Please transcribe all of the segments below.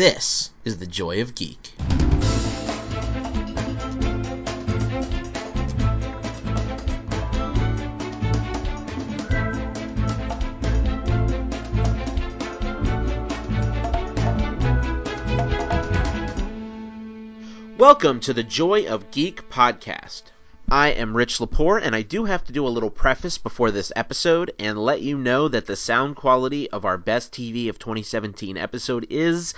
This is the Joy of Geek. Welcome to the Joy of Geek podcast. I am Rich Lepore, and I do have to do a little preface before this episode and let you know that the sound quality of our Best TV of 2017 episode is,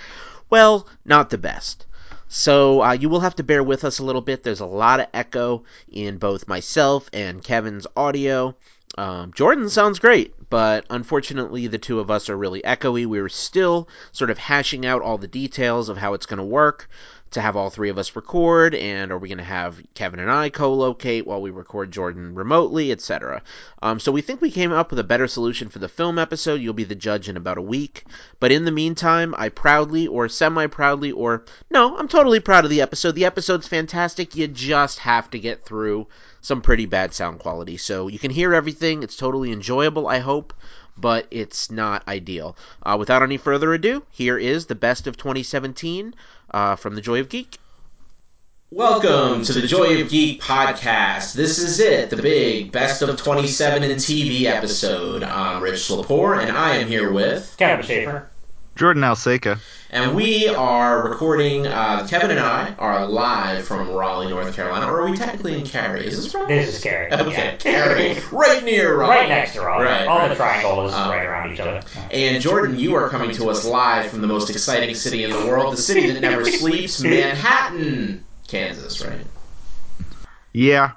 well, not the best. So uh, you will have to bear with us a little bit. There's a lot of echo in both myself and Kevin's audio. Um, Jordan sounds great, but unfortunately, the two of us are really echoey. We are still sort of hashing out all the details of how it's going to work to have all three of us record, and are we going to have Kevin and I co-locate while we record Jordan remotely, etc. Um, so we think we came up with a better solution for the film episode. You'll be the judge in about a week. But in the meantime, I proudly, or semi-proudly, or no, I'm totally proud of the episode. The episode's fantastic. You just have to get through some pretty bad sound quality. So you can hear everything. It's totally enjoyable, I hope but it's not ideal. Uh, without any further ado, here is the best of 2017 uh, from the Joy of Geek. Welcome to the Joy of Geek podcast. This is it, the big best of 27 in TV episode. I'm Rich Lepore, and I am here with Kevin Schaefer. Jordan Alseca. And we are recording, uh, Kevin and I are live from Raleigh, North Carolina. Or are we technically in Cary? Is this Raleigh? This is Cary. Okay, yeah. Cary. right near Raleigh. Right next to Raleigh. Right, All right. the triangles Um, right around each other. And Jordan, you are coming to us live from the most exciting city in the world, the city that never sleeps, Manhattan, Kansas, right? Yeah,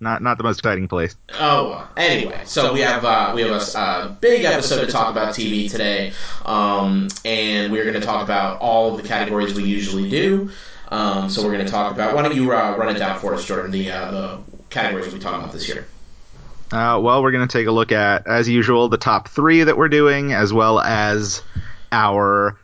not not the most exciting place. Oh, anyway, so we have uh, we have a uh, big episode to talk about TV today, um, and we're going to talk about all of the categories we usually do. Um, so we're going to talk about. Why don't you uh, run it down for us, Jordan? The uh, the categories we talk about this year. Uh, well, we're going to take a look at, as usual, the top three that we're doing, as well as our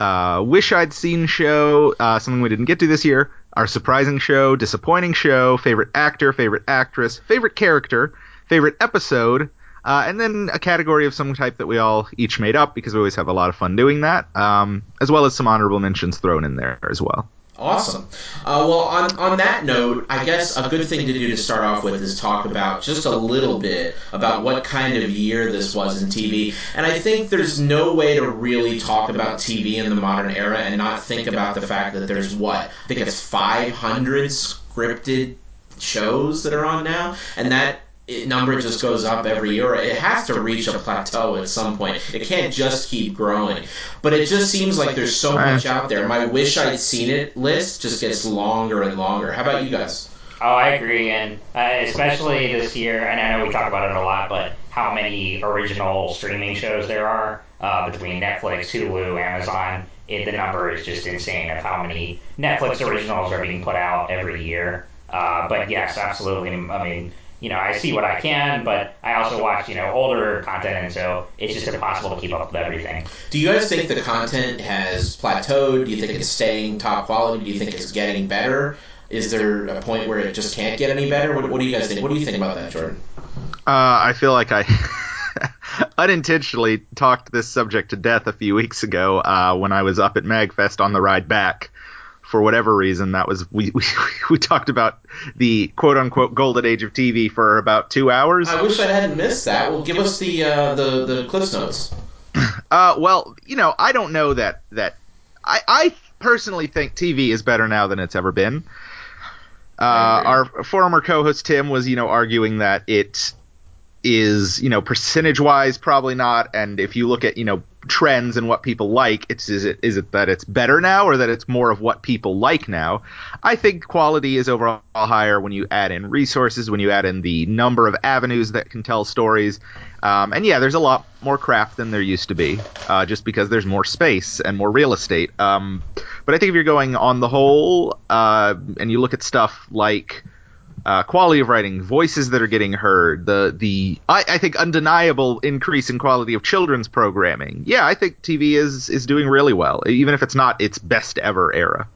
uh, wish I'd seen show, uh, something we didn't get to this year, our surprising show, disappointing show, favorite actor, favorite actress, favorite character, favorite episode, uh, and then a category of some type that we all each made up because we always have a lot of fun doing that, um, as well as some honorable mentions thrown in there as well. Awesome. Uh, well, on, on that note, I guess a good thing to do to start off with is talk about just a little bit about what kind of year this was in TV. And I think there's no way to really talk about TV in the modern era and not think about the fact that there's what? I think it's 500 scripted shows that are on now. And that it, number just goes up every year. It has to reach a plateau at some point. It can't just keep growing. But it just seems like there's so much out there. My wish I'd seen it list just gets longer and longer. How about you guys? Oh, I agree, and uh, especially this year, and I know we talk about it a lot, but how many original streaming shows there are uh, between Netflix, Hulu, Amazon. It, the number is just insane of how many Netflix originals are being put out every year. Uh, but yes, absolutely. I mean, you know, I see what I can, but I also watch, you know, older content, and so it's just impossible to keep up with everything. Do you guys think the content has plateaued? Do you think it's staying top quality? Do you think it's getting better? Is there a point where it just can't get any better? What, what do you guys think? What do you think about that, Jordan? Uh, I feel like I unintentionally talked this subject to death a few weeks ago uh, when I was up at Magfest on the ride back. For whatever reason, that was we, we we talked about the quote unquote golden age of TV for about two hours. I wish I hadn't missed that. Well, give us the uh, the the Cliffs notes. Uh, well, you know, I don't know that that I I personally think TV is better now than it's ever been. Uh, our former co-host Tim was, you know, arguing that it is, you know, percentage-wise probably not, and if you look at, you know, trends and what people like, it's is it is it that it's better now or that it's more of what people like now? I think quality is overall higher when you add in resources, when you add in the number of avenues that can tell stories, um, and yeah, there's a lot more craft than there used to be, uh, just because there's more space and more real estate. Um, but I think if you're going on the whole, uh, and you look at stuff like uh, quality of writing, voices that are getting heard, the the I, I think undeniable increase in quality of children's programming. Yeah, I think TV is is doing really well, even if it's not its best ever era.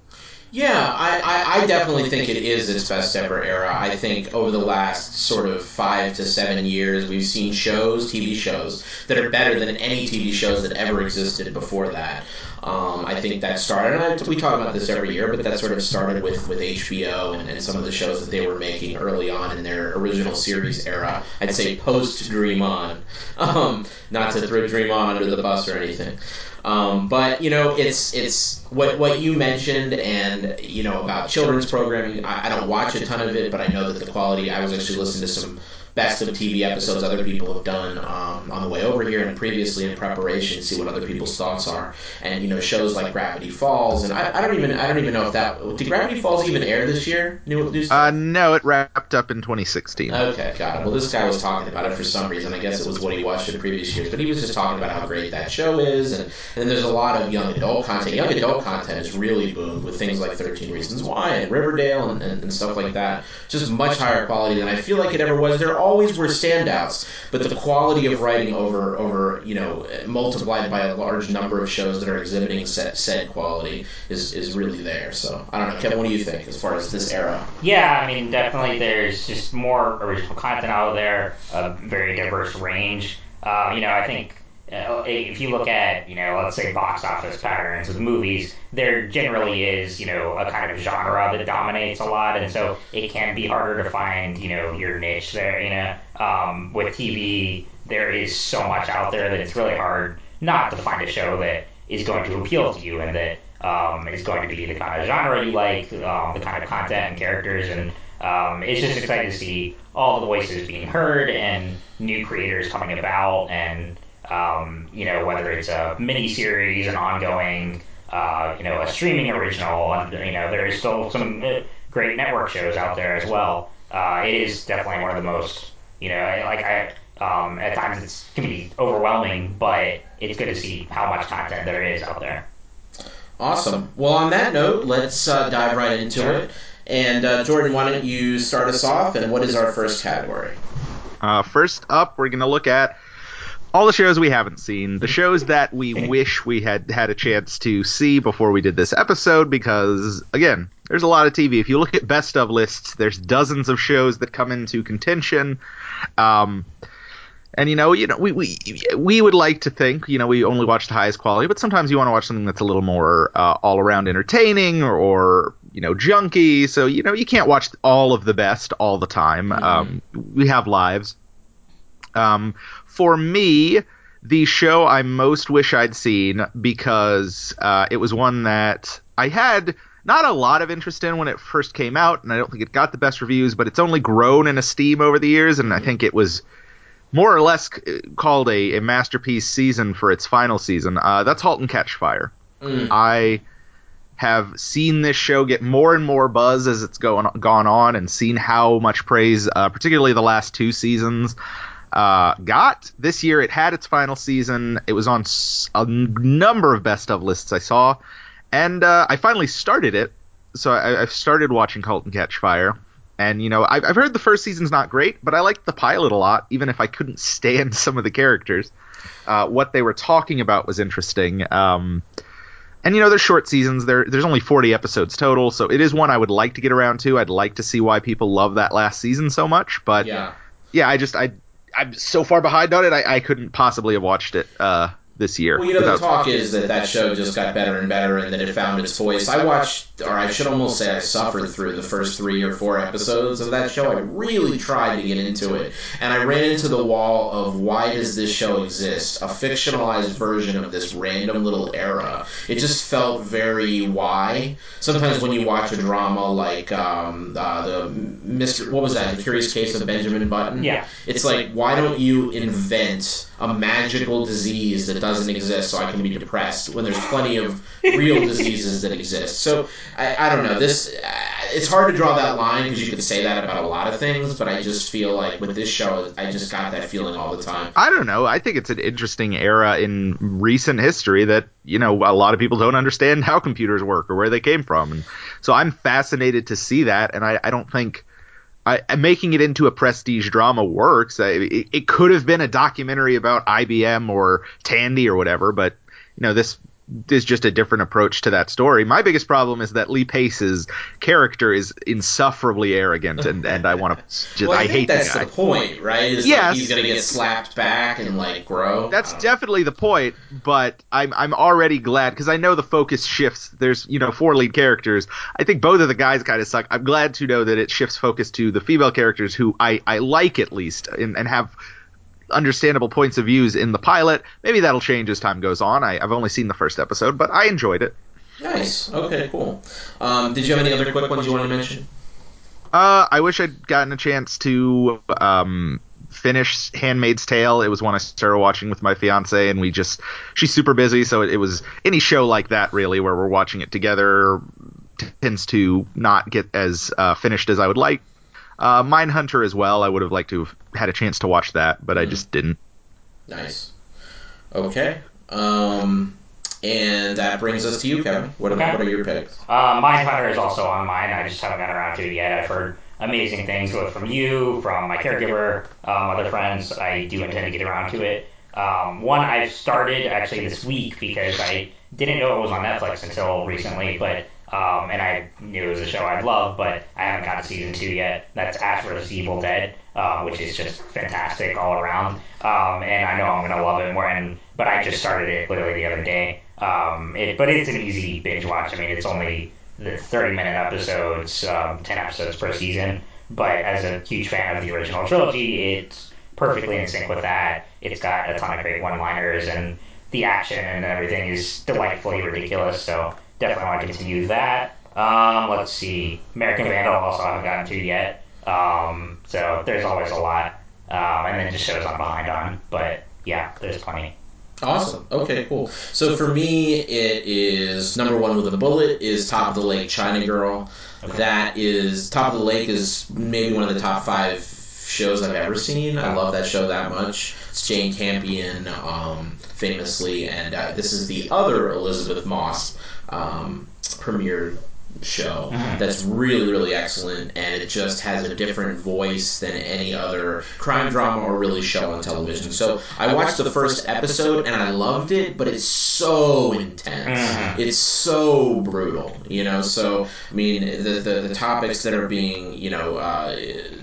Yeah, I, I, I, definitely think it is its best ever era. I think over the last sort of five to seven years, we've seen shows, TV shows, that are better than any TV shows that ever existed before that. Um, I think that started, and I, we talk about this every year, but that sort of started with, with HBO and, and some of the shows that they were making early on in their original series era. I'd say post Dream On, um, not to throw Dream On under the bus or anything. Um, but you know, it's it's what what you mentioned, and you know about children's programming. I, I don't watch a ton of it, but I know that the quality. I was actually listening to some best of TV episodes other people have done um, on the way over here and previously in preparation, see what other people's thoughts are. And you know, shows like Gravity Falls, and I, I don't even I don't even know if that did Gravity Falls even air this year? New, new uh, no, it wrapped up in 2016. Okay, got it. Well, this guy was talking about it for some reason. I guess it was what he watched in previous years, but he was just talking about how great that show is, and, and there's a lot of young adult content. Young adult content is really boomed with things like 13 Reasons Why and Riverdale and, and, and stuff like that. Just much higher quality than I feel like it ever was. There always were standouts, but the quality of writing over over you know multiplied by a large number of shows that are exhibiting said, said quality is is really there. So I don't know, Kevin, what do you think as far as this era? Yeah, I mean definitely there's just more original content out there, a very diverse range. Uh, you know, I think if you look at, you know, let's say box office patterns of movies, there generally is, you know, a kind of genre that dominates a lot, and so it can be harder to find, you know, your niche there. You know, um, with TV, there is so much out there that it's really hard not to find a show that is going to appeal to you and that um, is going to be the kind of genre you like, um, the kind of content and characters, and um, it's just exciting to see all the voices being heard and new creators coming about and um, you know, whether it's a mini series, an ongoing, uh, you know, a streaming original, and you know, there is still some uh, great network shows out there as well. Uh, it is definitely one of the most, you know, like I. Um, at times it can be overwhelming, but it's good to see how much content there is out there. Awesome. Well, on that note, let's uh, dive right into it. And uh, Jordan, why don't you start us off? And what is our first category? Uh, first up, we're going to look at all the shows we haven't seen, the shows that we wish we had had a chance to see before we did this episode, because again, there's a lot of TV. If you look at best of lists, there's dozens of shows that come into contention. Um, and you know, you know, we, we we would like to think, you know, we only watch the highest quality, but sometimes you want to watch something that's a little more uh, all around entertaining or, or, you know, junky. So you know, you can't watch all of the best all the time. Mm-hmm. Um, we have lives. Um, for me, the show I most wish I'd seen because uh, it was one that I had not a lot of interest in when it first came out, and I don't think it got the best reviews, but it's only grown in esteem over the years, and I think it was more or less called a, a masterpiece season for its final season. Uh, that's *Halt and Catch Fire*. Mm. I have seen this show get more and more buzz as it's going gone on, and seen how much praise, uh, particularly the last two seasons, uh, got. This year it had its final season. It was on a number of best of lists I saw, and uh, I finally started it. So I, have started watching *Halt and Catch Fire*, and you know I've, I've heard the first season's not great, but I liked the pilot a lot, even if I couldn't stand some of the characters. Uh, what they were talking about was interesting. Um, and you know, they're short seasons. There, there's only 40 episodes total, so it is one I would like to get around to. I'd like to see why people love that last season so much, but yeah, yeah I just I I'm so far behind on it. I, I couldn't possibly have watched it uh, this year. Well, you know, without... the talk is that that show just got better and better, and that it found its voice. I watched, or I should almost say, I suffered through the first three or four episodes of that show. I really tried to get into it, and I ran into the wall of why does this show exist? A fictionalized version of this random little era. It just felt very why. Sometimes when you watch a drama like um, uh, the Mr. What was that? The Curious Case of Benjamin Button. Yeah. It's like why don't you invent a magical disease that doesn't exist so I can be depressed when there's plenty of real diseases that exist. So I, I don't know. This it's hard to draw that line because you could say that about a lot of things, but I just feel like with this show, I just got that feeling all the time. I don't know. I think it's an interesting era in recent history that you know a lot of people don't understand how computers work or where they came from, and so I'm fascinated to see that, and I, I don't think I, making it into a prestige drama works. I, it, it, could have been a documentary about IBM or Tandy or whatever, but you know this is just a different approach to that story. My biggest problem is that Lee Pace's character is insufferably arrogant, and, and I want to just Well, I, I, hate that's the the point, right? Is Yes. like he's gonna get slapped back and like grow. That's I definitely the point, but I'm I'm already glad because I know the focus shifts. There's you know four lead characters. I think both of the guys kind of suck. I'm glad to know that it shifts focus to the female characters who I I like at least and, and have understandable points of views in the pilot. Maybe that'll change as time goes on. I, I've only seen the first episode, but I enjoyed it. Nice. Okay, cool. Um, did you have any other quick ones you want to mention? Uh, I wish I'd gotten a chance to um, finish Handmaid's Tale. It was one I started watching with my fiance, and we just she's super busy, so it, it was any show like that really where we're watching it together tends to not get as uh, finished as I would like. Uh, Mindhunter as well. I would have liked to have had a chance to watch that, but I just didn't. Nice. Okay. Um, and that brings us to you, Kevin. What, Okay. what are your picks? Uh, Mindhunter is also on mine. I just haven't gotten around to it yet. I've heard amazing things both from you, from my caregiver, um, other friends. I do intend to get around to it. Um, one I've started actually this week because I didn't know it was on Netflix until recently, but um, and I knew it was a show I'd love, but I haven't got to season two yet. That's Ash vs. Evil Dead, uh, which is just fantastic all around. Um, and I know I'm gonna love it more. And but I just started it literally the other day. Um, it, but it's an easy binge watch. I mean, it's only the 30 minute episodes, um, 10 episodes per season. But as a huge fan of the original trilogy, it's perfectly in sync with that. It's got a ton of great one liners, and the action and everything is delightfully ridiculous. So definitely want to continue that. Um, let's see. American Vandal also haven't gotten to yet. Um, so there's always a lot. Um, and then just shows I'm behind on. But yeah, there's plenty. Awesome. Okay, cool. So for me, it is number one with a bullet is Top of the Lake China Girl. That is Top of the Lake is maybe one of the top five shows I've ever seen. I love that show that much. It's Jane Campion, um, famously, and uh, this is the other Elisabeth Moss um, premiered show Mhm. that's really really excellent and it just has a different voice than any other crime drama or really show on television so i watched the first episode and i loved it but it's so intense Mhm. it's so brutal you know so i mean the, the, the topics that are being you know uh,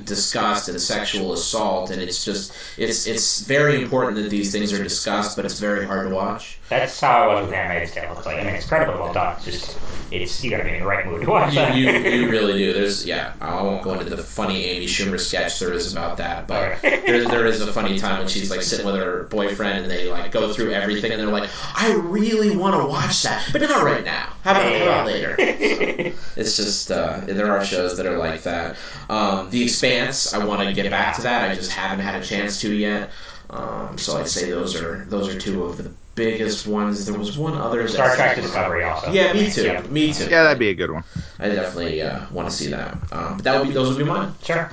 discussed and sexual assault and it's just it's it's very important that these things are discussed but it's very hard to watch That's how I was with Handmaid's Tale. It's like, I mean, it's incredibly well done. It's just, it's you gotta be in the right mood to watch you, that. you, you really do. There's yeah. I won't go into the funny Amy Schumer sketch there is about that, but there, there is a funny time when she's like sitting with her boyfriend and they like go through everything and they're like, I really want to watch that, but not right now. How about, how about later? It's just uh, there are shows that are like that. Um, the Expanse, I want to get back to that. I just haven't had a chance to yet. Um, so I'd say those are those are two of the biggest ones. There was one other. Star Trek Discovery also. Yeah, me too. Yeah. Me too. Yeah, that'd be a good one. I definitely uh, want to see that. Um, but that would be those would be mine. Sure.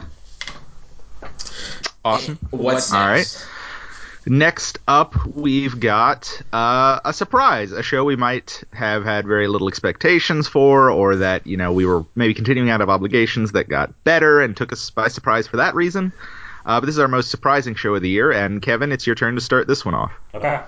Awesome. What's next? All right. Next up, we've got uh, a surprise, a show we might have had very little expectations for, or that you know we were maybe continuing out of obligations that got better and took us by surprise for that reason. Uh, but this is our most surprising show of the year, and Kevin, it's your turn to start this one off. Okay.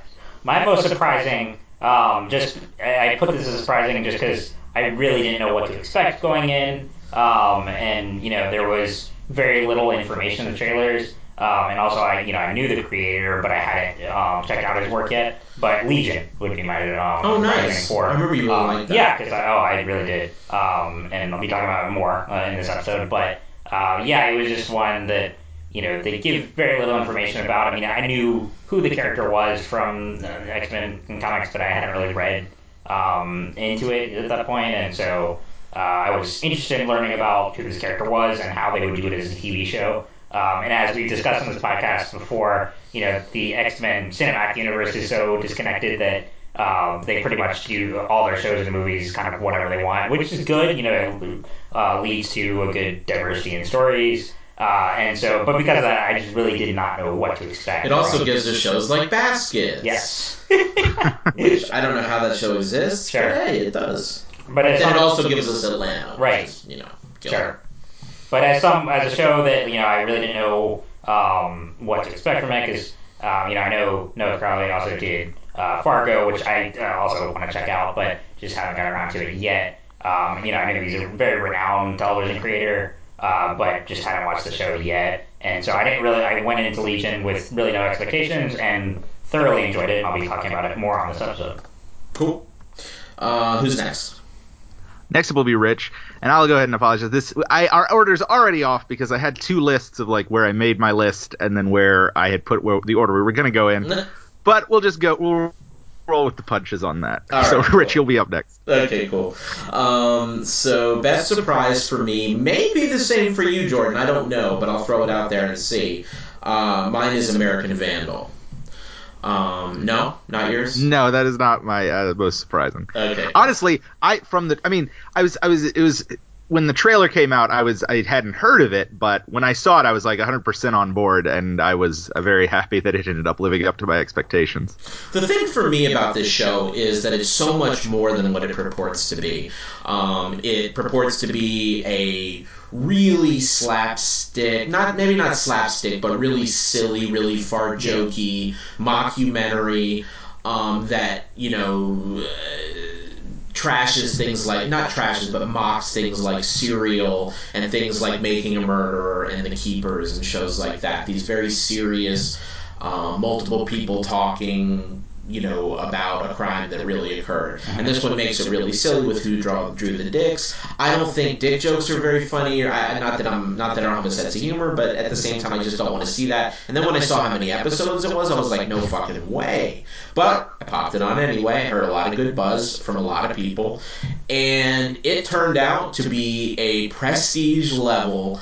My most surprising, um, just I I put this as surprising just because I really didn't know what to expect going in, um, and you know there was very little information in the trailers, um, and also I you know I knew the creator, but I hadn't um, checked out his work yet. But Legion would be my um, Oh, nice. For. I remember you really um, liked that. Yeah, because I, oh I really did, um, and I'll be talking about it more uh, in this episode. But uh, yeah, it was just one that you know, they give very little information about. I mean, I knew who the character was from X Men comics, but I hadn't really read um, into it at that point, and so uh, I was interested in learning about who this character was and how they would do it as a TV show. Um, and as we discussed on this podcast before, you know, the X Men cinematic universe is so disconnected that. Um, they pretty much do all their shows and movies kind of whatever they want, which is good. You know, it uh, leads to a good diversity in stories. Uh, and so, but because of that, I just really did not know what to expect. It also gives us shows like Baskets. yes, Which I don't know how that show exists. Sure. But hey, it does. but it also gives us Atlanta. Right. is, you know. sure, but as some as a show that you know I really didn't know um, what to expect from it because um, you know I know Noah Hawley also did uh, Fargo, which I uh, also want to check out, but just haven't got around to it yet. Um, you know, I know he's a very renowned television creator, uh, but just haven't watched the show yet. And so I didn't really. I went into Legion with really no expectations and thoroughly enjoyed it. I'll be talking about it more on this episode. Cool. Uh, who's next? Next up will be Rich, and I'll go ahead and apologize. This I our order's already off because I had two lists of like where I made my list and then where I had put where, the order we were going to go in. But we'll just go. We'll roll with the punches on that. All so, right, Rich, cool. you'll be up next. Okay, cool. Um, so best surprise for me, maybe the same for you, Jordan. I don't know, but I'll throw it out there and see. Uh, mine is American Vandal. Um, no, not yours. No, that is not my uh, most surprising. Okay. Honestly, I from the I mean, I was I was it was when the trailer came out, I was I hadn't heard of it, but when I saw it, I was like 100% on board, and I was uh, very happy that it ended up living up to my expectations. The thing for me about this show is that it's so much more than what it purports to be. Um, it purports to be a really slapstick, not maybe not slapstick, but really silly, really fart jokey mockumentary um, that you know. Uh, trashes things like not trashes but mocks things like serial and things like making a murderer and the keepers and shows like that. These very serious um, multiple people talking you know about a crime that really occurred. And this one makes it really silly with who draw, drew the dicks. I don't think dick jokes are very funny. Or I, not that i'm not that i don't have a sense of humor but at the same time i just don't want to see that. And then when i saw how many episodes it was i was like no fucking way. But i popped it on anyway. I heard a lot of good buzz from a lot of people. And it turned out to be a prestige level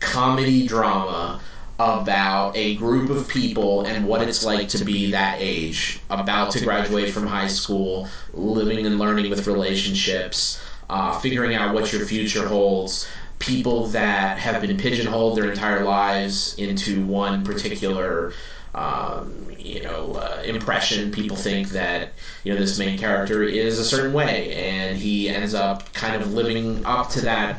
comedy drama about a group of people and what it's like to be that age, about to graduate from high school, living and learning with relationships, uh, figuring out what your future holds. People that have been pigeonholed their entire lives into one particular, um, you know, uh, impression. People think that you know this main character is a certain way, and he ends up kind of living up to that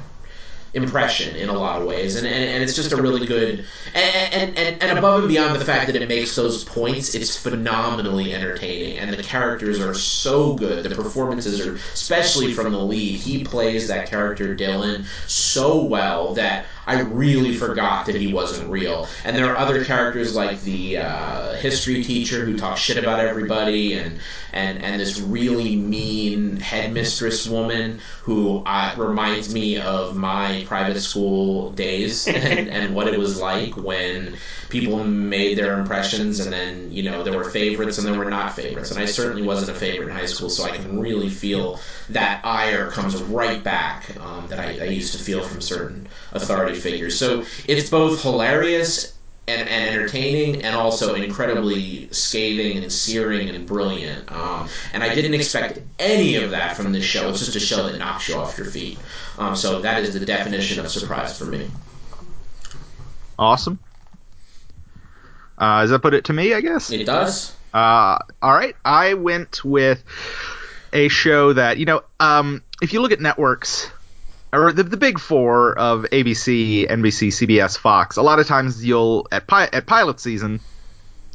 impression in a lot of ways, and, and, and it's just a really good and, and, and above and beyond the fact that it makes those points, it's phenomenally entertaining, and the characters are so good. The performances are, especially from the lead, he plays that character Dylan so well that I really forgot that he wasn't real. And there are other characters like the uh, history teacher who talks shit about everybody, and and and this really mean headmistress woman who uh, reminds me of my private school days and, and what it was like when people made their impressions and then you know there were favorites and there were not favorites and i certainly wasn't a favorite in high school so i can really feel that ire comes right back um, that I, I used to feel from certain authority figures so it's both hilarious and, and entertaining and also incredibly scathing and searing and brilliant. Um, and I didn't expect any of that from this show. It's just a show that knocks you off your feet. Um, so that is the definition of surprise for me. Awesome. Uh, does that put it to me? I guess It does. Uh, all right, I went with a show that you know, um, if you look at networks or the, the big four of ABC, NBC, CBS, Fox, a lot of times you'll at pi- at pilot season,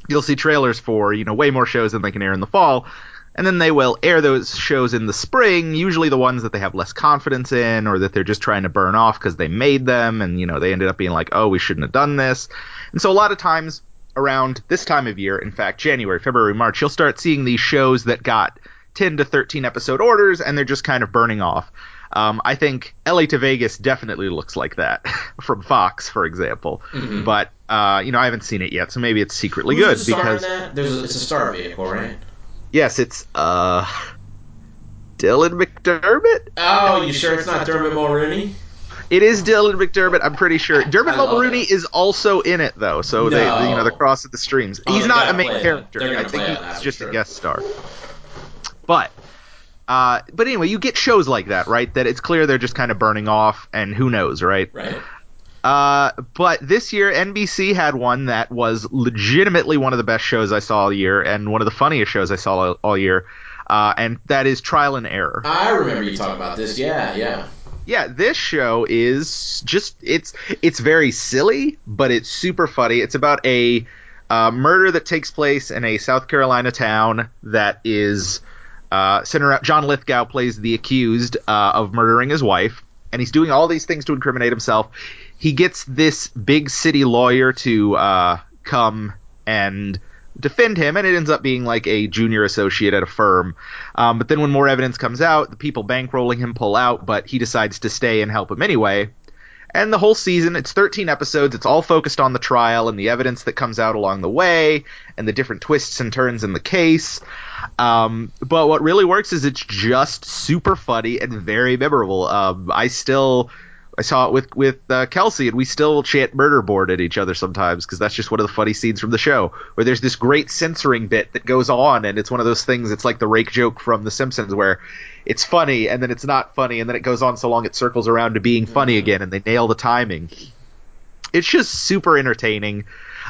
you'll see trailers for you know way more shows than they can air in the fall, and then they will air those shows in the spring. Usually the ones that they have less confidence in, or that they're just trying to burn off because they made them, and you know they ended up being like, oh, we shouldn't have done this, and so a lot of times around this time of year, in fact, January, February, March, you'll start seeing these shows that got 10 to 13 episode orders and they're just kind of burning off. Um, I think LA to Vegas definitely looks like that from Fox, for example. Mhm. But uh, you know, I haven't seen it yet, so maybe it's secretly Who's good the star in because that? There's a, it's a star vehicle, right? yes, it's uh, Dylan McDermott. Oh, you sure it's not Dermot Mulroney? It is Dylan McDermott. I'm pretty sure. Dermot Mulroney is also in it though, so they, No. you know, they're cross at the streams. Oh, he's not a main character. I think play on that, he's just sure. a guest star. But, uh, but anyway, you get shows like that, right? That it's clear they're just kind of burning off, and who knows, right? Right. Uh, but this year NBC had one that was legitimately one of the best shows I saw all year, and one of the funniest shows I saw all, all year. Uh, and that is Trial and Error. I remember you talking about this. Yeah, yeah. Yeah, this show is just it's it's very silly, but it's super funny. It's about a uh, murder that takes place in a South Carolina town that is uh, John Lithgow plays the accused uh, of murdering his wife, and he's doing all these things to incriminate himself. He gets this big city lawyer to uh, come and defend him, and it ends up being like a junior associate at a firm. Um, but then when more evidence comes out, the people bankrolling him pull out, but he decides to stay and help him anyway. And the whole season, it's 13 episodes. It's all focused on the trial and the evidence that comes out along the way and the different twists and turns in the case. Um, but what really works is it's just super funny and very memorable. Um, I still. I saw it with with uh, Kelsey, and we still chant "murder board" at each other sometimes because that's just one of the funny scenes from the show. Where there's this great censoring bit that goes on, and it's one of those things. It's like the rake joke from The Simpsons, where it's funny and then it's not funny, and then it goes on so long it circles around to being funny again, and they nail the timing. It's just super entertaining.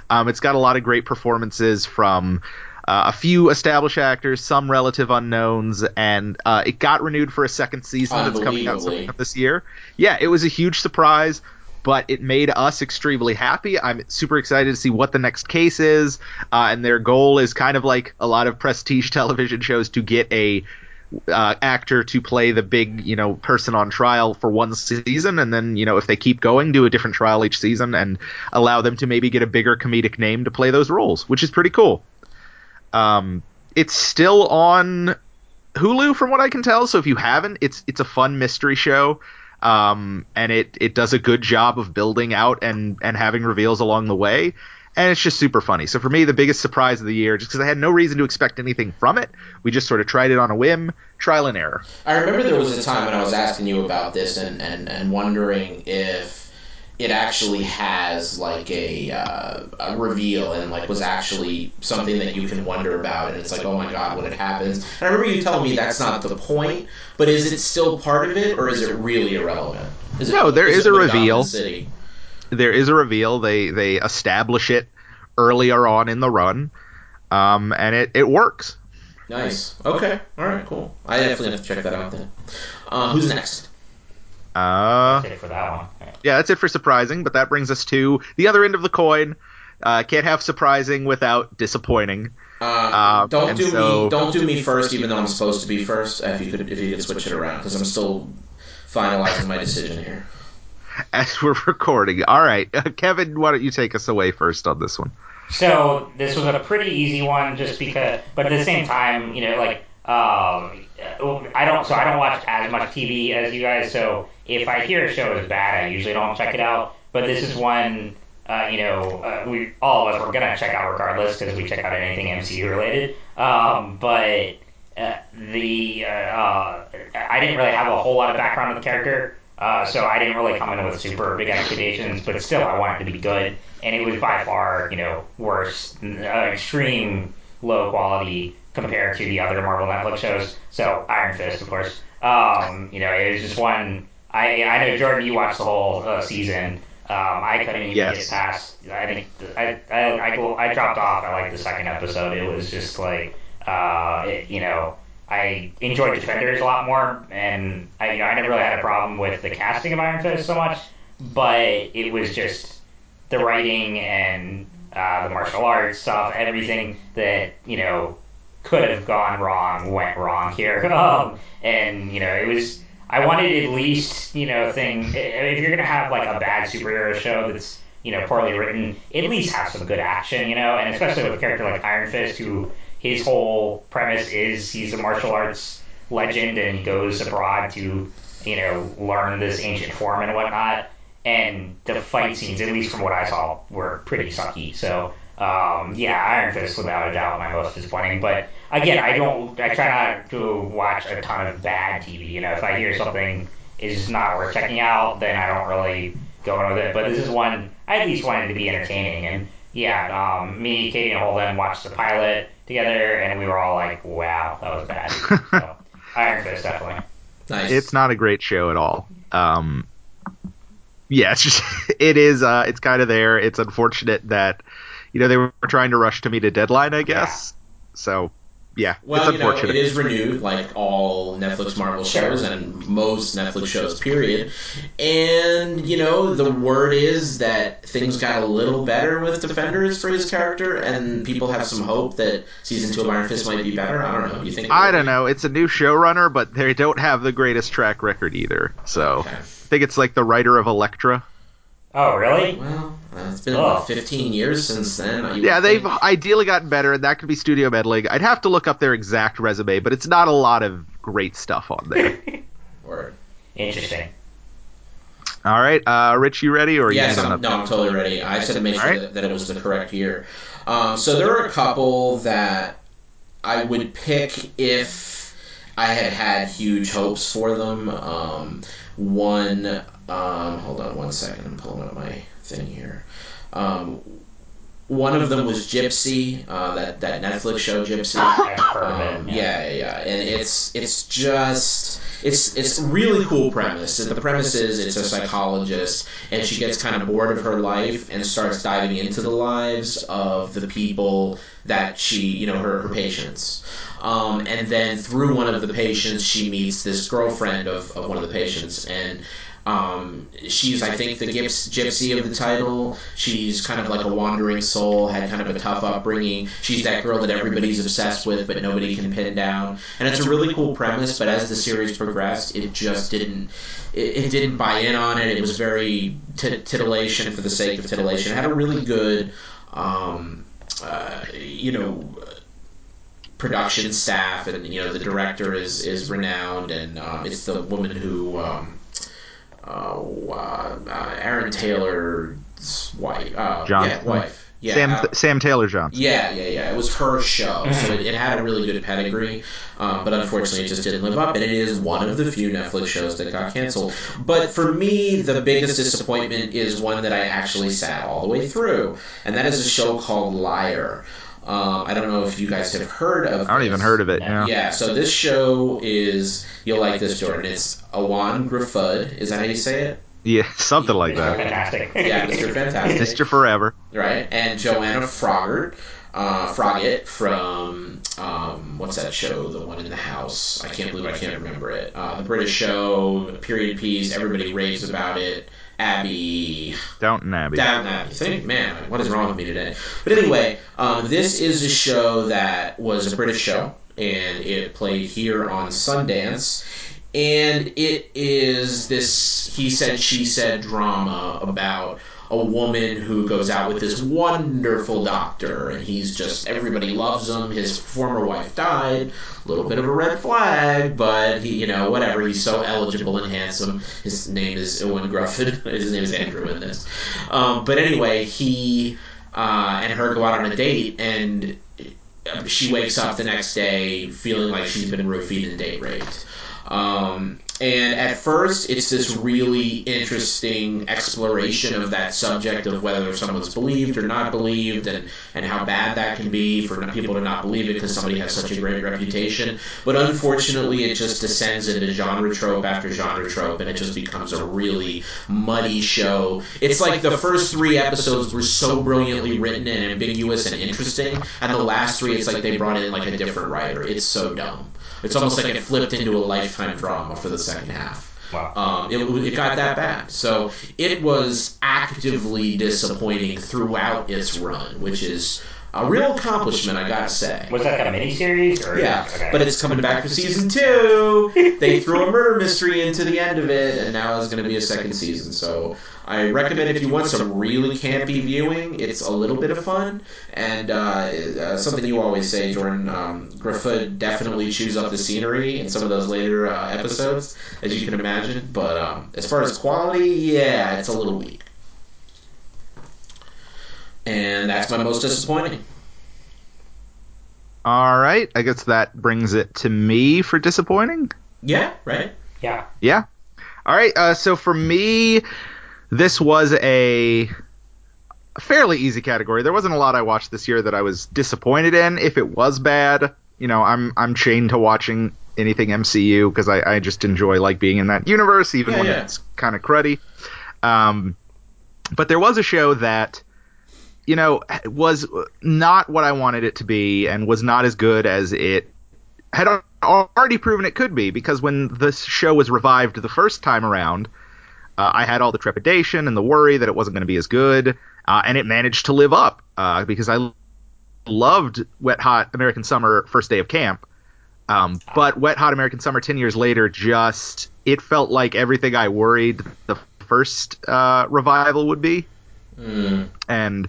Um, it's got a lot of great performances from uh, a few established actors, some relative unknowns, and uh, it got renewed for a second season that's coming out this year. Yeah, it was a huge surprise, but it made us extremely happy. I'm super excited to see what the next case is, uh, and their goal is kind of like a lot of prestige television shows to get a uh, actor to play the big, you know, person on trial for one season, and then, you know, if they keep going, do a different trial each season, and allow them to maybe get a bigger comedic name to play those roles, which is pretty cool. Um, it's still on Hulu, from what I can tell. So if you haven't, it's it's a fun mystery show, um, and it it does a good job of building out and and having reveals along the way. And it's just super funny. So for me, the biggest surprise of the year, just because I had no reason to expect anything from it, we just sort of tried it on a whim, trial and error. I remember there was a time when I was asking you about this and, and, and wondering if it actually has like a, uh, a reveal and like was actually something that you can wonder about and it's like oh my god when it happens and I remember you telling me that's not the point but is it still part of it or is it really irrelevant is it, No, there is it a reveal. City? There is a reveal. They they establish it earlier on in the run, um, and it it works. nice okay all right cool I definitely have to check that out then uh, who's next Uh, That's it for that one. yeah, that's it for surprising. But that brings us to the other end of the coin. Uh, can't have surprising without disappointing. Uh, Um, don't do so- me. Don't do me first, even though I'm supposed to be first. If you could, if you could switch it around, because I'm still finalizing my decision here. As we're recording, all right, Kevin, why don't you take us away first on this one? So this was a pretty easy one, just because. But at the same time, you know, like um, I don't. So I don't watch as much TV as you guys. So if I hear a show is bad, I usually don't check it out. But this is one. Uh, you know, uh, we all of us we're gonna check out regardless because we check out anything MCU related. Um, but uh, the uh, uh, I didn't really have a whole lot of background on the character, uh, so I didn't really come in with super big expectations. But still, I wanted to be good, and it was by far, you know, worse, extreme low quality compared to the other Marvel Netflix shows. So Iron Fist, of course. Um, you know, it was just one. I I know Jordan, you watched the whole uh, season. Um, I couldn't even Yes. get past. I think I I I, I dropped off at like the second episode. It was just like uh, it, you know. I enjoyed Defenders a lot more, and I, you know, I never really had a problem with the casting of Iron Fist so much, but it was just the writing and uh, the martial arts stuff, everything that you know could have gone wrong went wrong here. Um, and you know, it was I wanted at least you know thing if you're gonna have like a bad superhero show that's you know poorly written, at least have some good action, you know, and especially with a character like Iron Fist who his whole premise is he's a martial arts legend and he goes abroad to you know learn this ancient form and whatnot and the fight scenes, at least from what I saw, were pretty sucky. So, um, yeah, Iron Fist without a doubt my most disappointing. But again, I don't, I try not to watch a ton of bad TV. You know, if I hear something is not worth checking out, then I don't really go in with it. But this is one I at least wanted to be entertaining. And yeah, um, me, Katie, and Holden watched the pilot together, and we were all like, "Wow, that was bad." so, Iron Fist definitely. Nice. It's not a great show at all. Um, yeah, it's just it is. Uh, it's kind of there. It's unfortunate that you know they were trying to rush to meet a deadline. I guess so. yeah, Well, it's you know, it is renewed like all Netflix Marvel shows and most Netflix shows, period. And, you know, the word is that things got a little better with Defenders for his character, and people have some hope that season two of Iron Fist might be better. I don't know. You think? I don't know. It's a new showrunner, but they don't have the greatest track record either. So Okay. I think it's like the writer of Elektra. Oh, really? Well, it's been Oh. about 15 years since then. You Yeah, they've think- ideally gotten better, and that could be studio meddling. I'd have to look up their exact resume, but it's not a lot of great stuff on there. Word. Interesting. All right, uh, Rich, you ready? Or Yes, need I'm, no, I'm totally ready. I just had to make sure Alright. that, that it was the correct year. Um, so there are a couple that I would pick if I had had huge hopes for them. Um, one, um, hold on one second, I'm pulling up my thing here. Um, one of them was Gypsy, uh, that that Netflix show Gypsy. I've heard of Um, yeah, yeah, yeah, and it's it's just it's it's really cool premise. The premise is it's a psychologist, and she gets kind of bored of her life and starts diving into the lives of the people that she, you know, her, her patients. Um, and then through one of the patients, she meets this girlfriend of, of one of the patients, and um, she's, I think, the gyps, gypsy of the title. She's kind of like a wandering soul, had kind of a tough upbringing. She's that girl that everybody's obsessed with, but nobody can pin down. And it's a really cool premise, but as the series progressed, it just didn't. It, it didn't buy in on it. It was very t- titillation for the sake of titillation. It had a really good, um, uh, you know, production staff, and you know the director is is renowned, and um, it's the woman who. Um, Aaron Taylor's wife. Uh, Johnson. Yeah, wife. Yeah, Sam uh, Sam Taylor Johnson. yeah, yeah, yeah. It was her show, so it, it had a really good pedigree, um, but unfortunately, it just didn't live up. And it is one of the few Netflix shows that got canceled. But for me, the biggest disappointment is one that I actually sat all the way through, and that is a show called Liar. Um, I don't know if you guys have heard of. I don't even heard of it. Yeah. Yeah. Yeah, so this show is you'll like this, Jordan. It's Awan Grafud. Is that how you say it? Yeah, something like that. Fantastic. Yeah, Mr. Fantastic Mr. Forever. right? And Joanna Froggatt, uh, Froggatt from um, what's that show? The one in the house. I can't believe I can't remember it. Uh, the British show, period piece. Everybody raves about it. Abby, Downton Abbey. Downton Abbey. Think, man, what is wrong with me today? But anyway, um, this is a show that was a British show, and it played here on Sundance. And it is this he said, she said drama about a woman who goes out with this wonderful doctor, and he's just, everybody loves him. His former wife died. A little bit of a red flag, but he, you know, whatever. He's so eligible and handsome. His name is Owen Gruffin. His name is Andrew in this. Um, but anyway, he uh, and her go out on a date, and she wakes up the next day feeling like she's been roofied and date raped. Um, and at first, it's this really interesting exploration of that subject of whether someone's believed or not believed, and, and how bad that can be for people to not believe it because somebody has such a great reputation. But unfortunately, it just descends into genre trope after genre trope, and it just becomes a really muddy show. It's like the first three episodes were so brilliantly written and ambiguous and interesting, and the last three, it's like they brought in like a different writer. It's so dumb. It's almost like it flipped into a lifetime drama for the second half. Wow. Um, it, it got that bad. So it was actively disappointing throughout its run, which is a real accomplishment, I gotta say. Was that like a miniseries? Or, Yeah, okay. but it's coming back for season two. They threw a murder mystery into the end of it, and now it's going to be a second season. So I recommend if you want some really campy viewing, it's a little bit of fun. And uh, uh, something you always say, Jordan, um, Griffith definitely chews up the scenery in some of those later uh, episodes, as you can imagine. But um, as far as quality, yeah, it's a little weak. And that's my most disappointing. All right. I guess that brings it to me for disappointing. Yeah, right? yeah. Yeah. All right. Uh, so for me, this was a fairly easy category. There wasn't a lot I watched this year that I was disappointed in. If it was bad, you know, I'm I'm chained to watching anything MCU because I, I just enjoy like being in that universe, even Yeah, when yeah. it's kind of cruddy. Um, but there was a show that you know, was not what I wanted it to be, and was not as good as it had already proven it could be. Because when this show was revived the first time around, uh, I had all the trepidation and the worry that it wasn't going to be as good, uh, and it managed to live up uh, because I loved Wet Hot American Summer First Day of Camp. Um, but Wet Hot American Summer 10 years later just it felt like everything I worried the first uh, revival would be. Mm. And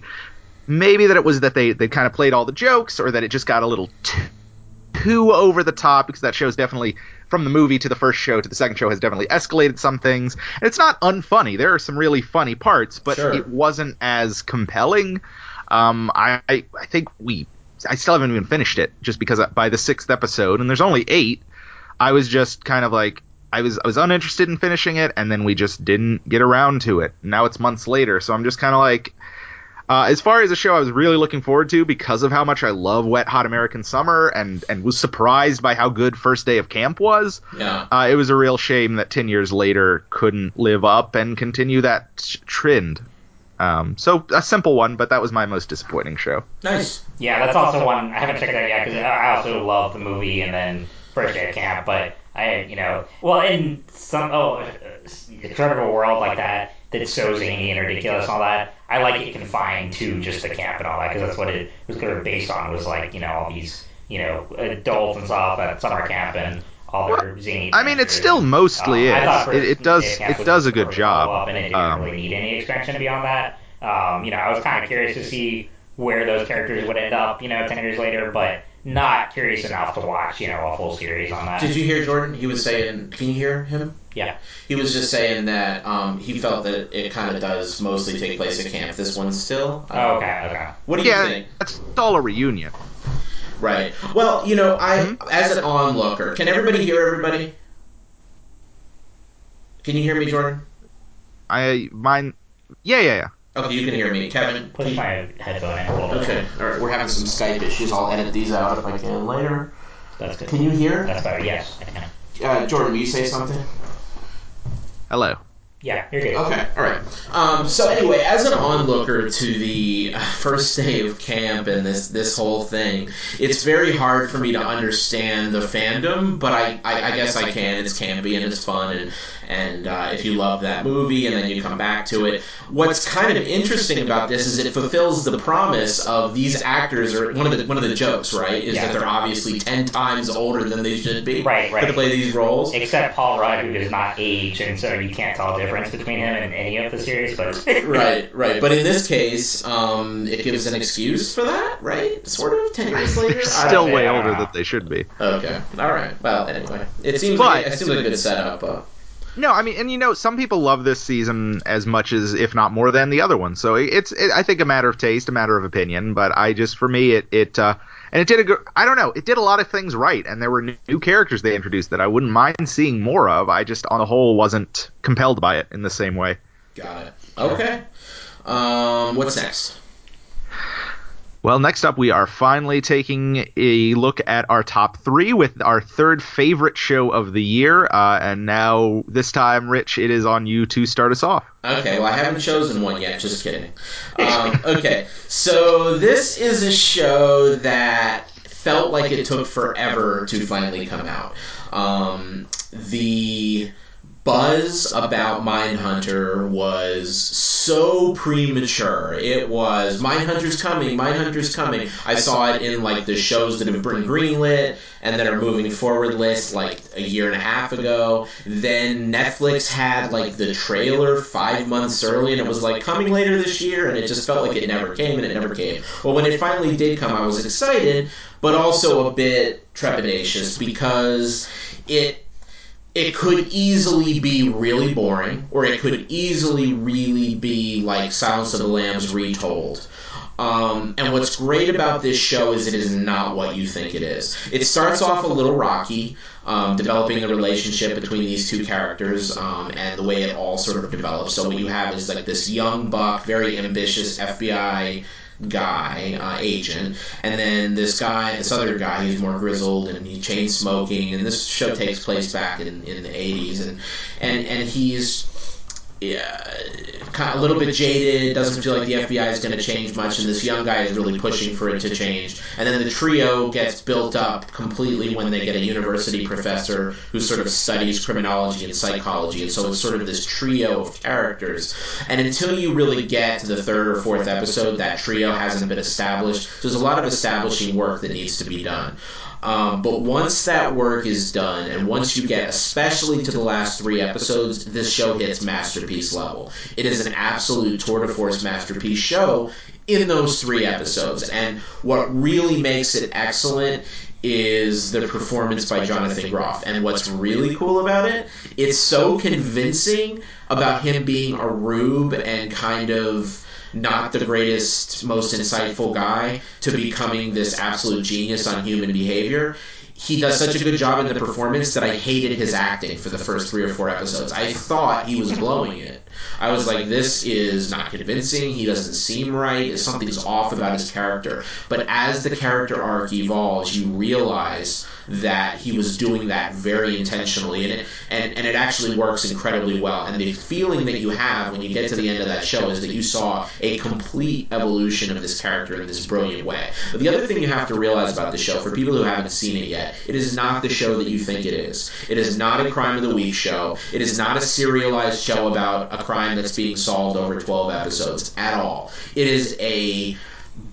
maybe that it was that they, they kind of played all the jokes or that it just got a little too, too over the top because that show's definitely from the movie to the first show to the second show has definitely escalated some things. And it's not unfunny. There are some really funny parts, but Sure. it wasn't as compelling. Um, I I think we I still haven't even finished it just because by the sixth episode and there's only eight. I was just kind of like I was I was uninterested in finishing it, and then we just didn't get around to it. Now it's months later, so I'm just kind of like. Uh, as far as a show I was really looking forward to because of how much I love Wet Hot American Summer and and was surprised by how good First Day of Camp was. Yeah. Uh, it was a real shame that ten years later couldn't live up and continue that t- trend. Um, so a simple one, but that was my most disappointing show. Nice. Yeah, that's also one I haven't checked that yet because I also love the movie and then First Day of Camp, but I, you know, well, in some oh, uh, sort of a world like that that's so zany and ridiculous and all that, I like it confined to just the camp and all that because that's what it was sort of based on was like you know all these you know adults and stuff at summer camp and all their zany. I mean, it still mostly Um, is. It, it does Day of Camp it does a good job. and it didn't Um, really need any expansion beyond that. Um, you know, I was kind of curious to see where those characters would end up, you know, ten years later, but not curious enough to watch, you know, a full series on that. Did you hear Jordan? He was saying, can you hear him? Yeah. He was just saying that um, he felt that it kind of does mostly take place at camp. This one still. Um, Oh, okay, okay. What do you think? it's all a reunion. Right. Well, you know, I Mhm. as an onlooker, can everybody hear everybody? Can you hear me, Jordan? I mine. Yeah, yeah, yeah. Okay, you can hear me, Kevin. Push my headphone in a little bit. Okay. All right. We're having some Skype issues. I'll edit these out if I can later. That's good. Can you hear? That's better. Yes, I can. Uh, Jordan, will you say something? Hello. Yeah, you're good. Okay, all right. Um, so anyway, as an onlooker to the uh, first day of camp and this this whole thing, it's very hard for me to understand the fandom. But I, I, I guess I can. It's campy and it's fun, and and uh, if you love that movie and then you come back to it, what's kind of interesting about this is it fulfills the promise of these actors. Or one of the one of the jokes, right, is Yeah. that they're obviously ten times older than they should be Right, right. to play these roles. Except Paul Rudd, who does not age, and so you can't tell the difference between him and any of the series. But Right, right. But in this case, um, it gives an excuse for that, right? Sort of. Ten years later. They're still way I older than they should be. Okay. All right. Well, anyway, it seems But- like, it seems like a good setup. Uh, No, I mean, and you know, some people love this season as much as, if not more than the other one. So it's, it, I think, a matter of taste, a matter of opinion. But I just, for me, it, it, uh, and it did a good. I don't know, it did a lot of things right, and there were new, characters they introduced that I wouldn't mind seeing more of. I just, on the whole, wasn't compelled by it in the same way. got it. Okay. Um, what's next? Well, next up, we are finally taking a look at our top three with our third favorite show of the year. Uh, and now, this time, Rich, it is on you to start us off. Okay, well, I haven't chosen one yet. Just kidding. Um, okay, so this is a show that felt like it took forever to finally come out. Um, the buzz about Mindhunter was so premature. It was Mindhunter's coming, Mindhunter's coming. I saw it in like the shows that have been greenlit and that are moving forward list like a year and a half ago. Then Netflix had like the trailer five months early and it was like coming later this year and it just felt like it never came and it never came. Well, when it finally did come, I was excited, but also a bit trepidatious because it it could easily be really boring, or it could easily really be like Silence of the Lambs retold. Um, and what's great about this show is it is not what you think it is. It starts off a little rocky, um, developing the relationship between these two characters um, and the way it all sort of develops. So what you have is like this young buck, very ambitious FBI guy, uh, agent, and then this guy, this other guy, who's more grizzled and he chain smoking, and this show takes place back in, in the 80s, and, and, and he's yeah, a little bit jaded, doesn't feel like the FBI is going to change much, and this young guy is really pushing for it to change. And then the trio gets built up completely when they get a university professor who sort of studies criminology and psychology, and so it's sort of this trio of characters. And until you really get to the third or fourth episode, that trio hasn't been established. So there's a lot of establishing work that needs to be done. Um, but once that work is done, and once you get, especially to the last three episodes, this show hits masterpiece level. It is an absolute tour de force masterpiece show in those three episodes. And what really makes it excellent is the performance by Jonathan Groff. And what's really cool about it, it's so convincing about him being a rube and kind of not the greatest, most insightful guy to becoming this absolute genius on human behavior. He does such a good job in the performance that I hated his acting for the first three or four episodes. I thought he was blowing it. I was like, this is not convincing. He doesn't seem right. Something's off about his character. But as the character arc evolves, you realize that he was doing that very intentionally, and it and, and it actually works incredibly well. And the feeling that you have when you get to the end of that show is that you saw a complete evolution of this character in this brilliant way. But the other thing you have to realize about the show, for people who haven't seen it yet, it is not the show that you think it is. It is not a crime of the week show. It is not a serialized show about a crime that's being solved over 12 episodes at all. It is a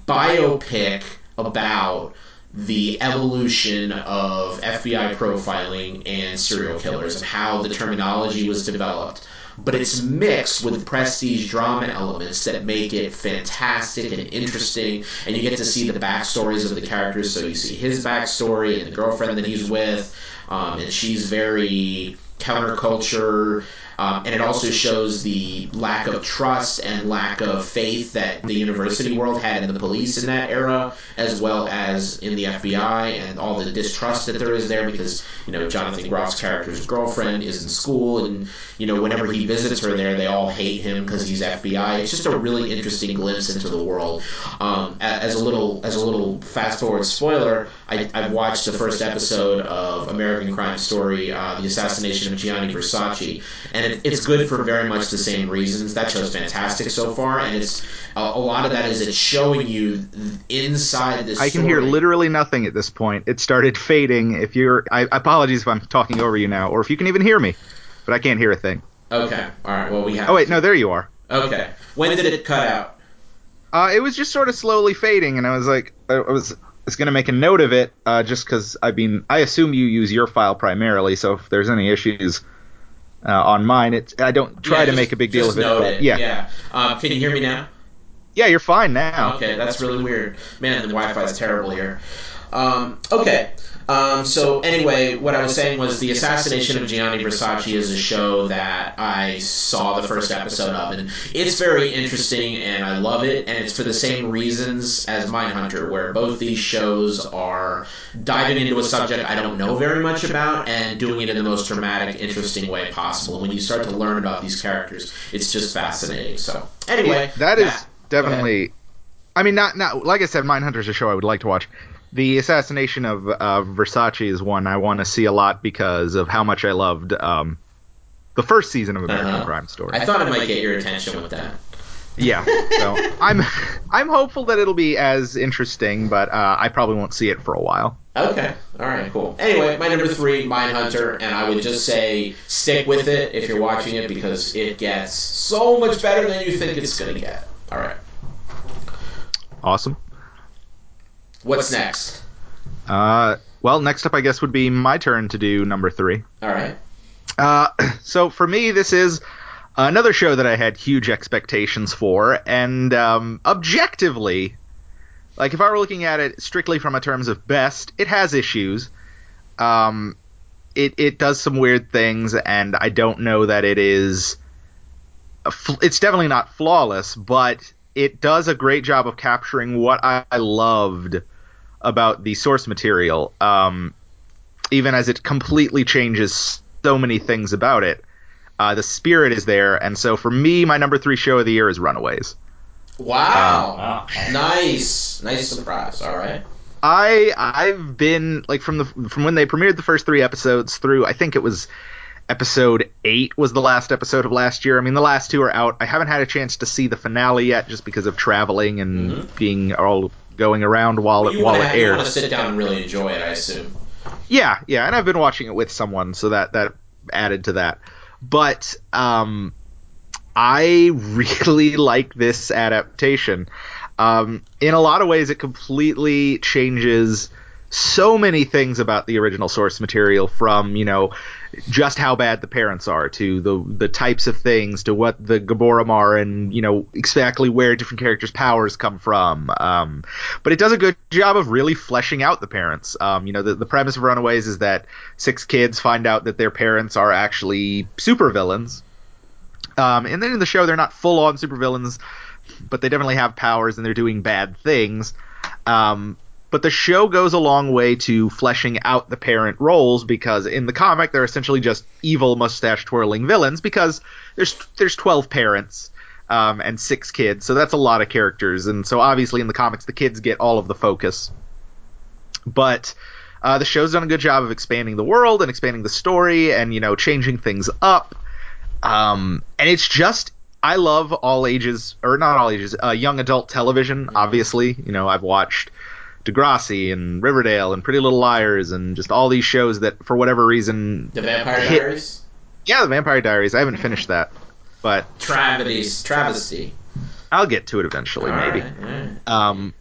biopic about the evolution of FBI profiling and serial killers and how the terminology was developed. But it's mixed with prestige drama elements that make it fantastic and interesting, and you get to see the backstories of the characters. So you see his backstory and the girlfriend that he's with, um, and she's very counterculture um, and it also shows the lack of trust and lack of faith that the university world had in the police in that era, as well as in the FBI, and all the distrust that there is there because, you know, Jonathan Groff's character's girlfriend is in school, and, you know, whenever he visits her there, they all hate him because he's FBI. It's just a really interesting glimpse into the world. Um, as a little as a little fast forward spoiler, I, I've watched the first episode of American Crime Story, uh, the assassination of Gianni Versace, and it, it's good for very much the same reasons. That show's fantastic so far, and it's a, a lot of that is it's showing you inside this. I can hear literally nothing at this point. It started fading. If you're, I apologies if I'm talking over you now, or if you can even hear me, but I can't hear a thing. Okay, all right. Well, we have. Oh wait, no, there you are. Okay, when did it cut out? Uh, it was just sort of slowly fading, and I was like, I was, I was gonna make a note of it, uh, just because I mean, I assume you use your file primarily, so if there's any issues uh, on mine, it's I don't try Yeah, to just- make a big deal of it. it. yeah, Yeah. Um, can you hear me now? yeah, you're fine now. Okay, that's really weird. Man, the Wi-Fi is terrible here. Um, okay. Um, so anyway, what I was saying was the assassination of Gianni Versace is a show that I saw the first episode of, and it's very interesting, and I love it, and it's for the same reasons as Mindhunter, where both these shows are diving into a subject I don't know very much about and doing it in the most dramatic, interesting way possible. And when you start to learn about these characters, it's just fascinating. So anyway, that is definitely. I mean, not not like I said, Mindhunter is a show I would like to watch. The assassination of uh, Versace is one I want to see a lot because of how much I loved um, the first season of American Uh-huh. Crime Story. I thought it might get your attention with that. yeah, so I'm I'm hopeful that it'll be as interesting, but uh, I probably won't see it for a while. Okay. All right. Cool. Anyway, my number three, Mindhunter, and I would just say stick with it if you're watching it because it gets so much better than you think it's gonna get. All right. Awesome. What's next? Uh, well, next up, I guess would be my turn to do number three. All right. Uh, so for me, this is another show that I had huge expectations for, and um, objectively, like if I were looking at it strictly from a terms of best, it has issues. Um, it it does some weird things, and I don't know that it is. fl- It's definitely not flawless, but it does a great job of capturing what I, I loved about the source material. Um, even as it completely changes so many things about it. Uh, the spirit is there, and so for me, my number three show of the year is Runaways. Wow. Wow. nice. Nice surprise. All right. I I've been like from the from when they premiered the first three episodes through I think it was episode eight was the last episode of last year. I mean, the last two are out. I haven't had a chance to see the finale yet, just because of traveling and mm-hmm. being all going around while it while it airs. You want to sit down and really enjoy it, I assume. Yeah, yeah, and I've been watching it with someone, so that that added to that. But um, I really like this adaptation. Um, in a lot of ways, it completely changes so many things about the original source material from you know just how bad the parents are to the the types of things to what the Gibborim are and you know exactly where different characters' powers come from. Um, but it does a good job of really fleshing out the parents. Um, you know the, the premise of Runaways is that six kids find out that their parents are actually supervillains. Um, and then in the show they're not full on supervillains, but they definitely have powers and they're doing bad things. Um, but the show goes a long way to fleshing out the parent roles because in the comic they're essentially just evil mustache twirling villains because there's there's 12 parents um, and six kids, so that's a lot of characters, and so obviously in the comics the kids get all of the focus. But uh, the show's done a good job of expanding the world and expanding the story and you know changing things up. Um, and it's just I love all ages or not all ages, uh, young adult television. Obviously, you know I've watched Degrassi and Riverdale and Pretty Little Liars and just all these shows that for whatever reason The Vampire hit. Diaries? Yeah, The Vampire Diaries. I haven't finished that. But Travesty. Travesty. I'll get to it eventually, all maybe. Right, right. Um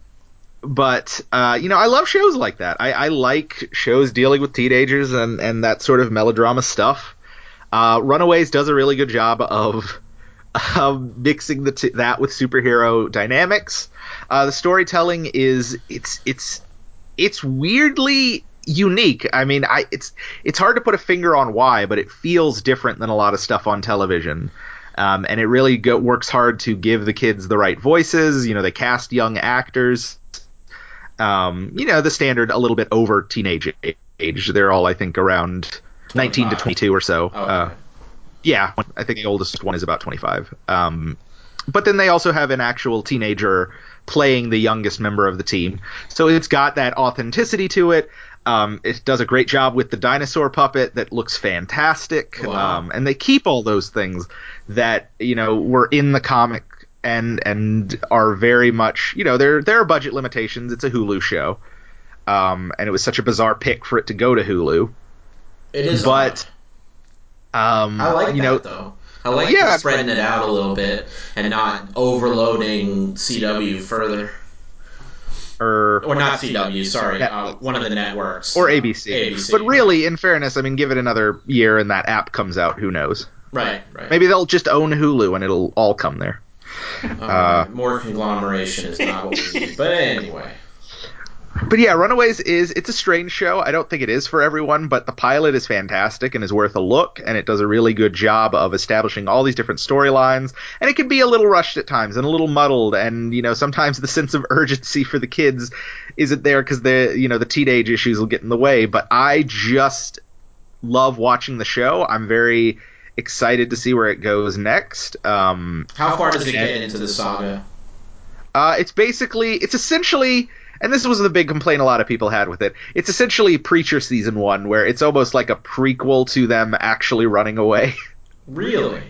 but uh, you know, I love shows like that. I, I like shows dealing with teenagers and, and that sort of melodrama stuff. Uh, Runaways does a really good job of, of mixing the t- that with superhero dynamics. Uh, the storytelling is it's it's it's weirdly unique. I mean, I it's it's hard to put a finger on why, but it feels different than a lot of stuff on television. Um, and it really go, works hard to give the kids the right voices. You know, they cast young actors. Um, you know, the standard a little bit over teenage age. They're all, I think, around 25. 19 to 22 or so. Oh, okay. uh, yeah, I think the oldest one is about 25. Um, but then they also have an actual teenager playing the youngest member of the team. So it's got that authenticity to it. Um, it does a great job with the dinosaur puppet that looks fantastic. Wow. Um, and they keep all those things that you know were in the comic and and are very much you know there there are budget limitations. It's a Hulu show, um, and it was such a bizarre pick for it to go to Hulu. It is, but um, I like you that, know though. I like yeah, spreading it out a little bit and not overloading CW further. Or, or not CW, sorry, uh, one of the networks. Or ABC. ABC. But really, in fairness, I mean, give it another year and that app comes out. Who knows? Right, right. Maybe they'll just own Hulu and it'll all come there. Uh, uh, more conglomeration is not what we need. But anyway but yeah, Runaways is it's a strange show. I don't think it is for everyone, but the pilot is fantastic and is worth a look, and it does a really good job of establishing all these different storylines. And it can be a little rushed at times and a little muddled, and you know sometimes the sense of urgency for the kids isn't there because the you know the teenage issues will get in the way. But I just love watching the show. I'm very excited to see where it goes next. Um, How far does it get into the saga? Uh, it's basically it's essentially and this was the big complaint a lot of people had with it. It's essentially Preacher season one, where it's almost like a prequel to them actually running away. Really?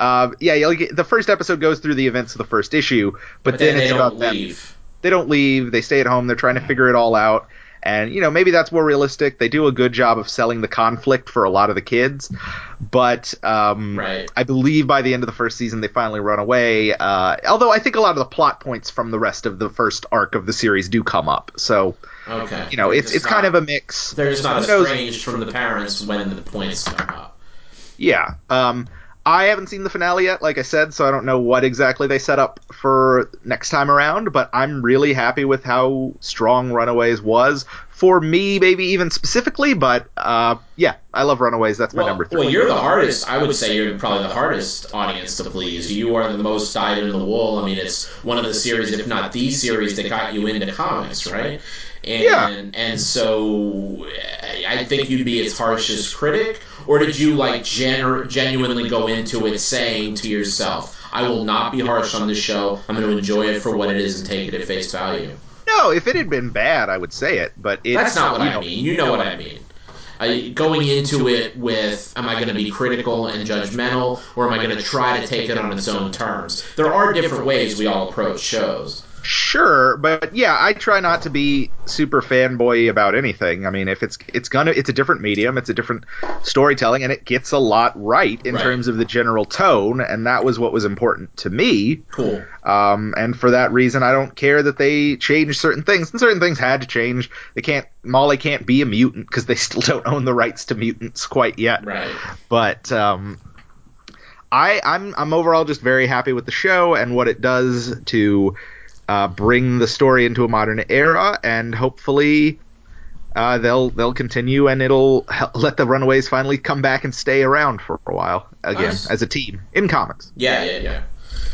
Uh, yeah, like the first episode goes through the events of the first issue, but, but then, then it's about leave. them. They don't leave. They stay at home. They're trying to figure it all out. And you know, maybe that's more realistic. They do a good job of selling the conflict for a lot of the kids, but um, right. I believe by the end of the first season they finally run away. Uh, although I think a lot of the plot points from the rest of the first arc of the series do come up. So okay, you know, they're it's it's not, kind of a mix. They're just not estranged from the parents when the points come up. Yeah. Um, I haven't seen the finale yet, like I said, so I don't know what exactly they set up for next time around, but I'm really happy with how strong Runaways was for me, maybe even specifically, but uh, yeah, I love Runaways. That's my well, number three. Well, you're the hardest. I would say you're probably the hardest audience to please. You are the most dyed in the wool. I mean, it's one of the series, if not the series, that got you into comics, right? And, yeah. And so I think you'd be its harshest critic, or did you like genu- genuinely go into it saying to yourself, "I will not be harsh on this show. I'm going to enjoy it for what it is and take it at face value." No, if it had been bad, I would say it, but that's not what I mean. You know what I mean. I, going into it with, am I going to be critical and judgmental, or am I going to try to take it on its own terms? There are different ways we all approach shows. Sure, but yeah, I try not to be super fanboy about anything. I mean, if it's it's gonna it's a different medium, it's a different storytelling, and it gets a lot right in Right. terms of the general tone, and that was what was important to me. Cool. Um, and for that reason, I don't care that they changed certain things, and certain things had to change. They can't Molly can't be a mutant because they still don't own the rights to mutants quite yet. Right. But um, I I'm I'm overall just very happy with the show and what it does to uh, bring the story into a modern era, and hopefully. Uh, they'll they'll continue and it'll hel- let the Runaways finally come back and stay around for a while again Nice. as a team in comics. Yeah, yeah, yeah.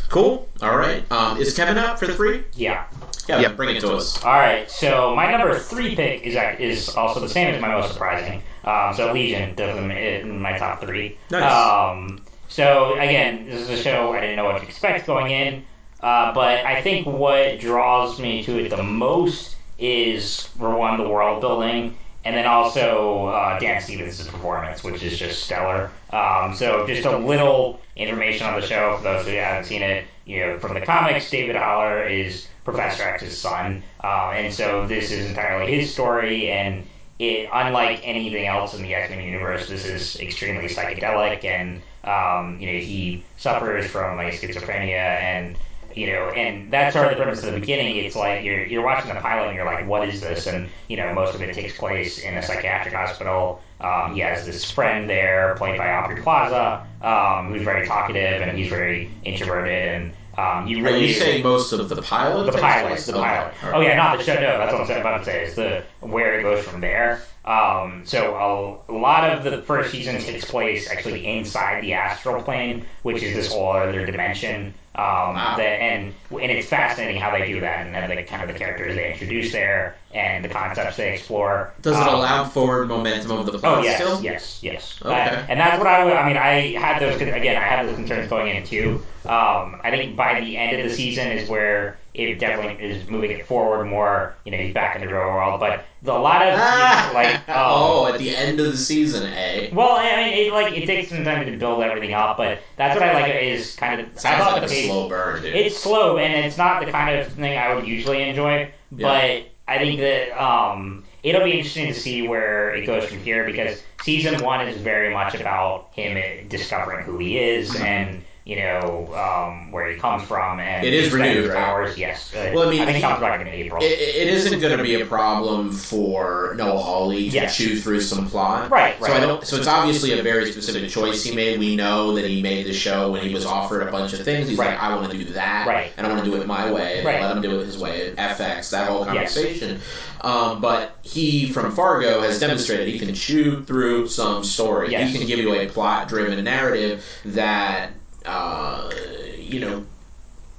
Cool. All right. Um, is Kevin up for three? Yeah. Yeah, Yep. bring it to us. All right, so my number three pick is is also the same as my most surprising. Um, so Legion definitely in my top three. Nice. Um, so again, this is a show I didn't know what to expect going in, uh, but I think what draws me to it the most is for one the world building, and then also uh, Dan Stevens' performance, which is just stellar. Um, so just a little information on the show for those who haven't seen it. You know, from the comics, David Haller is Professor X's son, um, and so this is entirely his story. And it, unlike anything else in the X Men universe, this is extremely psychedelic, and um, you know he suffers from like schizophrenia and you know, and that's sort of the premise at the beginning. It's like you're you're watching the pilot and you're like, what is this? And you know, most of it takes place in a psychiatric hospital. Um, he has this friend there, played by Aubrey Plaza, um, who's very talkative and he's very introverted, and um, you Are you saying most of the pilot? the pilot, the pilot. Oh yeah, not the show. No, that's what I'm saying. about to say. Is the where it goes from there. Um, so a, a lot of the first season takes place actually inside the astral plane, which is this whole other dimension. Um, Wow. that, and and it's fascinating how they do that and kind of the characters they introduce there and the concepts they explore. Does it Um, allow forward momentum of the plot Oh yes, still? yes, yes. Okay. Uh, and that's what I would. I mean, I had those again. I had those concerns going in too. Um, I think by the end of the season is where it definitely is moving it forward more. You know, he's back in the real world, but the, a lot of Ah! like oh, um, at the end of the season, eh? well, I mean, it, like it takes some time to build everything up, but that's what I like is kind of. I Sounds thought like a pace, slow burn, dude. it's slow and it's not the kind of thing I would usually enjoy, but I think that um, it'll be interesting to see where it goes from here because season one is very much about him discovering who he is and you know um, where he comes from and It is his set renewed, right? powers. Yes, Uh, Well, I mean, I think he- it comes back in April. It, it isn't going to be a problem for Noah Hawley to Yes. chew through some plot. Right, So I right. don't. So it's obviously a very specific choice he made. We know that he made the show when he was offered a bunch of things. He's Right. like, I want to do that, Right. and I want to do it my way. And Right. Let him do it his way. FX, that whole Yes. conversation. Um, but he from Fargo has demonstrated he can chew through some story. Yes. He can give you a plot-driven narrative that uh, you know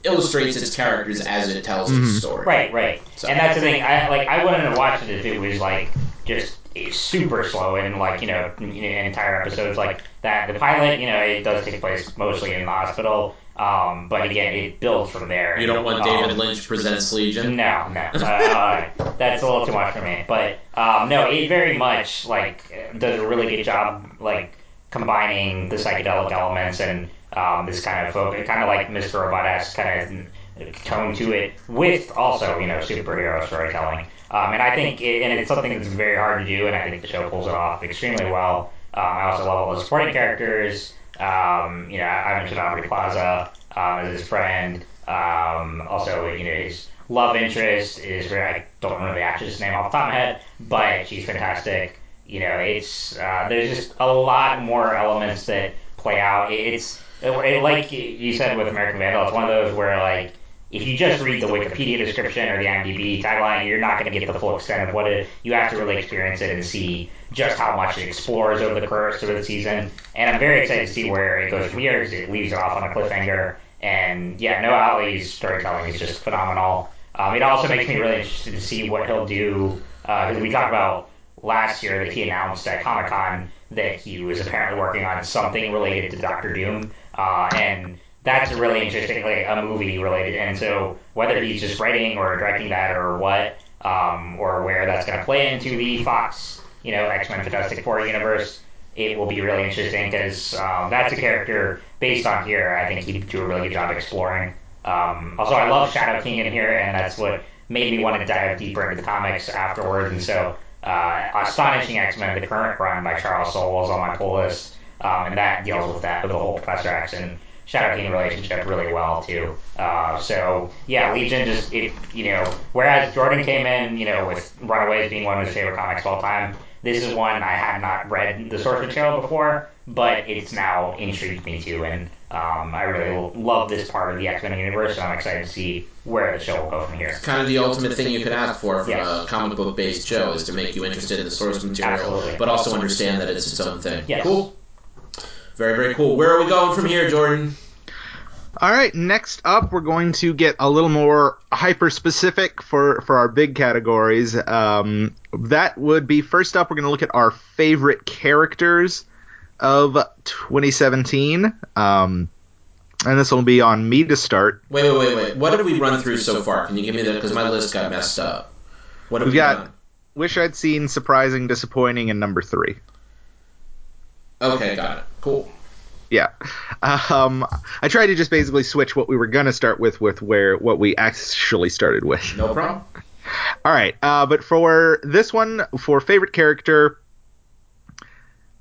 illustrates its characters as it tells Mhm. its story. Right, right. So- And that's the thing. I like. I wouldn't have watched it if it was like just super slow and like you know, you know entire episodes like that. The pilot, you know, it does take place mostly in the hospital. Um, but again, it builds from there. You don't want David Um, Lynch presents Legion. no, no, uh, that's a little too much for me. But um, no, it very much like does a really good job like combining the psychedelic elements and um, this kind of folk, kind of like Mr. Robot kind of tone to it, with also you know superhero storytelling. Um, and I think, it, and it's something that's very hard to do, and I think the show pulls it off extremely well. Um, I also love all the supporting characters. Um, you know, I mentioned Aubrey Plaza um, as his friend. Um, also, you know, his love interest is very. I don't remember the actress' name off the top of my head, but she's fantastic. You know, it's uh, there's just a lot more elements that play out. It's it, it- like you said with American Vandal. It's one of those where like if you just read the Wikipedia description or the IMDb tagline, you're not going to get the full extent of what it. You have to really experience it and see just how much it explores over the course of the season. And I'm very excited to see where it goes from here. 'cause It leaves it off on a cliffhanger. And yeah, Noah Hawley's storytelling is just phenomenal. Um, it also makes me really interested to see what he'll do because we talked about last year that he announced at Comic Con that he was apparently working on something related to Doctor Doom, uh, and that's really interesting, like a movie related. And so whether he's just writing or directing that or what, um, or where that's going to play into the Fox, you know X Men Fantastic Four universe, it will be really interesting because um, that's a character based on here. I think he'd do a really good job exploring. Um, also, I love Shadow King in here, and that's what made me want to dive deeper into the comics afterwards. And so, uh, Astonishing X Men, the current run by Charles Soule, is on my pull list, um, and that deals with that with the whole Professor X and Shadow King relationship really well too. Uh, so yeah, Legion just if you know, whereas Jordan came in, you know, with Runaways being one of his favorite comics of all time. This is one I had not read the source material before, but it's now intrigued me too, and um, I really love this part of the X Men universe, and I'm excited to see where the show will go from here. It's kind of the ultimate thing you could ask for from yes. a comic book based show is to make you interested in the source material, Absolutely. but also understand that it's its own thing. Yes. Cool. Very, very cool. Where are we going from here, Jordan? All right, next up, we're going to get a little more hyper specific for, for our big categories. Um, that would be first up, we're going to look at our favorite characters of 2017. Um, and this will be on me to start. Wait, wait, wait, wait. What did we run through so far? Can you give me that? Because my list got messed up. What have We've we got done? Wish I'd Seen, Surprising, Disappointing, and number three. Okay, got it. Cool. Yeah. Um, I tried to just basically switch what we were gonna start with with where what we actually started with. No problem. All right. Uh, but for this one, for favorite character,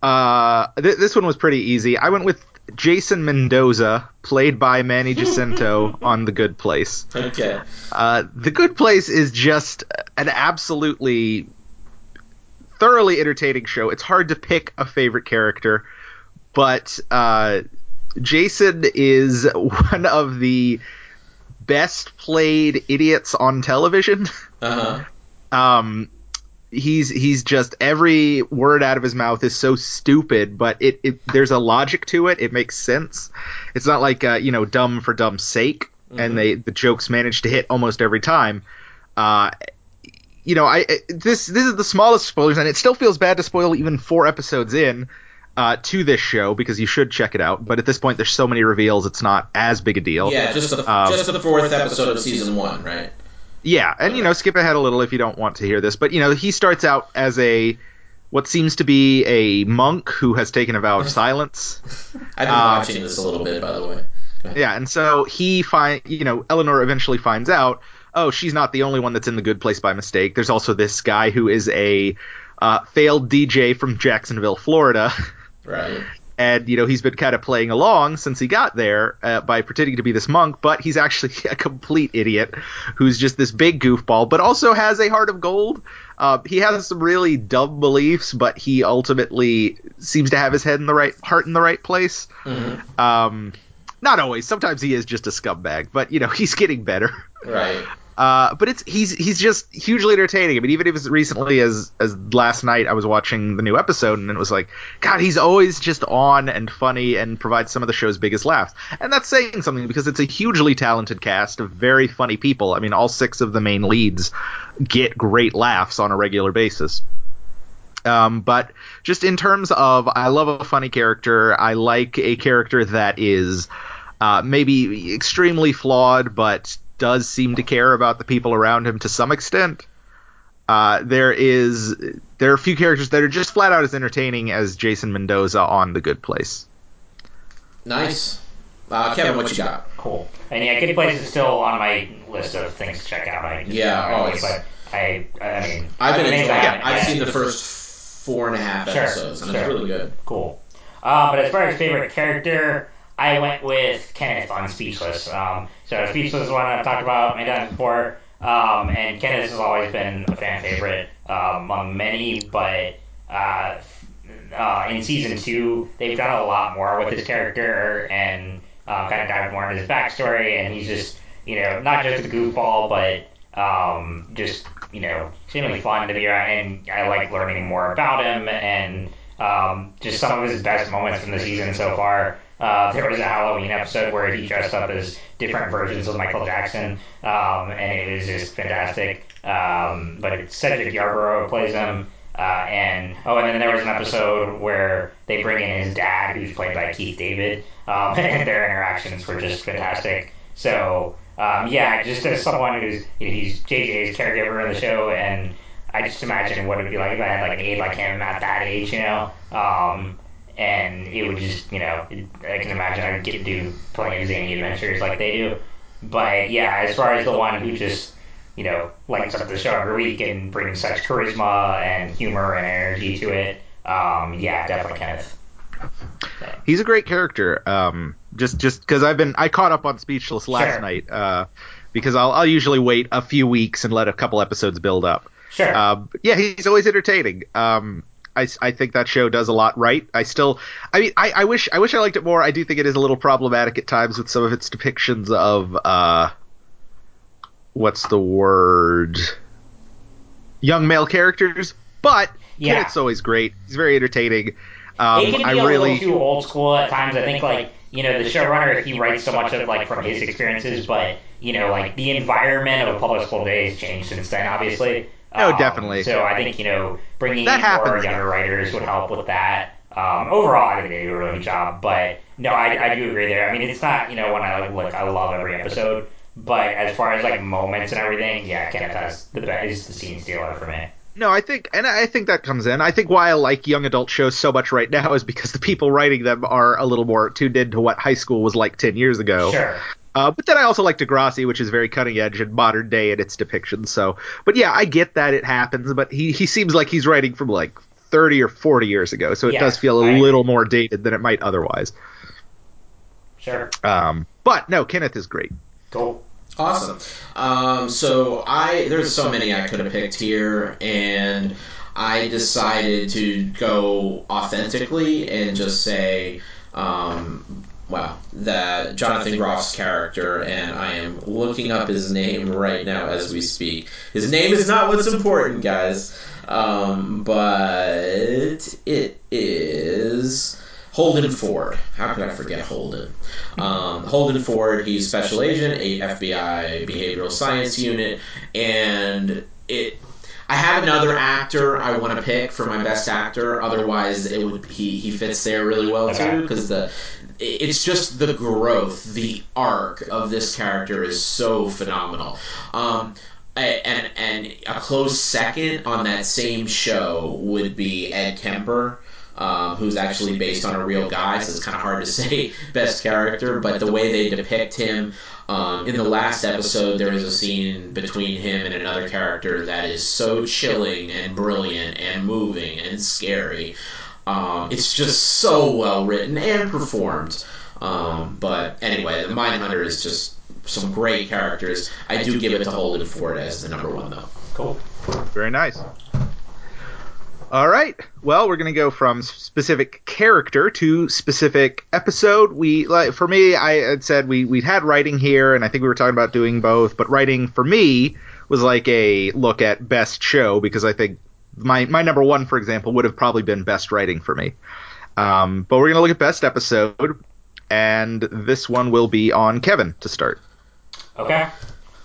uh, th- this one was pretty easy. I went with Jason Mendoza, played by Manny Jacinto on The Good Place. Okay. Uh, the Good Place is just an absolutely thoroughly entertaining show. It's hard to pick a favorite character but uh, Jason is one of the best played idiots on television. Uh huh. um, he's he's just every word out of his mouth is so stupid, but it, it there's a logic to it. It makes sense. It's not like uh, you know dumb for dumb's sake, mm-hmm. and they the jokes manage to hit almost every time. Uh, you know, I this this is the smallest spoilers, and it still feels bad to spoil even four episodes in uh, to this show because you should check it out. But at this point, there's so many reveals, it's not as big a deal. Yeah, just the, um, just the fourth episode of season one, right? Yeah, and you know, skip ahead a little if you don't want to hear this. But you know, he starts out as a what seems to be a monk who has taken a vow of silence. I've been um, watching this a little bit, by the way. Yeah, and so he find you know Eleanor eventually finds out. Oh, she's not the only one that's in the good place by mistake. There's also this guy who is a uh, failed DJ from Jacksonville, Florida. Right. And you know he's been kind of playing along since he got there uh, by pretending to be this monk, but he's actually a complete idiot who's just this big goofball, but also has a heart of gold. Uh, he has some really dumb beliefs, but he ultimately seems to have his head in the right heart in the right place. Mm-hmm. Um, not always. Sometimes he is just a scumbag, but you know he's getting better. Right. Uh, but it's he's he's just hugely entertaining. I mean, even as recently as as last night, I was watching the new episode, and it was like, God, he's always just on and funny, and provides some of the show's biggest laughs. And that's saying something because it's a hugely talented cast of very funny people. I mean, all six of the main leads get great laughs on a regular basis. Um, but just in terms of, I love a funny character. I like a character that is uh, maybe extremely flawed, but does seem to care about the people around him to some extent. Uh, there is there are a few characters that are just flat out as entertaining as Jason Mendoza on The Good Place. Nice. Uh, Kevin, what you got? Cool. And yeah, Good Place is still on my list of things to check out. I, yeah, always. But I, I mean, I've been enjoying it. I've seen the first four and a half sure, episodes, and sure. it's really good. Cool. Uh, but as far as favorite character, I went with Kenneth on Speechless. Um, so Speechless is one I've talked about many times before, um, and Kenneth has always been a fan favorite um, among many. But uh, uh, in season two, they've done a lot more with his character and uh, kind of dived more into his backstory, and he's just you know not just a goofball, but um, just you know extremely fun to be around, and I like learning more about him and um, just some of his best moments from the season so far. Uh, there was a Halloween episode where he dressed up as different versions of Michael Jackson, um, and it was just fantastic. Um, but Cedric Yarbrough plays him. Uh, and oh, and then there was an episode where they bring in his dad, who's played by Keith David, um, and their interactions were just fantastic. So um, yeah, just as someone who's you know, he's JJ's caregiver in the show, and I just imagine what it would be like if I had like an aide like him at that age, you know. Um, and it would just, you know, I can imagine I'd get to do plenty of zany adventures like they do. But yeah, as far as the one who just, you know, lights up the show every week and brings such charisma and humor and energy to it, um, yeah, definitely Kenneth. He's a great character. Um, just just because I've been I caught up on Speechless last Sure. night. Uh, because I'll I'll usually wait a few weeks and let a couple episodes build up. Sure. Um, yeah, he's always entertaining. Um, I, s- I think that show does a lot right. I still, I mean, I, I wish I wish I liked it more. I do think it is a little problematic at times with some of its depictions of uh, what's the word? Young male characters, but Yeah. Kenneth's always great. He's very entertaining. Um, it can be I a really, little too old school at times. I think like you know the showrunner he writes so much of like from his experiences, but you know like the environment of a public school day has changed since then, obviously. Oh, Um, definitely. So I think you know bringing That in more happens. younger writers would help with that. Um, overall, I think they do a really good job. But no, I, I do agree there. I mean, it's not you know when I like, like I love every episode, but as far as like moments and everything, yeah, Kenneth has the best is the scene stealer for me. No, I think, and I think that comes in. I think why I like young adult shows so much right now is because the people writing them are a little more tuned into what high school was like ten years ago. Sure. Uh, but then I also like Degrassi, which is very cutting edge and modern day in its depictions. So, but yeah, I get that it happens, but he he seems like he's writing from like thirty or forty years ago, so it Yeah, does feel a I agree. little more dated than it might otherwise. Sure. Um, but no, Kenneth is great. Cool. Awesome. Um, so I there's so many I could have picked here, and I decided to go authentically and just say, um, well, that Jonathan Groff's character, and I am looking up his name right now as we speak. His name is not what's important, guys, um, but it is. Holden Ford. How could I forget Holden? Um, Holden Ford, he's special agent, a FBI behavioral science unit, and it. I have another actor I want to pick for my best actor. Otherwise, it would he he fits there really well too because the it's just the growth, the arc of this character is so phenomenal. Um, and and a close second on that same show would be Ed Kemper um, who's actually based on a real guy, so it's kind of hard to say best character. But the way they depict him um, in the last episode, there was a scene between him and another character that is so chilling and brilliant and moving and scary. Um, it's just so well written and performed. Um, but anyway, the Mindhunter is just some great characters. I do give it to Holden Ford as the number one, though. Cool. Very nice. All right. Well, we're going to go from specific character to specific episode. We like for me, I had said we we had writing here, and I think we were talking about doing both. But writing for me was like a look at best show because I think my my number one, for example, would have probably been best writing for me. Um, but we're going to look at best episode, and this one will be on Kevin to start. Okay.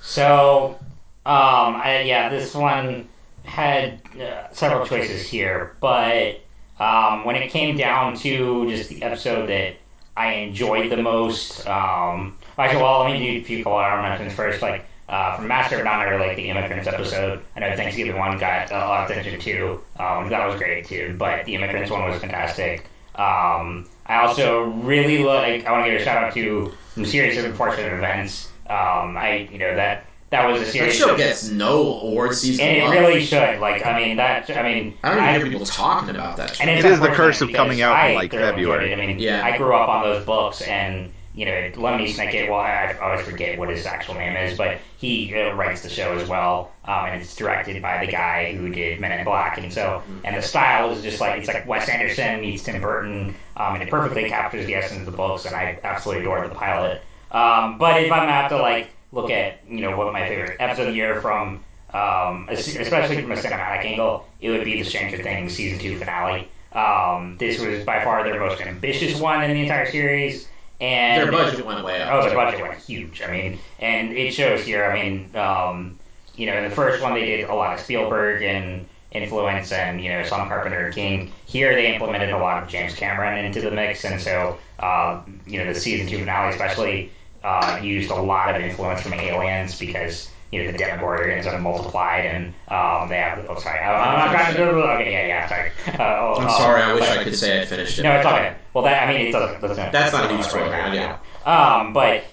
So, um, I, yeah, this one had uh, several choices here, but um, when it came down to just the episode that I enjoyed the most, um, actually, well, let me do a few honorable mentions first. Like uh, from Master of None, I really like the Immigrants episode. I know Thanksgiving one got a lot of attention too. Um, that was great too, but the Immigrants one was fantastic. Um, I also really like. I want to give a shout out to some Series of Unfortunate Events. Um, I, you know, that that was a That series. show gets no award season. and it love. really should. Like, I mean, that. I mean, I don't even hear people talking about that. Show. and it's the curse of coming out in, I like, thoroughly enjoyed February. I mean, Yeah. I grew up on those books, and you know, Lemony Snicket. Well, I, I always forget what his actual name is, but he uh, writes the show as well, um, and it's directed by the guy who did Men in Black, and so and the style is just like it's like Wes Anderson meets Tim Burton, um, and it perfectly captures the essence of the books, and I absolutely adore the pilot. Um, but if I'm gonna have to like look at you know what my favorite episode of the year from um, especially from a cinematic angle, it would be the Stranger Things season two finale. Um, this was by far their most ambitious one in the entire series, and Their budget went way up. Oh, the budget went huge. I mean, and it shows here. I mean, um, you know, in the first one they did a lot of Spielberg and influence, and you know, some Carpenter and King. Here they implemented a lot of James Cameron into the mix, and so uh, you know, the season two finale especially uh, used a lot of influence from Aliens because you know the Demogorgons are multiplied and um, they have. Oh, sorry, I'm not trying to. Okay, yeah, yeah, sorry. Uh, oh, I'm oh, sorry. I wish I could say I finished it. No, it's okay. Well, that I mean, it doesn't. doesn't That's not a huge spoiler, yeah. Um, but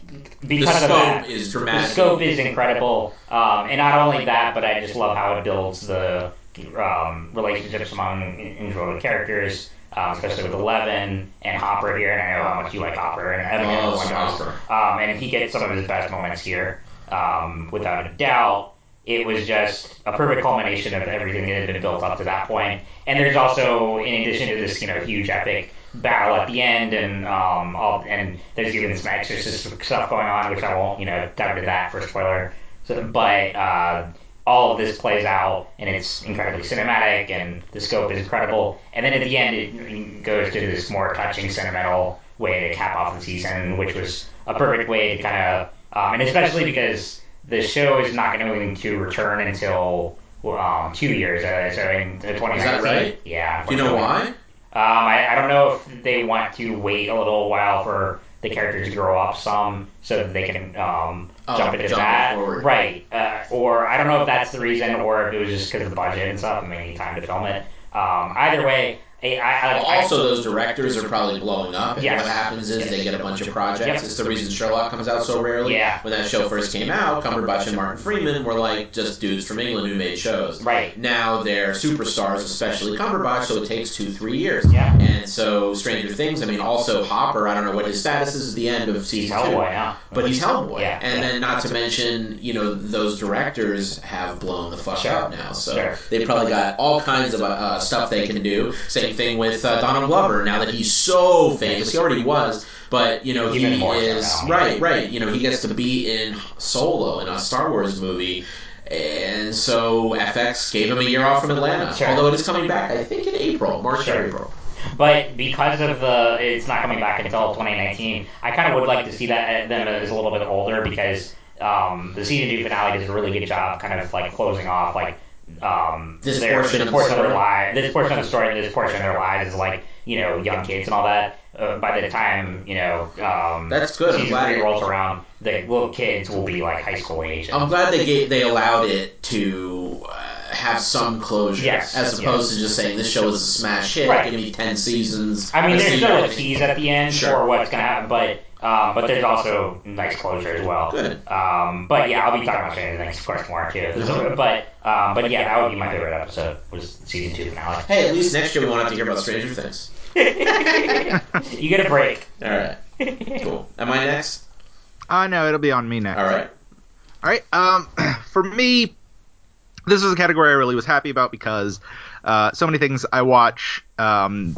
The because of scope that, is the scope is incredible, um, and not only that, but I just love how it builds the um, relationships among individual characters, um, especially with Eleven and Hopper here. And I know how much you like Hopper, and think Oh, does. Hopper. Um, and he gets some of his best moments here, um, without a doubt. It was just a perfect culmination of everything that had been built up to that point. And there's also, in addition to this, you know, huge epic battle at the end, and um, all, and there's even some exorcist stuff going on, which I won't, you know, dive into that for spoiler. So, but uh, all of this plays out, and it's incredibly cinematic, and the scope is incredible. And then at the end, it goes to this more touching, sentimental way to cap off the season, which was a perfect way to kind of, um, and especially because the show is not going to return until um, two years, uh, so in 2019. right? Yeah. Do you know why? Um, I, I don't know if they want to wait a little while for the characters to grow up some so that they can um, Oh, jump into that. forward. Right. Uh, or I don't know if that's the reason or if it was just because of the budget and stuff and they need time to film it. Um, either way, I, I, also, those directors are probably blowing up. And Yes. what happens is Yes. they get a bunch of projects. Yep. It's the reason Sherlock comes out so rarely. Yeah. When that show first came out, Cumberbatch and Martin Freeman were like just dudes from England who made shows. Right. Now they're superstars, especially Cumberbatch, so it takes two, three years. Yeah. And so Stranger Things, I mean, also Hopper, I don't know what his status is at the end of he's season two. Hellboy now. But he's Hellboy. Yeah, and yeah. then not to mention, you know, those directors have blown the fuck Sure. out now. So Sure. they've probably got all kinds of uh, stuff they can do. Same thing with uh, Donald Glover. Now that he's so famous, he already was, but you know Even he is right, right. You know he gets to be in Solo in a Star Wars movie. And so FX gave him a year off from Atlanta, Sure. although it is coming back, I think in April, March Sure. or April. But because of the, it's not coming back until 2019. I kind of would like to see that them as a little bit older because um, the season two finale does a really good job, kind of like closing off like um, This their, portion this of the of their story. lives. This portion of the story, this portion of their lives is like you know young kids and all that. Uh, by the time you know um, That's good, I'm season glad- three rolls around, the little kids will be like high school age. I'm glad they gave, they allowed it to uh, have some closure, Yes, as opposed to just saying this show is a smash hit. Right. Give me ten seasons. I mean, there's see still a everything. tease at the end Sure. for what's gonna happen, but um, but there's also nice closure as well. Good. Um, but yeah, I'll be talking about Stranger Things, of course, more too. But um, but yeah, that would be my favorite episode was season two finale. Hey, at least next year we won't have to hear about Stranger Things. you get a break. All right, cool. Am I next? Uh, no, it'll be on me next. All right. All right. Um, for me, this is a category I really was happy about because uh, so many things I watch um,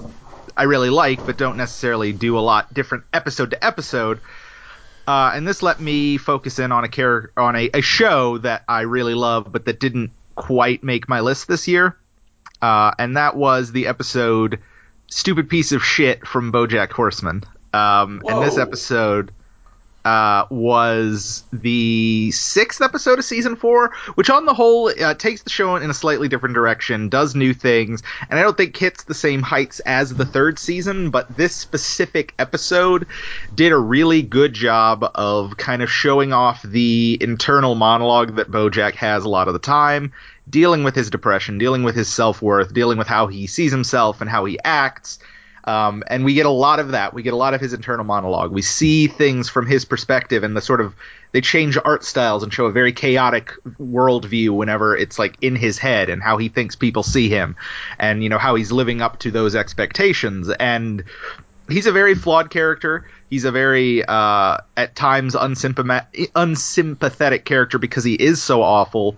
I really like, but don't necessarily do a lot different episode to episode. Uh, and this let me focus in on a char- on a, a show that I really love, but that didn't quite make my list this year. Uh, and that was the episode "Stupid Piece of Shit" from BoJack Horseman. Um, and this episode uh, was the sixth episode of season four, which on the whole uh, takes the show in a slightly different direction, does new things, and I don't think hits the same heights as the third season. But this specific episode did a really good job of kind of showing off the internal monologue that BoJack has a lot of the time, dealing with his depression, dealing with his self worth, dealing with how he sees himself and how he acts. Um, and we get a lot of that. We get a lot of his internal monologue. We see things from his perspective, and the sort of they change art styles and show a very chaotic worldview whenever it's like in his head and how he thinks people see him, and you know how he's living up to those expectations. And he's a very flawed character. He's a very uh, at times unsympathetic, unsympathetic character because he is so awful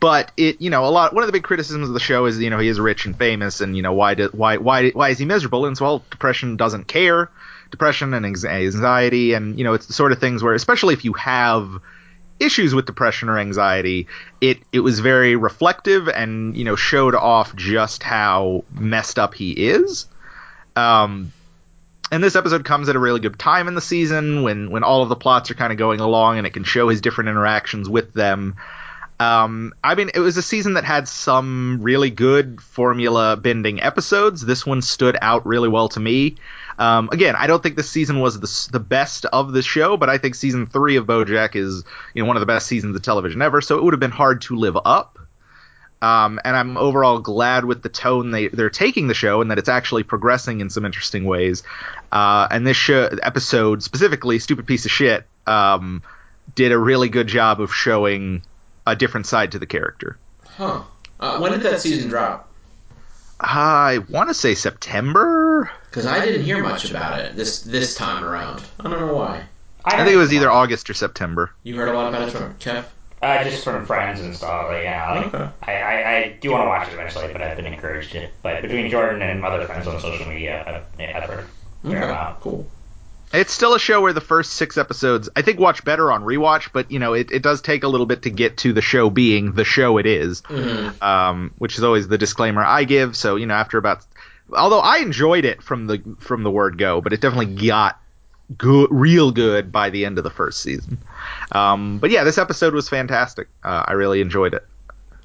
but it you know a lot one of the big criticisms of the show is you know he is rich and famous and you know why do, why why why is he miserable? And so well depression doesn't care. Depression and anxiety and you know it's the sort of things where especially if you have issues with depression or anxiety it it was very reflective and you know showed off just how messed up he is. Um and this episode comes at a really good time in the season when when all of the plots are kind of going along and it can show his different interactions with them um, I mean, it was a season that had some really good formula bending episodes. This one stood out really well to me. Um, again, I don't think this season was the the best of the show, but I think season three of BoJack is you know one of the best seasons of television ever. So it would have been hard to live up. Um, and I'm overall glad with the tone they they're taking the show and that it's actually progressing in some interesting ways. Uh, and this show, episode specifically, stupid piece of shit, um, did a really good job of showing a different side to the character. Huh. Uh, when did that season drop? I want to say September. Because I didn't hear much about it this this time around. I don't know why. I think it was either August or September. You heard a lot about it from Kev? Uh, just from friends and stuff. Like, yeah, like, Okay. I, I, I do want to watch it eventually, but I've been encouraged to. But between Jordan and other friends on social media, I've, I've heard a fair Okay, cool. It's still a show where the first six episodes, I think, watch better on rewatch, but you know, it, it does take a little bit to get to the show being the show it is, Mhm. um, which is always the disclaimer I give. So you know, after about, although I enjoyed it from the from the word go, but it definitely got good, real good by the end of the first season. Um, but yeah, this episode was fantastic. Uh, I really enjoyed it.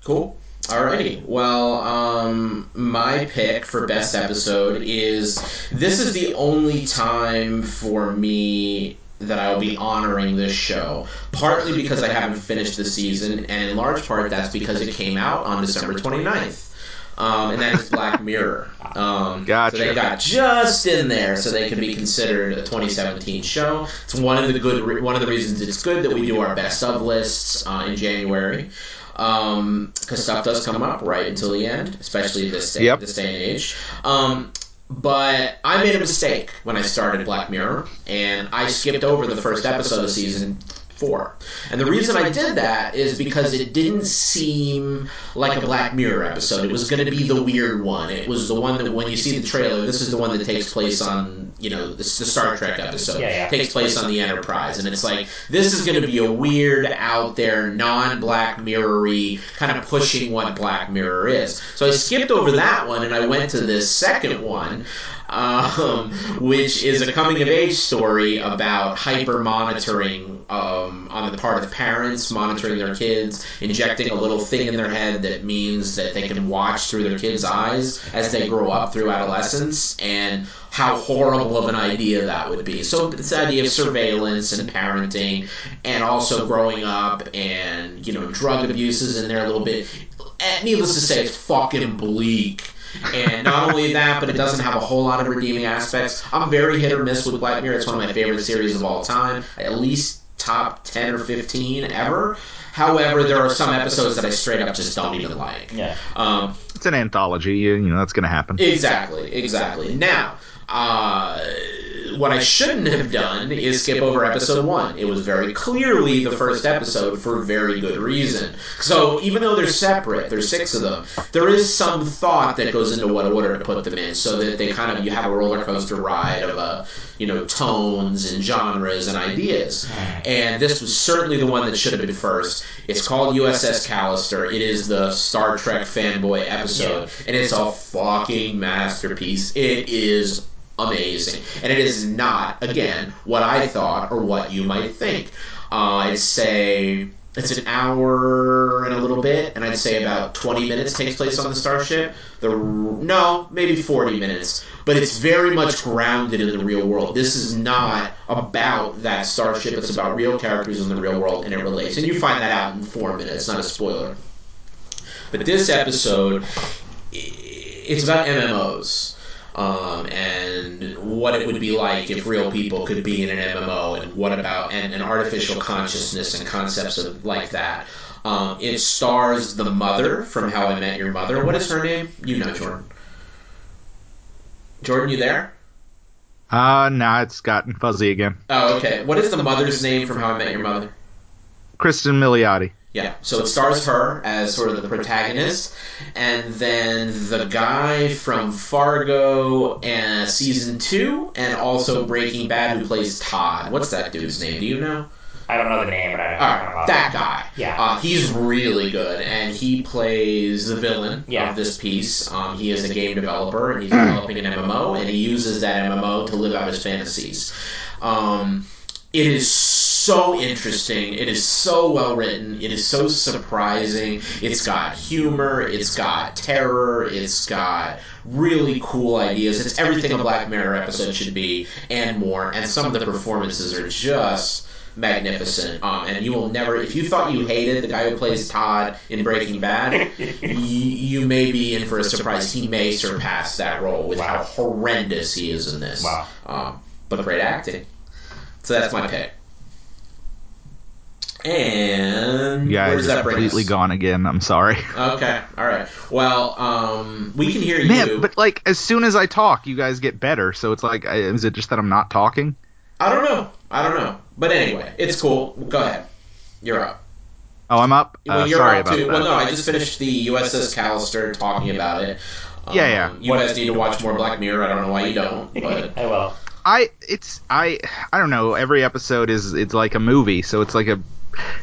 Cool. Alrighty. Well, um, my pick for best episode is this is the only time for me that I'll be honoring this show. Partly because I haven't finished the season, and in large part that's because it came out on December 29th. Um, and that is Black Mirror. Um, Gotcha. So they got just in there, so they can be considered a 2017 show. It's one of the good, re- one of the reasons it's good that we do our best of lists uh, in January because stuff does come up right until the end, especially this day, Yep. this day and age. Um, but I made a mistake when I started Black Mirror, and I skipped over the first episode of season four. And the reason I did that is because it didn't seem like a Black Mirror episode. It was going to be the weird one. It was the one that when you see the trailer, this is the one that takes place on, you know, the, the Star Trek episode. Yeah, yeah. Takes place on the Enterprise, and it's like this is going to be a weird, out there, non-Black Mirror-y kind of pushing what Black Mirror is. So I skipped over that one, and I went to this second one, um, which is a coming-of-age story about hyper monitoring um, Um, on the part of parents, monitoring their kids, injecting a little thing in their head that means that they can watch through their kids' eyes as they grow up through adolescence, and how horrible of an idea that would be. So this idea of surveillance and parenting, and also growing up, and you know, drug abuse is in there a little bit. And needless to say, it's fucking bleak. And not only that, but it doesn't have a whole lot of redeeming aspects. I'm very hit or miss with Black Mirror. It's one of my favorite series of all time. At least top 10 or 15 ever. However, there are some episodes that I straight up just don't even like. Yeah. Um, It's an anthology, you, you know that's going to happen. Exactly, exactly. Now, uh, what I shouldn't have done is skip over episode one. It was very clearly the first episode for very good reason. So even though they're separate, there's six of them, there is some thought that goes into what order to put them in, so that they kind of you have a roller coaster ride of uh, you know tones and genres and ideas. And this was certainly the one that should have been first. It's called USS Callister. It is the Star Trek fanboy episode, and it's a fucking masterpiece. It is amazing, and it is not again what I thought or what you might think. Uh, I'd say it's an hour and a little bit, and I'd say about 20 minutes takes place on the starship. The no, maybe 40 minutes, but it's very much grounded in the real world. This is not about that starship. It's about real characters in the real world, and it relates. And you find that out in four minutes. Not a spoiler. But this episode, it's about MMOs. Um, and what it would be like if real people could be in an MMO, and what about and, and artificial consciousness and concepts of like that. Um, it stars the mother from How I Met Your Mother. What is her name? You know, Jordan. Jordan, you there? Uh, now it's gotten fuzzy again. Oh, okay. What is the mother's name from How I Met Your Mother? Cristin Milioti. Yeah, so it stars her as sort of the protagonist, and then the guy from Fargo and season two, and also Breaking Bad, who plays Todd. What's that dude's name? Do you know? I don't know the name, but I know. All right, that guy. Yeah. Uh, he's really good, and he plays the villain Yeah. of this piece. Um, he is a game developer, and he's developing an MMO, and he uses that MMO to live out his fantasies. Um, it is so interesting. It is so well written. It is so surprising. It's got humor. It's got terror. It's got really cool ideas. It's everything a Black Mirror episode should be and more. And some of the performances are just magnificent. Um, and you will never, if you thought you hated the guy who plays Todd in Breaking Bad, you, you may be in for a surprise. He may surpass that role with wow. how horrendous he is in this. Wow. Um, but great acting. So that's my pick. And yeah, guys where does that bring completely us? gone again. I'm sorry. Okay, all right. Well, um, we can hear Man, you. but like as soon as I talk, you guys get better. So it's like, is it just that I'm not talking? I don't know. I don't know. But anyway, it's cool. Go ahead. You're up. Oh, I'm up. Well, Uh, you're sorry up about too. that. Well, no, I just finished the USS Callister talking about it. Um, Yeah, yeah. You guys need to watch more Black Mirror. I don't know why you don't, but I will. I it's I I don't know. Every episode is it's like a movie, so it's like a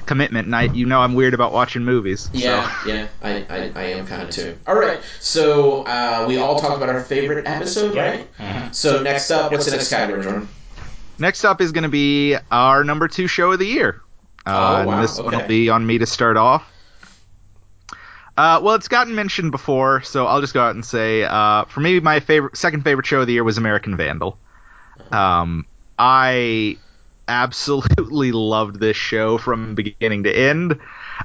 commitment. And I you know I'm weird about watching movies. yeah, yeah, I, I, I am kind of too. All right, so uh, we all talked about our favorite episode, right? Mhm. So next up, what's the next category, Jordan? Next up is going to be our number two show of the year. Uh, Oh, and wow, this one will be on me to start off. Uh, well, it's gotten mentioned before, so I'll just go out and say, uh, for me, my favorite, second favorite show of the year was American Vandal. Um, I absolutely loved this show from beginning to end.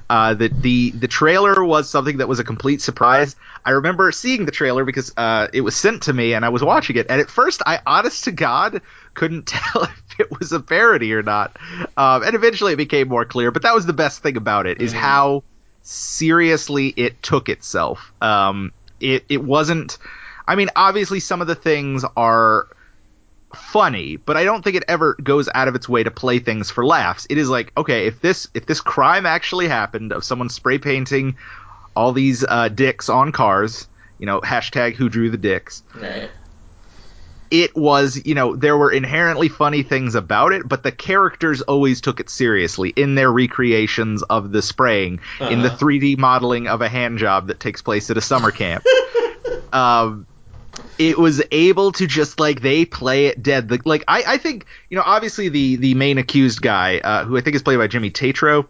Uh, the, the the trailer was something that was a complete surprise. I remember seeing the trailer because uh, it was sent to me and I was watching it. And at first, I honest to God couldn't tell if it was a parody or not. Um, and eventually, it became more clear. But that was the best thing about it is how seriously it took itself. Um, it it wasn't. I mean, obviously, some of the things are funny, but I don't think it ever goes out of its way to play things for laughs. It is like, okay, if this if this crime actually happened of someone spray painting all these uh, dicks on cars, you know, hashtag who drew the dicks. Right. It was, you know, there were inherently funny things about it, but the characters always took it seriously in their recreations of the spraying, in the Uh-huh. 3D modeling of a hand job that takes place at a summer camp. um, it was able to just like they play it dead. The, like I, I think you know obviously the the main accused guy uh, who I think is played by Jimmy Tatro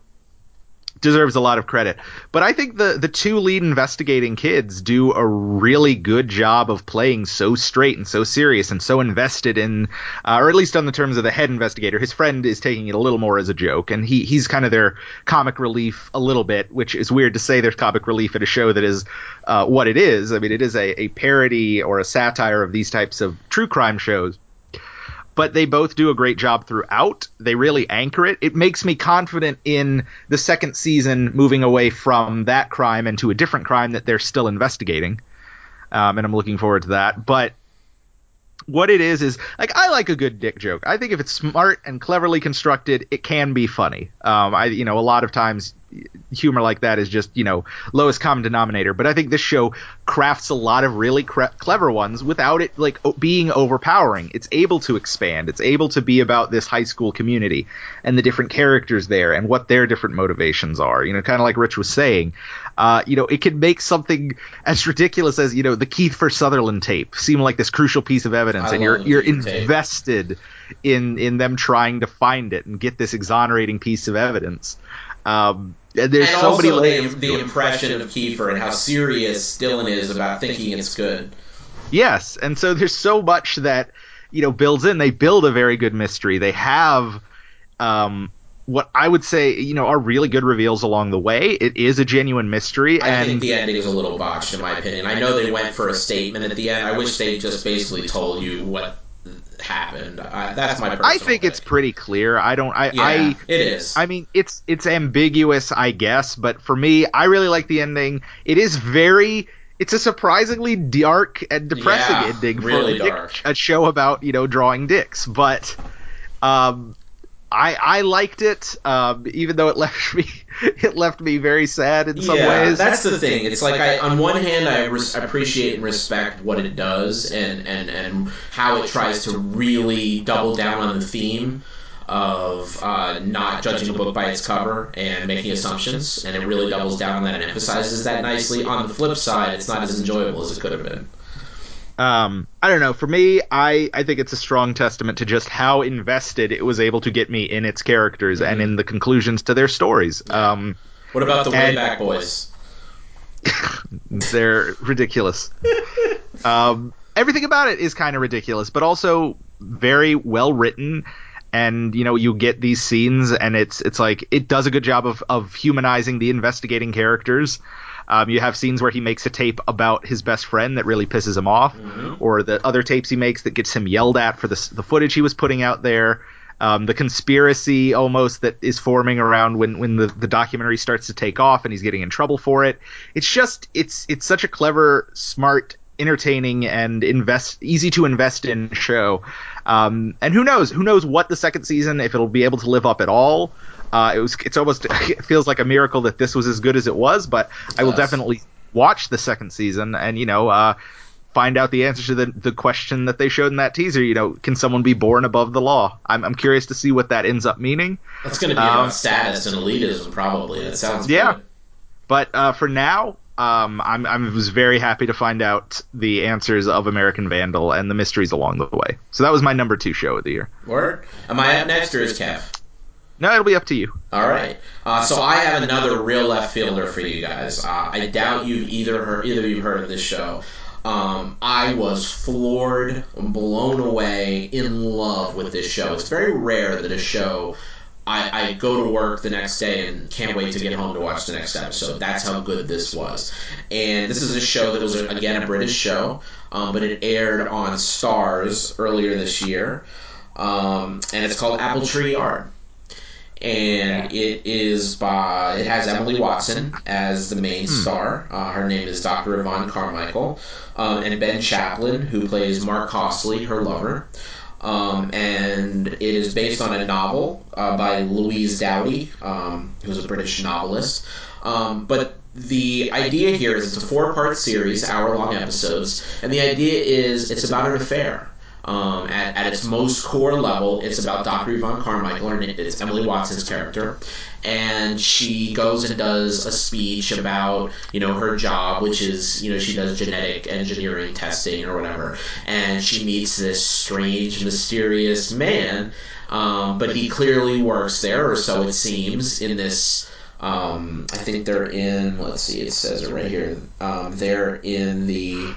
deserves a lot of credit. But I think the the two lead investigating kids do a really good job of playing so straight and so serious and so invested in, uh, or at least on the terms of the head investigator. His friend is taking it a little more as a joke, and he he's kind of their comic relief a little bit, which is weird to say there's comic relief at a show that is uh, what it is. I mean, it is a, a parody or a satire of these types of true crime shows but they both do a great job throughout. They really anchor it. It makes me confident in the second season moving away from that crime into a different crime that they're still investigating. Um, and I'm looking forward to that. But what it is is like I like a good dick joke. I think if it's smart and cleverly constructed, it can be funny. Um, I you know a lot of times humor like that is just you know lowest common denominator. But I think this show crafts a lot of really cre- clever ones without it like o- being overpowering. It's able to expand. It's able to be about this high school community and the different characters there and what their different motivations are. You know, kind of like Rich was saying. Uh, you know, it can make something as ridiculous as you know the Kiefer Sutherland tape seem like this crucial piece of evidence, I and you're you're Keith tape. invested in in them trying to find it and get this exonerating piece of evidence. Um, there's and so also many the, layers. the impression of Kiefer and how serious Dylan is about thinking it's good. Yes, and so there's so much that you know builds in. They build a very good mystery. They have um, what I would say you know are really good reveals along the way. It is a genuine mystery, I and think the ending is a little botched, in my opinion. I know they went for a statement at the end. I wish they just basically told you what happened. I, that's my I think it's pick. pretty clear. I don't. I. Yeah, I it is. I mean, it's it's ambiguous, I guess, but for me, I really like the ending. It is very. It's a surprisingly dark and depressing Yeah, ending really for a, dick- a show about you know drawing dicks, but um, I I liked it, um, even though it left me it left me very sad in some yeah, ways. that's the thing. It's like I, on one hand, I res- appreciate and respect what it does and, and, and how it tries to really double down on the theme of uh, not judging a book by its cover and making assumptions, and it really doubles down on that and emphasizes that nicely. On the flip side, it's not as enjoyable as it could have been. Um, I don't know. For me, I, I think it's a strong testament to just how invested it was able to get me in its characters and in the conclusions to their stories. Um, What about the And- Wayback Boys? they're ridiculous. um, everything about it is kind of ridiculous, but also very well written. And you know, you get these scenes, and it's it's like it does a good job of of humanizing the investigating characters. Um, you have scenes where he makes a tape about his best friend that really pisses him off, or the other tapes he makes that gets him yelled at for the the footage he was putting out there. Um, the conspiracy almost that is forming around when when the, the documentary starts to take off and he's getting in trouble for it. It's just it's it's such a clever, smart, entertaining, and invest easy to invest in show. Um, and who knows? Who knows what the second season if it'll be able to live up at all. Uh, it was it's almost it feels like a miracle that this was as good as it was, but I will does. definitely watch the second season and you know uh, find out the answer to the the question that they showed in that teaser. You know, can someone be born above the law? I'm I'm curious to see what that ends up meaning. That's going to be Um, about status and elitism, probably. That sounds Yeah. good. But uh, for now, um, I'm I was very happy to find out the answers of American Vandal and the mysteries along the way. So that was my number two show of the year. Word. Am I up next or is Kev? No, it'll be up to you. All right. Uh, so I have another real left fielder for you guys. Uh, I doubt you've either heard either of you heard of this show. Um, I was floored, blown away, in love with this show. It's very rare that a show I, I go to work the next day and can't wait to get home to watch the next episode. That's how good this was. And this is a show that was again a British show, um, but it aired on Starz earlier this year, um, and it's called Apple Tree Yard and it is by it has Emily Watson as the main star. Uh, her name is Dr. Yvonne Carmichael, um, and Ben Chaplin, who plays Mark Costley, her lover. Um, and it is based on a novel uh, by Louise Doughty, um, who's a British novelist. Um, but the idea here is it's a four-part series, hour-long episodes, and the idea is it's about an affair. Um, at, at its most core level, it's about Dr. Yvonne Carmichael, and it- it's Emily Watson's character, and she goes and does a speech about you know her job, which is you know she does genetic engineering testing or whatever, and she meets this strange, mysterious man, um, but he clearly works there, or so it seems, in this. Um, I think they're in. Let's see, it says it right here. Um, they're in the.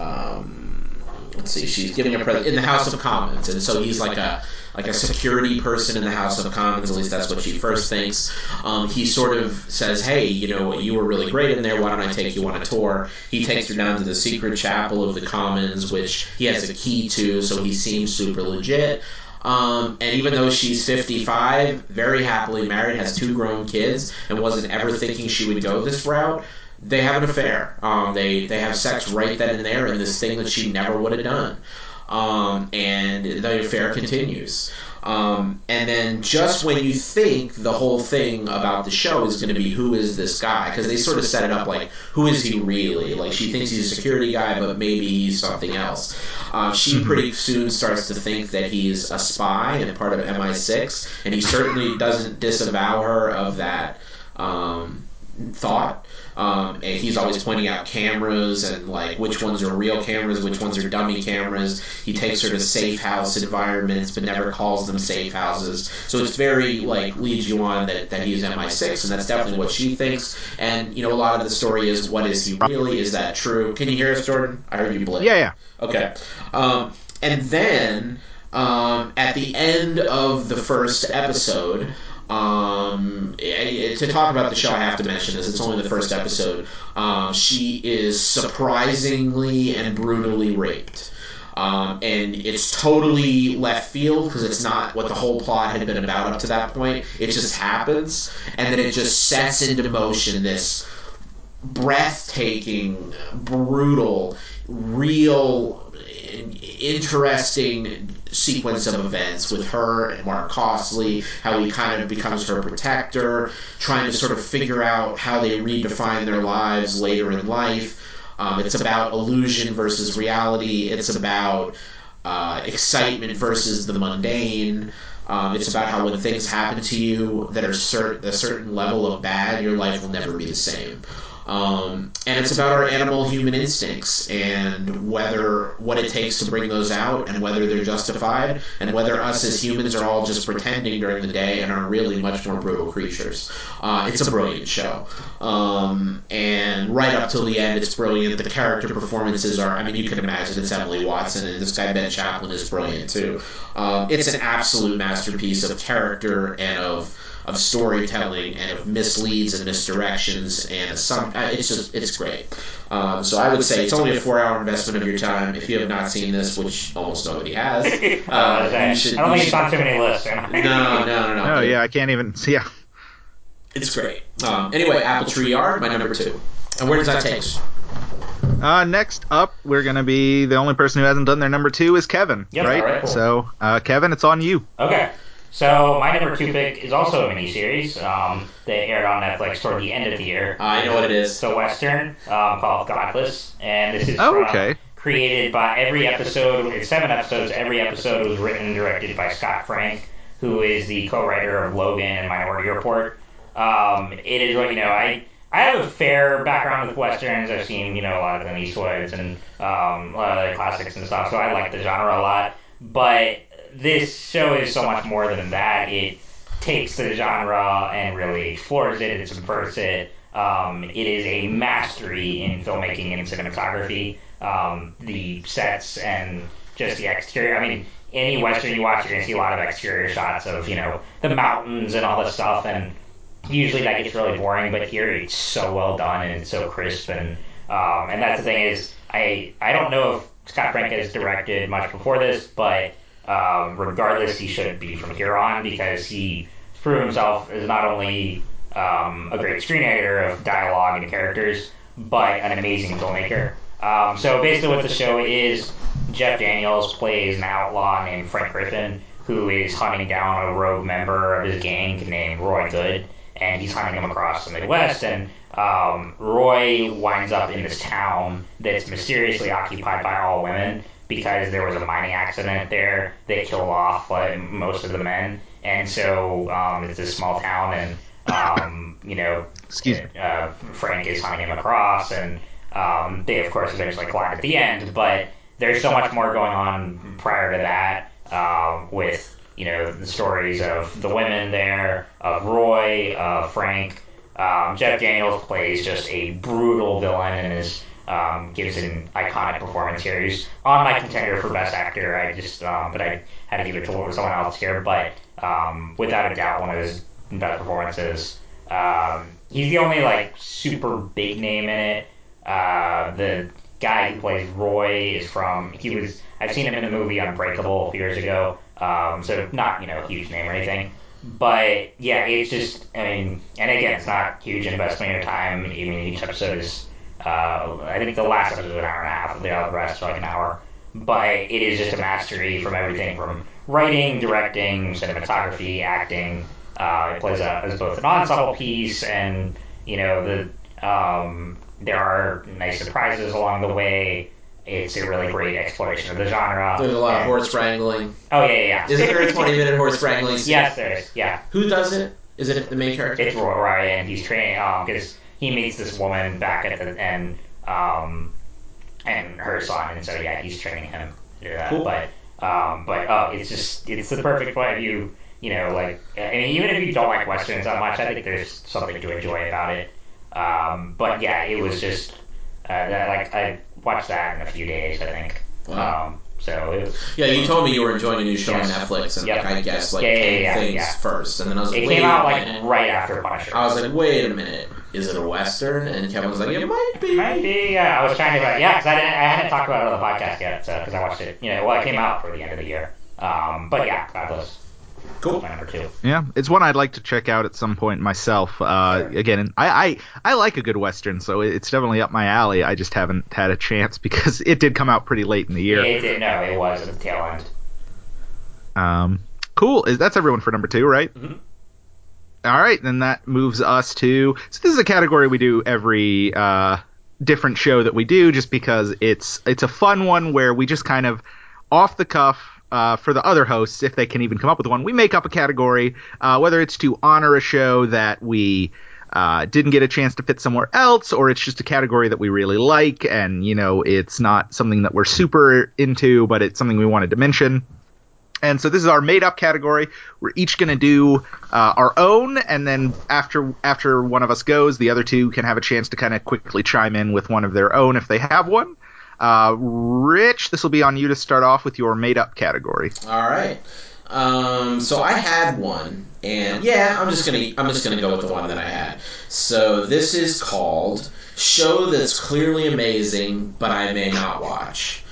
Um, let's see, she's giving a present in the House of Commons, and so he's like a like a security person in the House of Commons. At least that's what she first thinks. Um, he sort of says, "Hey, you know, you were really great in there. Why don't I take you on a tour?" He takes her down to the secret chapel of the Commons, which he has a key to, so he seems super legit. Um, and even though she's 55, very happily married, has two grown kids, and wasn't ever thinking she would go this route, they have an affair. Um, they they have sex right then and there in this thing that she never would have done. Um, and the affair continues. Um, and then just when you think the whole thing about the show is going to be who is this guy, because they sort of set it up like who is he really? Like she thinks he's a security guy, but maybe he's something else. Um, she pretty soon starts to think that he's a spy and part of MI6, and he certainly doesn't disavow her of that um, thought. Um, and he's always pointing out cameras and like which ones are real cameras, which ones are dummy cameras. He takes her to safe house environments, but never calls them safe houses. So it's very like leads you on that, that he's MI6, and that's definitely what she thinks. And you know, a lot of the story is what is he really? Is that true? Can you hear us, Jordan? I heard you blink. Yeah, yeah. Okay. Um, and then um, at the end of the first episode, um, to talk about the show, I have to mention this. It's only the first episode. Um, she is surprisingly and brutally raped. Um, and it's totally left field because it's not what the whole plot had been about up to that point. It just happens, and then it just sets into motion this breathtaking, brutal, real, interesting sequence of events with her and Mark Costley, how he kind of becomes her protector, trying to sort of figure out how they redefine their lives later in life. Um, it's about illusion versus reality. It's about uh, excitement versus the mundane. Um, it's about how when things happen to you that are cert- a certain level of bad, your life will never be the same. Um, and it's about our animal human instincts and whether what it takes to bring those out and whether they're justified and whether us as humans are all just pretending during the day and are really much more brutal creatures. Uh, it's a brilliant show. Um, and right up till the end, it's brilliant. The character performances are, I mean, you can imagine it's Emily Watson and this guy Ben Chaplin is brilliant too. Um, it's an absolute masterpiece of character and of of storytelling and of misleads and misdirections and some uh, it's just it's great. Um, so I would say it's only a four hour investment of your time. If you have not seen this which almost nobody has uh, you should, I don't think it's on too many lists no no no no oh yeah I can't even see yeah. It's great. Um, anyway Apple Tree Yard my number two. And where does that take us? Uh, next up, we're gonna be the only person who hasn't done their number two is Kevin, yep, right? right cool. So, uh, Kevin, it's on you. Okay. So my number two pick is also a miniseries um, that aired on Netflix toward the end of the year. I know what it is. It's a western um, called Godless, and this is oh, from, okay. created by every episode. It's seven episodes. Every episode was written and directed by Scott Frank, who is the co-writer of Logan and Minority Report. Um, it is what you know. I I have a fair background with westerns. I've seen you know a lot of Clint Eastwoods and um, a lot of the classics and stuff, so I like the genre a lot. But this show is so much more than that. It takes the genre and really explores it. It subverts it. Um, it is a mastery in filmmaking and cinematography. Um, the sets and just the exterior. I mean, any western you watch, you're gonna see a lot of exterior shots of you know the mountains and all this stuff, and usually that gets really boring. But here, it's so well done and it's so crisp, and um, and that's the thing is, I I don't know if Scott Frank has directed much before this, but um, regardless, he should be from here on because he proved himself as not only um, a great screenwriter of dialogue and characters, but an amazing filmmaker. Um, so basically, what the show is, Jeff Daniels plays an outlaw named Frank Griffin, who is hunting down a rogue member of his gang named Roy Goode, and he's hunting him across the Midwest. And um, Roy winds up in this town that's mysteriously occupied by all women because there was a mining accident there They killed off like, most of the men. And so um, it's a small town, and um, you know, Excuse me. Uh, Frank is hunting him across, and um, they of course eventually collide at the end. But there's so much more going on prior to that um, with you know the stories of the women there, of Roy, uh, Frank. Um, Jeff Daniels plays just a brutal villain and is um, gives an iconic performance here. He's on my contender for best actor. I just, um, but I had to give it to someone else here. But um, without a doubt, one of his best performances. Um, he's the only like super big name in it. Uh, the guy who plays Roy is from. He was. I've seen him in the movie Unbreakable a few years ago. Um, so not you know a huge name or anything. But yeah, it's just. I mean, and again, it's not huge investment of time. I mean, each episode is uh, I think the last episode was an hour and a half. The other rest like an hour. But it is just a mastery from everything from writing, directing, cinematography, acting. Uh, it plays a, as both an ensemble piece, and you know the um, there are nice surprises along the way. It's a really great exploration of the genre. There's a lot and, of horse wrangling. Oh yeah, yeah. yeah. Is there a 20 minute horse wrangling? scene? yes, there is. Yeah. Who does it? Is it the main character? It's Roy, and he's training because he meets this woman back at the end, um, and her son, and so yeah, he's training him to do that. Cool. But um, but oh, it's just it's the perfect point of view. You know, like I mean, even if you don't like westerns that much, I think there's something to enjoy about it. Um, but yeah, it was just uh, that, like I watched that in a few days, I think. Wow. Um, so it was, Yeah, you told me you were enjoying a new show Yes. on Netflix, and Yep. like I guess like Yeah, yeah, yeah, things yeah. first, and then I was like, it came out like right after Punisher. I was like, wait a minute, is it a western? And Kevin was like, it might be. Maybe, yeah. I was trying to, yeah, because I, didn't- I hadn't talked about it on the podcast yet, because I watched it, you know, well, it came out for the end of the year. Um, but yeah, Godless. Cool. Number two. Yeah, it's one I'd like to check out at some point myself. Uh, again, I, I I like a good western, so it's definitely up my alley. I just haven't had a chance because it did come out pretty late in the year. It did, no, it was at the tail end. Um, cool. Is that's everyone for number two, right? Mhm. All right, then that moves us to. So this is a category we do every uh, different show that we do, just because it's it's a fun one where we just kind of off the cuff. Uh, for the other hosts, if they can even come up with one, we make up a category, uh, whether it's to honor a show that we uh, didn't get a chance to fit somewhere else, or it's just a category that we really like, and you know, it's not something that we're super into, but it's something we wanted to mention. And so this is our made up category. We're each going to do uh, our own, and then after after one of us goes, the other two can have a chance to kind of quickly chime in with one of their own if they have one. Uh, Rich, this will be on you to start off with your made up category. All right. Um, so I had one, and yeah, I'm just gonna I'm just gonna go with the one that I had. So this is called "Show That's Clearly Amazing, but I May Not Watch,"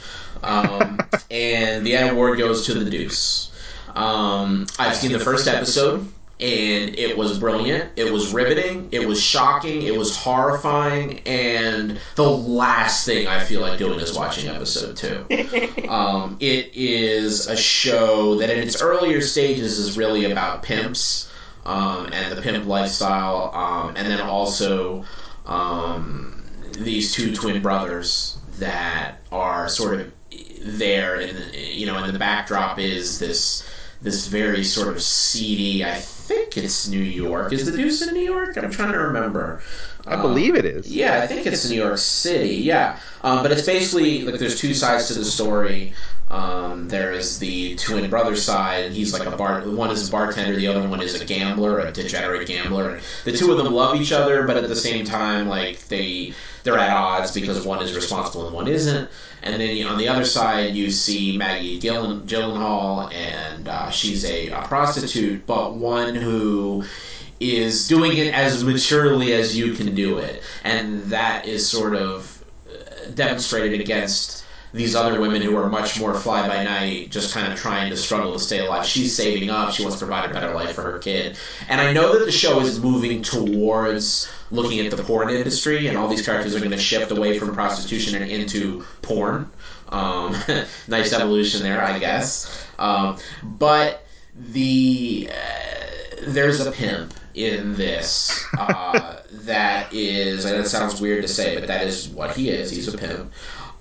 um, and the award goes to The Deuce. Um, I've seen the first episode and it was brilliant. It was riveting. It was shocking. It was horrifying. And the last thing I feel like doing is watching episode two. um, it is a show that in its earlier stages is really about pimps um, and the pimp lifestyle, um, and then also um, these two twin brothers that are sort of there, and you know, and the backdrop is this this very sort of seedy. I think it's New York. Is the Deuce in New York? I'm trying to remember. I believe it is. Yeah, I think it's New York City. Yeah, um, but it's basically like there's two sides to the story. Um, there is the twin brother side. He's like a bar. One is a bartender. The other one is a gambler, a degenerate gambler. The two of them love each other, but at the same time, like they they're at odds because one is responsible and one isn't. And then on the other side, you see Maggie Gyllen, Gyllenhaal, and uh, she's a, a prostitute, but one who is doing it as maturely as you can do it, and that is sort of demonstrated against these other women who are much more fly by night, just kind of trying to struggle to stay alive. She's saving up. She wants to provide a better life for her kid. And I know that the show is moving towards looking at the porn industry, and all these characters are going to shift away from prostitution and into porn. Um, nice evolution there, I guess. Um, but the uh, there's a pimp in this uh, that is. and it sounds weird to say, but that is what he is. He's a pimp.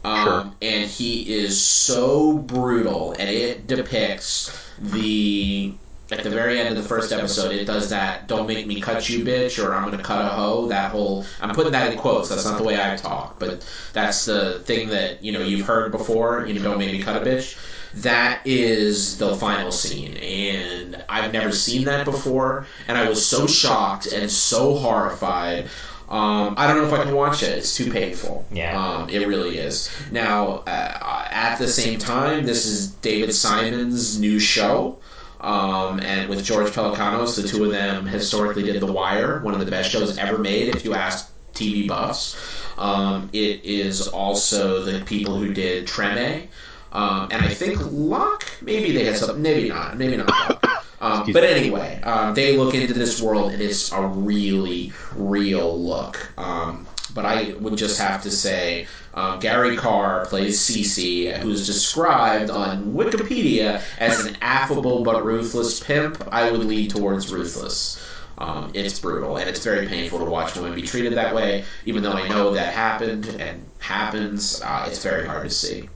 Um, Sure. And he is so brutal, and it depicts the at the very end of the first episode. It does that "Don't make me cut you, bitch," or "I'm gonna cut a hoe." That whole I'm putting that in quotes. That's not the way I talk, but that's the thing that you know you've heard before. You know, "Don't make me cut a bitch." That is the final scene, and I've never seen that before, and I was so shocked and so horrified. Um, I don't know if I can watch it. It's too painful. Yeah. Um, it really is. Now, uh, at the same time, this is David Simon's new show. Um, and with George Pelecanos, the two of them historically did The Wire, one of the best shows ever made, if you ask TV buffs. Um, it is also the people who did Treme. Um, and I think Locke, maybe they had something, maybe not, maybe not. Um, but anyway, um, they look into this world, and it's a really real look. Um, but I would just have to say, um, Gary Carr plays Cece, who's described on Wikipedia as an affable but ruthless pimp. I would lean towards ruthless. Um, it's brutal, and it's very painful to watch women be treated that way. Even though I know that happened and happens, uh, it's very hard to see.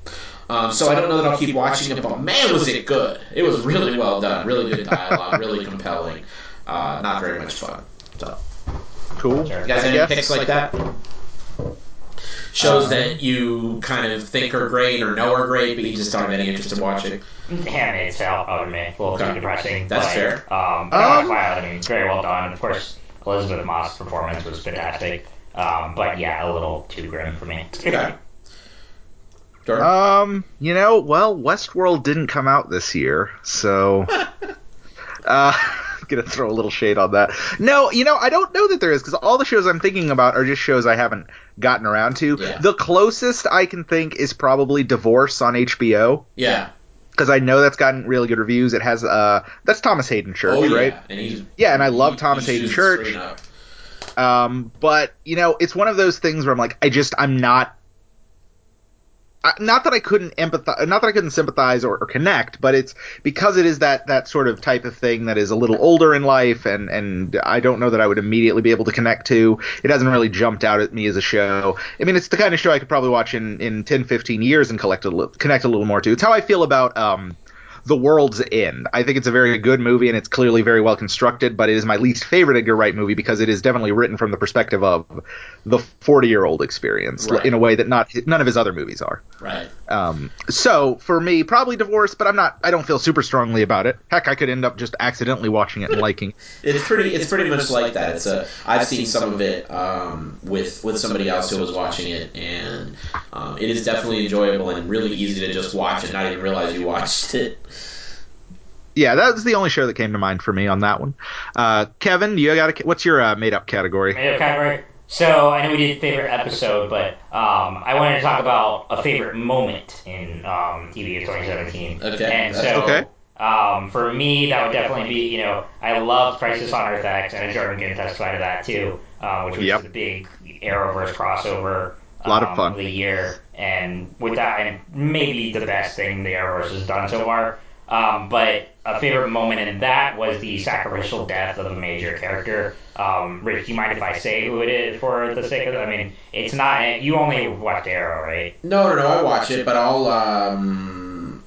Um, so I don't know that I'll keep watching it, but man, was it good! It was really well done, really good dialogue, really compelling. Uh, not very much fun. So, Cool. You guys have any picks like that? Shows that you kind of think are great or know are great, but you just don't have any interest in watching. Handmaid's Tale out of me. A little Okay. too depressing. That's but, fair. Um, but Um, wow, I mean, very well done. Of course, Elisabeth Moss' performance was fantastic. Um, but yeah, a little too grim for me. Okay. Um, you know, well, Westworld didn't come out this year, so uh gonna throw a little shade on that. No, you know, I don't know that there is because all the shows I'm thinking about are just shows I haven't gotten around to. Yeah. The closest I can think is probably Divorce on HBO yeah. because I know that's gotten really good reviews. It has uh that's Thomas Haden Church, oh, yeah. right? And Yeah, and I love he- Thomas Haden Church. Um, but you know, it's one of those things where I'm like, I just I'm not. Not that I couldn't empathize, not that I couldn't sympathize or, or connect, but it's because it is that that sort of type of thing that is a little older in life, and and I don't know that I would immediately be able to connect to. It hasn't really jumped out at me as a show. I mean, it's the kind of show I could probably watch in in 10, 15 years and collect a connect a little more to. It's how I feel about um, The World's End. I think it's a very good movie and it's clearly very well constructed, but it is my least favorite Edgar Wright movie because it is definitely written from the perspective of the 40 year old experience Right. in a way that not none of his other movies are. Right. Um, so for me, probably Divorce, but I'm not. I don't feel super strongly about it. Heck, I could end up just accidentally watching it and liking. It's pretty. It's pretty much like that. It's a. I've seen some of it um, with with somebody else who was watching it, and um, it is definitely enjoyable and really easy to just watch and not even realize you watched it. Yeah, that was the only show that came to mind for me on that one. Uh, Kevin, you got a, what's your uh, made up category? Made up category. So I know we did favorite episode, but um, I wanted to talk about a favorite moment in um, TV of 2017. Okay, And so okay. um, for me, that would definitely be you know I loved Crisis on Earth X, and Jordan can testify to that too, uh, which was Yep. the big Arrowverse crossover. A lot of um, fun. of the year, and with that, and maybe the best thing the Arrowverse has done so far. Um, but a favorite moment in that was the sacrificial death of a major character. Um, Rich, do you mind if I say who it is for the sake of? I mean, it's not. You only watched Arrow, right? No, no, no. I watch it, but I'll. Um,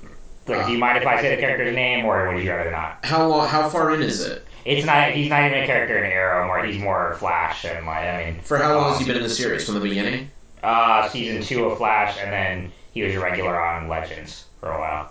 Like, do you mind if I say the character's name, or would you rather not? how long? How far in is it? It's not. He's not even a character in Arrow. More. He's more Flash, and like I mean, For how long has he been in the series? From the beginning? uh, season two of Flash, and then he was a regular on Legends for a while.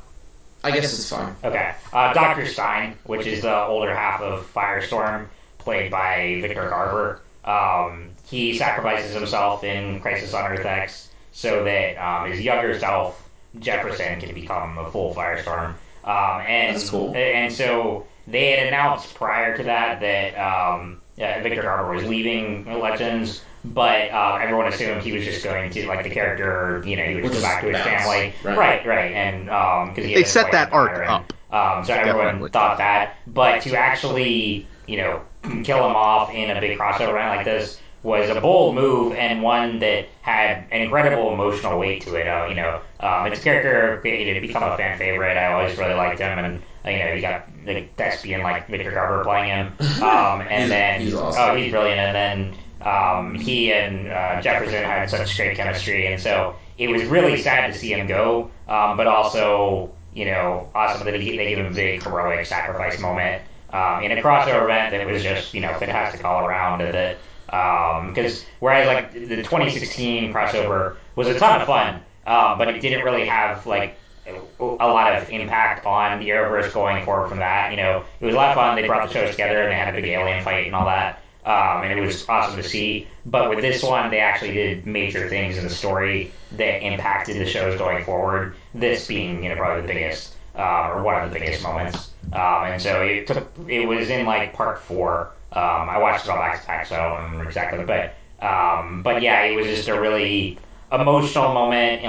I guess it's fine. Okay. Uh, Dr. Stein, which is the older half of Firestorm, played by Victor Garber. Um, he sacrifices himself in Crisis on Earth X so that um, his younger self, Jefferson, can become a full Firestorm. Um, and, That's cool. And so they had announced prior to that that um, uh, Victor Garber was leaving Legends, but uh, everyone assumed he was just going to, like, the character, you know, he would Would go back to his bounce. family. Right. Right, right. And because he They set that arc veteran. up. Um, so everyone Definitely. thought that, but to actually, you know, kill him off in a big crossover event like this was a bold move and one that had an incredible emotional weight to it. Uh, you know, um, it's a character created to become a fan favorite. I always really liked him, and you know, you got the and like Victor Garber playing him, um, and He's- then he's awesome. oh, he's brilliant, and then. Um, he and uh, Jefferson had such great chemistry, and so it was really sad to see him go. Um, but also, you know, awesome that he, they gave him a big heroic sacrifice moment um, in a crossover event that was just, you know, fantastic all around. That because whereas like the 2016 crossover was a ton of fun, um, but it didn't really have like a lot of impact on the Arrowverse going forward from that. You know, it was a lot of fun. They brought the shows together and they had a big alien fight and all that. Um, and it was awesome to see. But with this one, they actually did major things in the story that impacted the shows going forward. This being, you know, probably the biggest, uh, or one of the biggest moments. Um, and so it took, it was in like part four. Um, I watched it all back to back, so I don't remember exactly. But, um, but yeah, it was just a really emotional moment.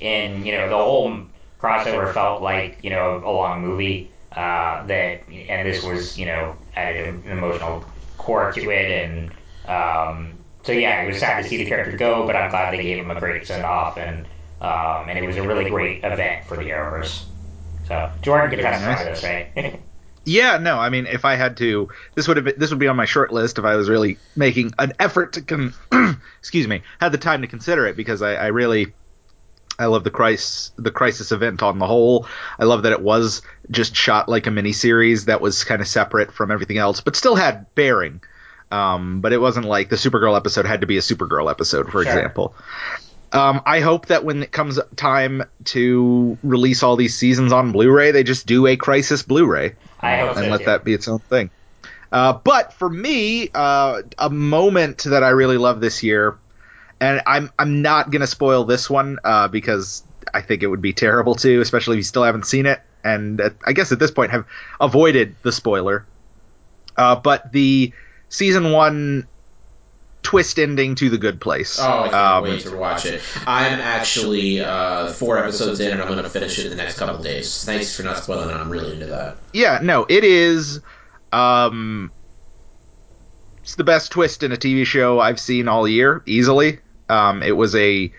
And you know, the whole crossover felt like you know a long movie. Uh, that and this was you know added an emotional core to it, and um, so yeah, it was sad to see the character go, but I'm glad they gave him a great send off, and um, and it was a really great event for the Arrowverse. So Jordan could testify to this, right? Yeah, no, I mean, if I had to, this would have been, this would be on my short list if I was really making an effort to con, excuse me, had the time to consider it because I, I really, I love the crisis, the crisis event on the whole. I love that it was just shot like a miniseries that was kind of separate from everything else, but still had bearing. Um, but it wasn't like the Supergirl episode had to be a Supergirl episode, for Sure. example. Um, I hope that when it comes time to release all these seasons on Blu-ray, they just do a Crisis Blu-ray I hope and so let too. that be its own thing. Uh, but for me, uh, a moment that I really love this year, and I'm I'm not gonna spoil this one uh, because I think it would be terrible to, especially if you still haven't seen it, and uh, I guess at this point have avoided the spoiler. Uh, but the season one twist ending to the Good Place. Oh, I can't Um, wait to watch it. I'm actually uh, four episodes in, and I'm going to finish it in the next couple days. Thanks for not spoiling it. I'm really into that. yeah, no, it is. Um, it's the best twist in a TV show I've seen all year, easily. Um, it was a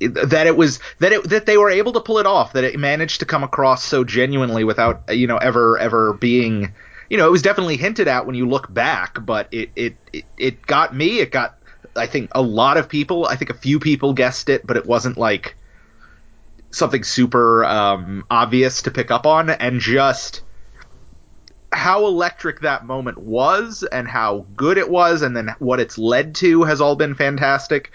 that it was that it that they were able to pull it off. That it managed to come across so genuinely without you know ever ever being. You know, it was definitely hinted at when you look back, but it it it, it got me. It got I think a lot of people. I think a few people guessed it, but it wasn't like something super um, obvious to pick up on, and just how electric that moment was, and how good it was, and then what it's led to has all been fantastic.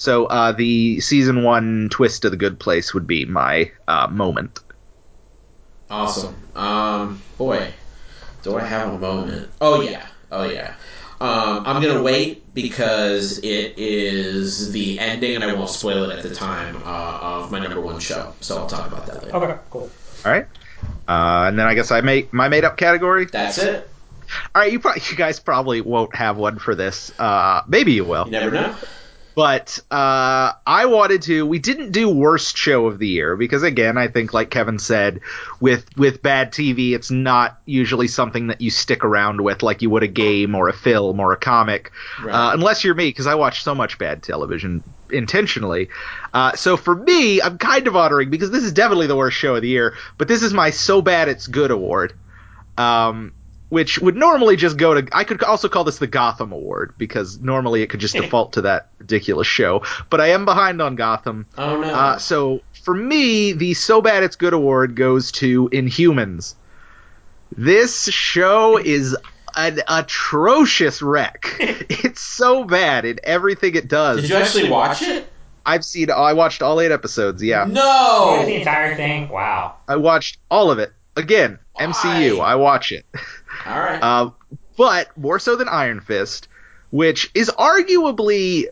So uh, the season one twist of the Good Place would be my uh, moment. Awesome. Um, boy, do I have a moment? Oh yeah. Oh yeah. Um, I'm gonna wait because it is the ending, and I won't spoil it at the time uh, of my number one show. So I'll talk about that later. Okay, cool. All right. Uh, and then I guess I make my made up category. That's it. All right, you probably you guys probably won't have one for this. Uh, maybe you will. You never know. But uh, I wanted to. We didn't do worst show of the year because, again, I think, like Kevin said, with with bad TV, it's not usually something that you stick around with like you would a game or a film or a comic, Right. uh, unless you're me, because I watch so much bad television intentionally. Uh, so for me, I'm kind of honoring because this is definitely the worst show of the year. But this is my so bad it's good award. Um, which would normally just go to I could also call this the Gotham Award because normally it could just default to that ridiculous show. But I am behind on Gotham. Oh no. Uh, so for me, the so bad it's good award goes to Inhumans. This show is an atrocious wreck. it's so bad in everything it does. Did you actually watch it? I've seen I watched all 8 episodes, yeah. No. watched the entire thing? Wow. I watched all of it. Again, MCU, I watch it. All right. Uh, but more so than Iron Fist, which is arguably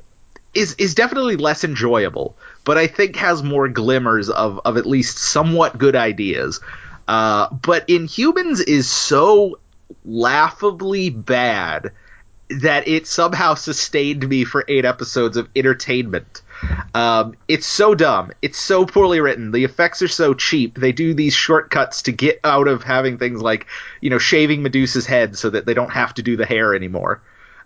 is is definitely less enjoyable, but I think has more glimmers of of at least somewhat good ideas. Uh, but Inhumans is so laughably bad that it somehow sustained me for eight episodes of entertainment. Um, it's so dumb. It's so poorly written. The effects are so cheap. They do these shortcuts to get out of having things like, you know, shaving Medusa's head so that they don't have to do the hair anymore,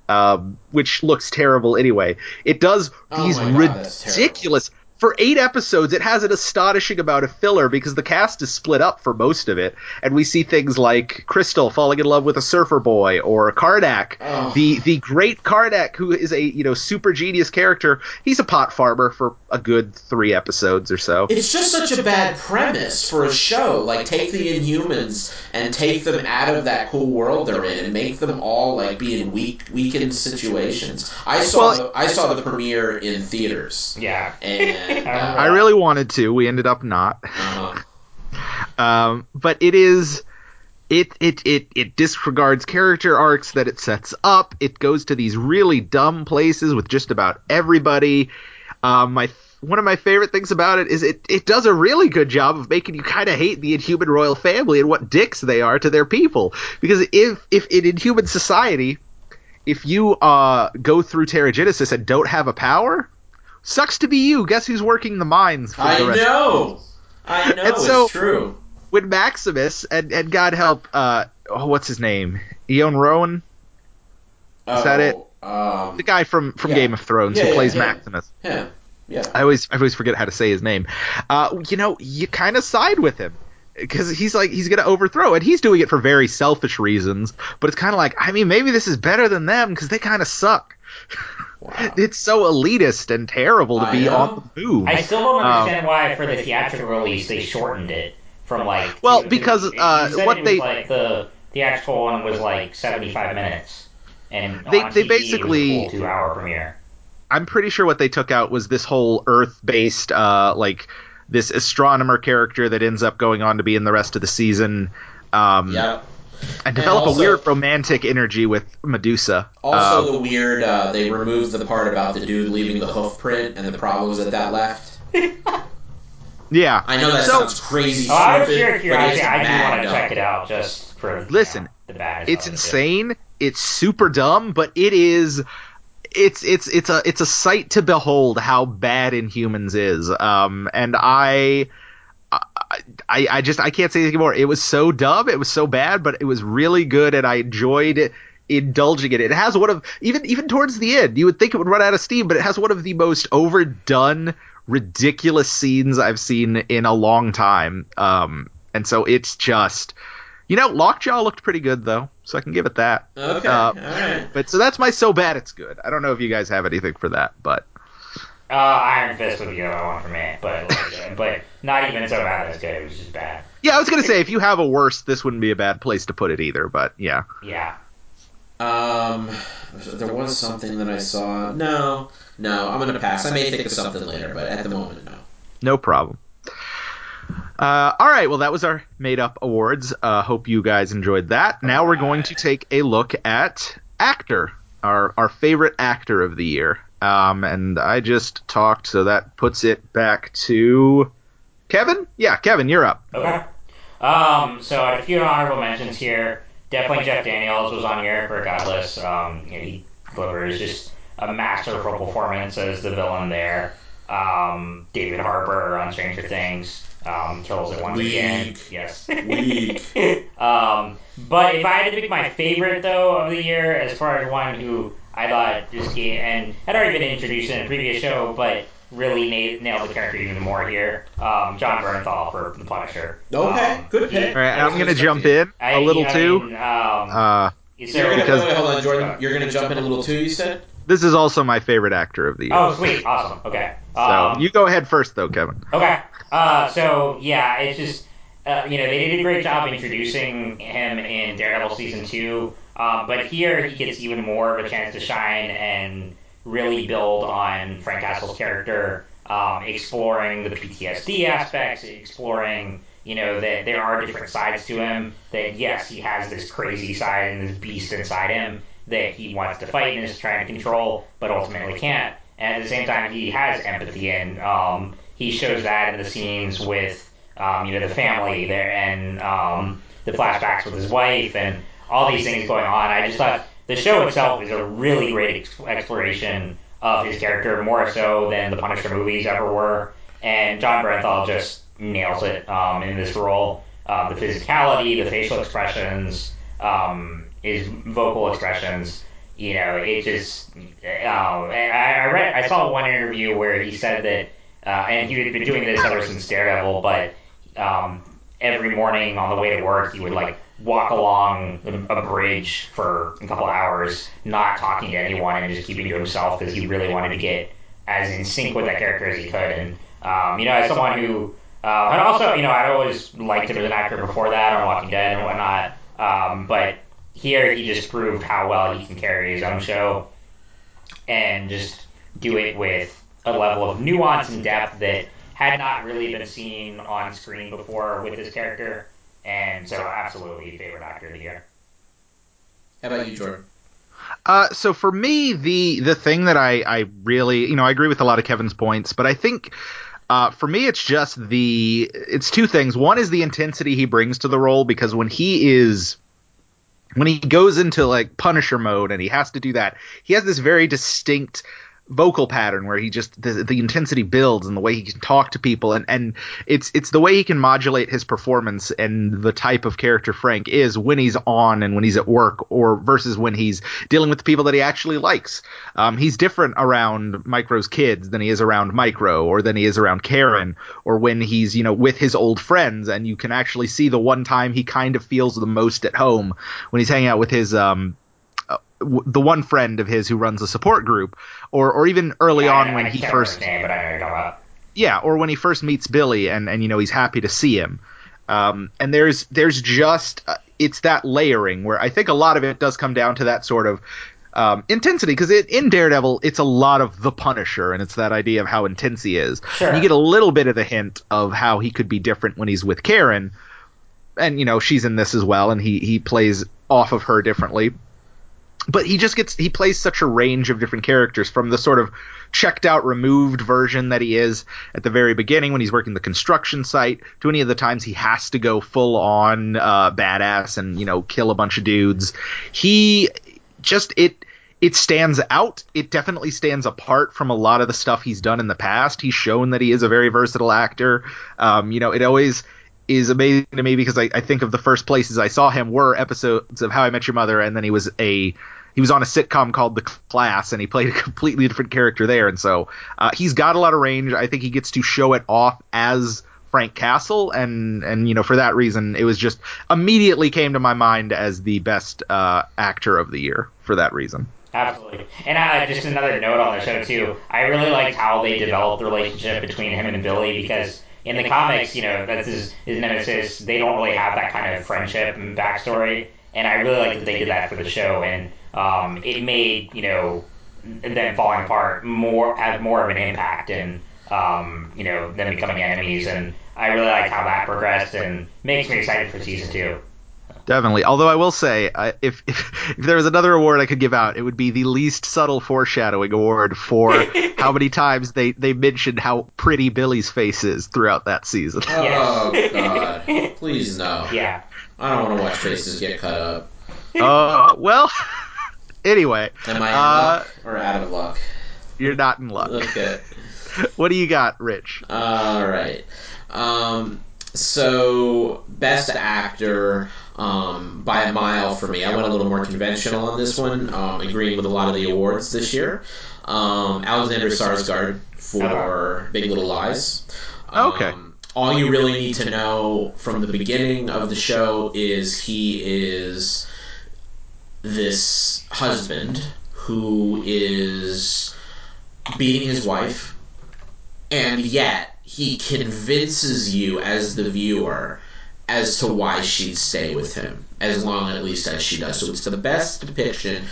um, which looks terrible anyway. It does Oh these God, ridiculous. For eight episodes, it has an astonishing amount of filler because the cast is split up for most of it, and we see things like Crystal falling in love with a surfer boy, or Karnak, Oh. the the great Karnak, who is a you know super genius character. He's a pot farmer for a good three episodes or so. It's just such a bad premise for a show. Like, take the Inhumans and take them out of that cool world they're in, and make them all like be in weak, weakened situations. I saw, Well- the, I saw the premiere in theaters, Yeah. and I really wanted to. We ended up not. uh-huh. Um, but it is it, it it it disregards character arcs that it sets up. It goes to these really dumb places with just about everybody. Um, my one of my favorite things about it is it it does a really good job of making you kind of hate the Inhuman royal family and what dicks they are to their people. Because if if in Inhuman society, if you uh go through Terrigenesis and don't have a power, sucks to be you. Guess who's working the mines for I the rest know, I know, And so- it's true. when Maximus and, and God help uh oh what's his name Iwan Rheon Is that it? Um, the guy from from Yeah. Game of Thrones Yeah, who yeah, plays. Maximus yeah, yeah. I always I always forget how to say his name uh you know you kind of side with him because he's like he's gonna overthrow and he's doing it for very selfish reasons but it's kind of like I mean maybe this is better than them because they kind of suck Wow. it's so elitist and terrible to I be know. on the move I still don't Um, understand why for the theatrical release they shortened it from like. Well, two- because, you uh, said what they- like the theatrical one was like seventy five minutes, and They- on they TV basically- it was a full two hour premiere. I'm pretty sure what they took out was this whole Earth-based, uh, like this astronomer character that ends up going on to be in the rest of the season, um, Yep. And develop also- a weird romantic energy with Medusa. Also, Um, the weird, uh, they removed the part about the dude leaving the hoof print and the problems that that left. yeah, I know that So- sounds crazy Oh, I was stupid, pure but curiosity. it's I do want to check it out just for Listen, you know, the bad. it's insane. It's super dumb, but it is. It's it's it's a it's a sight to behold how bad Inhumans is. Um, and I. I, I just I can't say anything more. It was so dumb, it was so bad, but it was really good, and I enjoyed indulging in it. It has one of even even towards the end, you would think it would run out of steam, but it has one of the most overdone, ridiculous scenes I've seen in a long time. Um, and so it's just, you know, Lockjaw looked pretty good though, so I can give it that. Okay, Uh, alright. But so that's my so bad it's good. I don't know if you guys have anything for that, but Uh, Iron Fist would be the other one for me, but like, but not even so bad that's good. It was just bad. Yeah, I was gonna say if you have a worse, this wouldn't be a bad place to put it either. But yeah. Yeah. Um, there was something that I saw. No, no, I'm gonna pass. I may think of something later, but at the moment, no. No problem. Uh, all right, well, that was our made up awards. Uh, hope you guys enjoyed that. Now we're going to take a look at actor, our our favorite actor of the year. Um, and I just talked, so that puts it back to Kevin. Yeah, Kevin, you're up. Okay. Um, so I had a few honorable mentions here. Definitely Jeff Daniels was on here for Godless. Um, you know, he delivers just a masterful performance as the villain there. Um, David Harbour on Stranger Things um, kills it once Weak. again. Yes. Weak. um, but if I had to pick my favorite though of the year, as far as one who I thought just gave, and had already been introduced in a previous show, but really na- nailed the character even more here, um, Jon Bernthal for The Punisher. Okay, Um, good pick. he- All right, I'm gonna jump in I- a little I too. mean, um, Uh, so- You're gonna Because- wait, wait, hold on, Jordan. You're gonna jump in a little too. You said. this is also my favorite actor of the year. oh, sweet, awesome, okay. so Um, you go ahead first, though, Kevin. Okay. Uh, so yeah, it's just uh, you know they did a great job introducing him in Daredevil season two, um, but here he gets even more of a chance to shine and really build on Frank Castle's character, um, exploring the PTSD aspects, exploring you know that there are different sides to him. That yes, he has this crazy side and this beast inside him that he wants to fight and is trying to control, but ultimately can't. And at the same time, he has empathy and um, he shows that in the scenes with um, you know the family there and um, the flashbacks with his wife and all these things going on. I just thought the show itself is a really great ex- exploration of his character, more so than the Punisher movies ever were. And Jon Bernthal just nails it um, in this role. Uh, the physicality, the facial expressions, um, his vocal expressions. You know, it just. Uh, I, I read, I saw one interview where he said that uh, and he had been doing this ever since Daredevil, but um, every morning on the way to work, he would like walk along a bridge for a couple hours, not talking to anyone and just keeping to himself because he really wanted to get as in sync with that character as he could. And um, you know, as someone who, uh, and also, you know, I'd always liked him as an actor before that on Walking Dead and whatnot, um, but here he just proved how well he can carry his own show and just do it with a level of nuance and depth that had not really been seen on screen before with this character. And so, absolutely, favorite actor of the year. How about you, Jordan? Uh, so for me, the the thing that I I really you know I agree with a lot of Kevin's points, but I think. Uh, for me, it's just the it's two things. One is the intensity he brings to the role because when he is when he goes into like Punisher mode and he has to do that, he has this very distinct vocal pattern where he just the, the intensity builds and the way he can talk to people and and it's it's the way he can modulate his performance and the type of character Frank is when he's on and when he's at work or versus when he's dealing with the people that he actually likes. Um, he's different around Micro's kids than he is around Micro or than he is around Karen or when he's you know with his old friends and you can actually see the one time he kind of feels the most at home when he's hanging out with his um w- the one friend of his who runs a support group or or even early I- on I when he first name, but I know what you're talking about. yeah, or when he first meets Billy and and you know he's happy to see him. Um, and there's there's just uh, it's that layering where I think a lot of it does come down to that sort of um, intensity because it, in Daredevil it's a lot of the Punisher and it's that idea of how intense he is. Sure. And you get a little bit of the hint of how he could be different when he's with Karen, and you know she's in this as well, and he he plays off of her differently but he just gets he plays such a range of different characters from the sort of checked out removed version that he is at the very beginning when he's working the construction site to any of the times he has to go full on uh, badass and you know kill a bunch of dudes. He just it it stands out. It definitely stands apart from a lot of the stuff he's done in the past. He's shown that he is a very versatile actor. Um, you know it always is amazing to me because I, I think of the first places I saw him were episodes of How I Met Your Mother, and then he was a he was on a sitcom called The Class, and he played a completely different character there. And so uh, he's got a lot of range. I think he gets to show it off as Frank Castle, and and you know for that reason, it was just immediately came to my mind as the best uh, actor of the year for that reason. Absolutely. And uh, just another note on the show too. I really liked how they developed the relationship between him and Billy because in the comics, you know, that's his, his nemesis. They don't really have that kind of friendship and backstory, and I really like that they did that for the show, and um, it made you know them falling apart more have more of an impact, and um, you know them becoming enemies, and I really like how that progressed, and makes me excited for season two. Definitely. Although I will say, uh, if, if if there was another award I could give out, it would be the least subtle foreshadowing award for how many times they they mentioned how pretty Billy's face is throughout that season. Oh God! Please no. Yeah. I don't want to watch faces get cut up. Uh, well, anyway, Am I in Uh, luck or out of luck? you're not in luck. Okay. What do you got, Rich? All right. Um, so best actor um, by a mile for me. I went a little more conventional on this one, um, agreeing with a lot of the awards this year. Um, Alexander Skarsgård for Big Little Lies. Um, Okay. All you really need to know from the beginning of the show is he is this husband who is beating his wife, and yet he convinces you as the viewer as to why she'd stay with him as long at least as she does. So it's the best depiction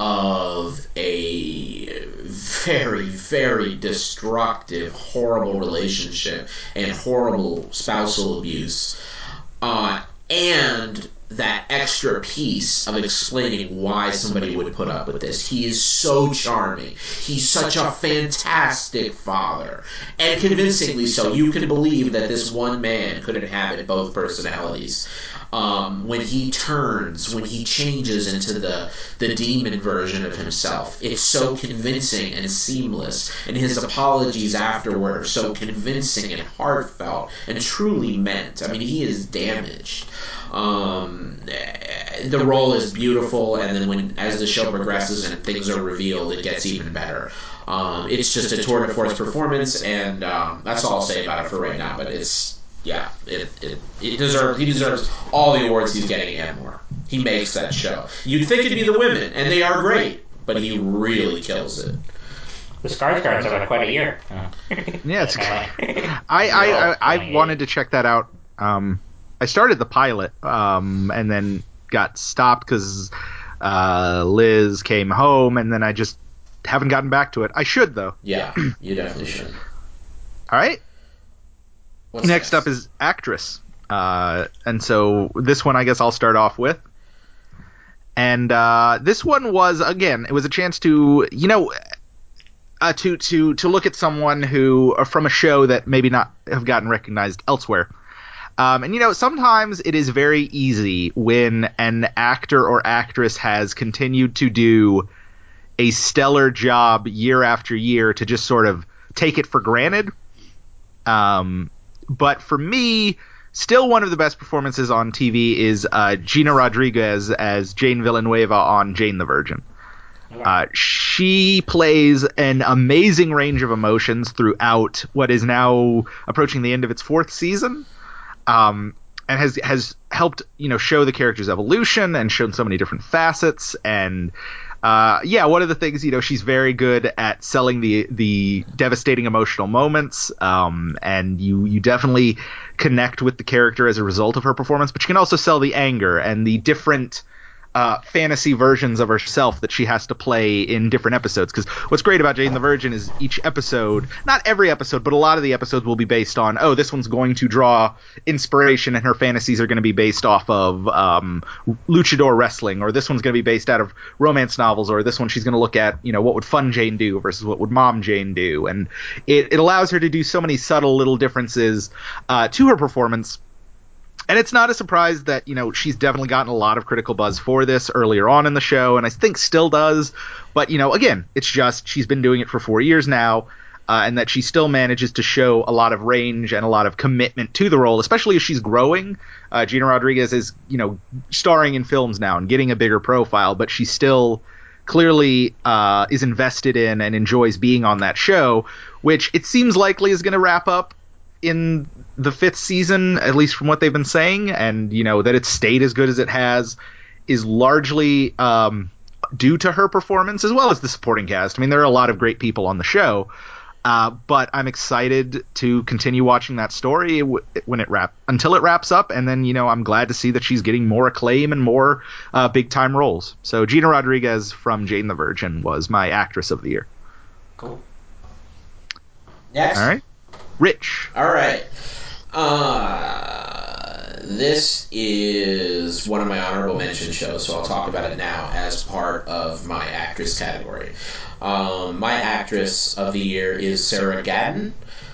of a very, very destructive, horrible relationship and horrible spousal abuse. Uh, and that extra piece of explaining why somebody would put up with this. He is so charming. He's such a fantastic father. And convincingly so. You can believe that this one man could inhabit both personalities. Um, when he turns, when he changes into the, the demon version of himself, it's so convincing and seamless. And his apologies afterward are so convincing and heartfelt and truly meant. I mean, he is damaged. Um, the role is beautiful, and then when as the show progresses and things are revealed, it gets even better. Um, it's just a tour de force performance, and um, that's all I'll say about it for right now. But it's yeah, it it, it deserves he deserves all the awards he's getting and more. He makes that show. You'd think it'd be the women, and they are great, but he really kills it. The Skarsgårds have had quite a year. Yeah, it's. I I I, I, I wanted to check that out. Um, I started the pilot, um, and then got stopped because uh, Liz came home, and then I just haven't gotten back to it. I should though. Yeah, you definitely should. All right. What's Next up is actress, uh, and so this one I guess I'll start off with. And uh, this one was again, it was a chance to you know. Uh, to to to look at someone who uh, from a show that maybe not have gotten recognized elsewhere, um, and you know sometimes it is very easy when an actor or actress has continued to do a stellar job year after year to just sort of take it for granted. Um, but for me, still one of the best performances on TV is uh, Gina Rodriguez as Jane Villanueva on Jane the Virgin. Uh, she plays an amazing range of emotions throughout what is now approaching the end of its fourth season, um, and has has helped you know show the character's evolution and shown so many different facets. And uh, yeah, one of the things you know she's very good at selling the the devastating emotional moments, um, and you you definitely connect with the character as a result of her performance. But you can also sell the anger and the different uh, fantasy versions of herself that she has to play in different episodes. Because what's great about Jane the Virgin is each episode, not every episode, but a lot of the episodes will be based on, oh, this one's going to draw inspiration and her fantasies are going to be based off of um, luchador wrestling, or this one's going to be based out of romance novels, or this one she's going to look at, you know, what would fun Jane do versus what would mom Jane do. And it, it allows her to do so many subtle little differences uh, to her performance and it's not a surprise that you know she's definitely gotten a lot of critical buzz for this earlier on in the show and i think still does. But you know again it's just she's been doing it for four years now uh, and that she still manages to show a lot of range and a lot of commitment to the role especially as she's growing. Uh, gina rodriguez is you know starring in films now and getting a bigger profile but she still clearly uh, is invested in and enjoys being on that show which it seems likely is going to wrap up in the fifth season, at least from what they've been saying, and you know that it's stayed as good as it has, is largely um, due to her performance as well as the supporting cast. I mean, there are a lot of great people on the show, uh, but I'm excited to continue watching that story when it wrap until it wraps up, and then you know I'm glad to see that she's getting more acclaim and more uh, big time roles. So Gina Rodriguez from Jane the Virgin was my actress of the year. Cool. Next. All right, Rich. All right. Uh, this is one of my honorable mention shows, so I'll talk about it now as part of my actress category. Um, my actress of the year is Sarah Gadon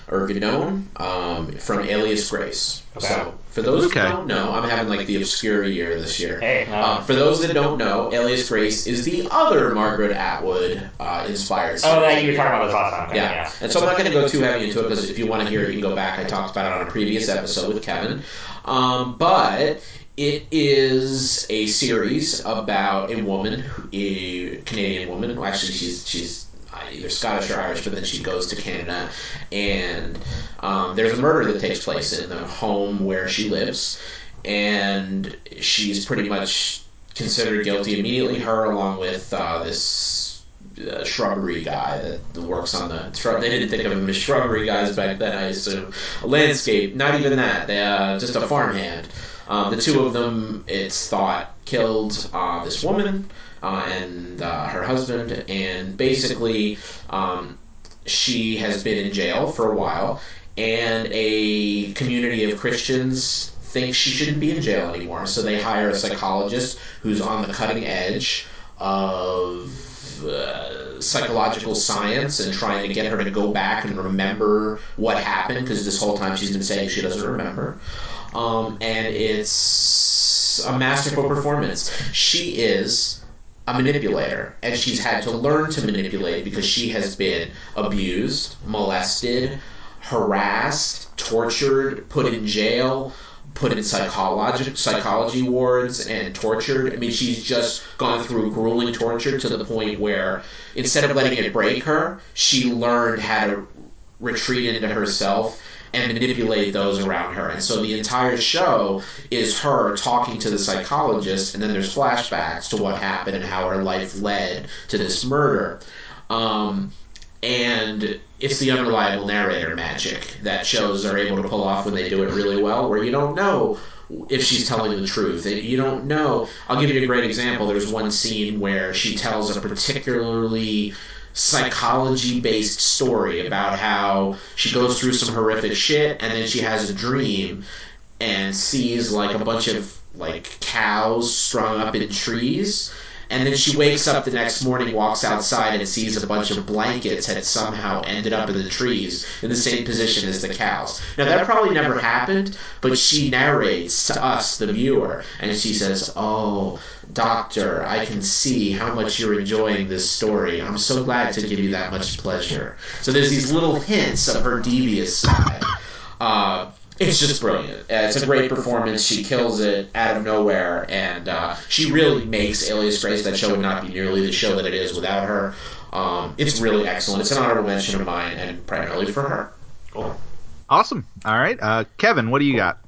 or Gadon um, from Alias Grace. Okay. So for those Okay. who don't know, I'm having like the obscure year this year. Hey, no. Uh, for those that don't know, Alias Grace is the other Margaret Atwood uh, inspired. Oh, that you were talking about this last time. Okay, Yeah. And so I'm not going to go too heavy into it because if you want to hear it, you can go back. I talked about it on a previous episode with Kevin. Um, but it is a series about a woman, a Canadian woman. Well, actually, she's she's either Scottish or Irish, but then she goes to Canada, and um, there's a murder that takes place in the home where she lives, and she's pretty much considered guilty immediately. Her, along with uh, this uh, shrubbery guy that works on the shrub. They didn't think of him as shrubbery guys back then, I assume. A landscape, not even that. They, uh, just a farmhand. Um, the two of them, it's thought, killed uh, this woman and uh, her husband, and basically, um, she has been in jail for a while, and a community of Christians think she shouldn't be in jail anymore. So they hire a psychologist who's on the cutting edge of uh, psychological science and trying to get her to go back and remember what happened because this whole time she's been saying she doesn't remember. Um, and it's a masterful performance. She is a manipulator, and she's had to learn to manipulate because she has been abused, molested, harassed, tortured, put in jail, put in psychology psychology wards, and tortured. I mean, she's just gone through grueling torture to the point where instead of letting it break her, she learned how to retreat into herself and manipulate those around her. And so the entire show is her talking to the psychologist, and then there's flashbacks to what happened and how her life led to this murder. Um, and it's the unreliable narrator magic that shows are able to pull off when they do it really well, where you don't know if she's telling the truth. You don't know. I'll give you a great example. There's one scene where she tells a particularly psychology based story about how she goes through some horrific shit and then she has a dream and sees like a bunch of like cows strung up in trees and then she wakes up the next morning walks outside and sees a bunch of blankets had somehow ended up in the trees in the same position as the cows. Now that probably never happened but she narrates to us the viewer and she says oh doctor i can see how much you're enjoying this story. I'm so glad to give you that much pleasure. So there's these little hints of her devious side uh, it's just brilliant. Uh, it's a great performance. She kills it out of nowhere, and uh, she really makes Alias Grace. That show would not be nearly the show that it is without her. Um, it's really excellent. It's an honorable mention of mine, and primarily for her. Cool. Awesome. All right, uh, Kevin, what do you got?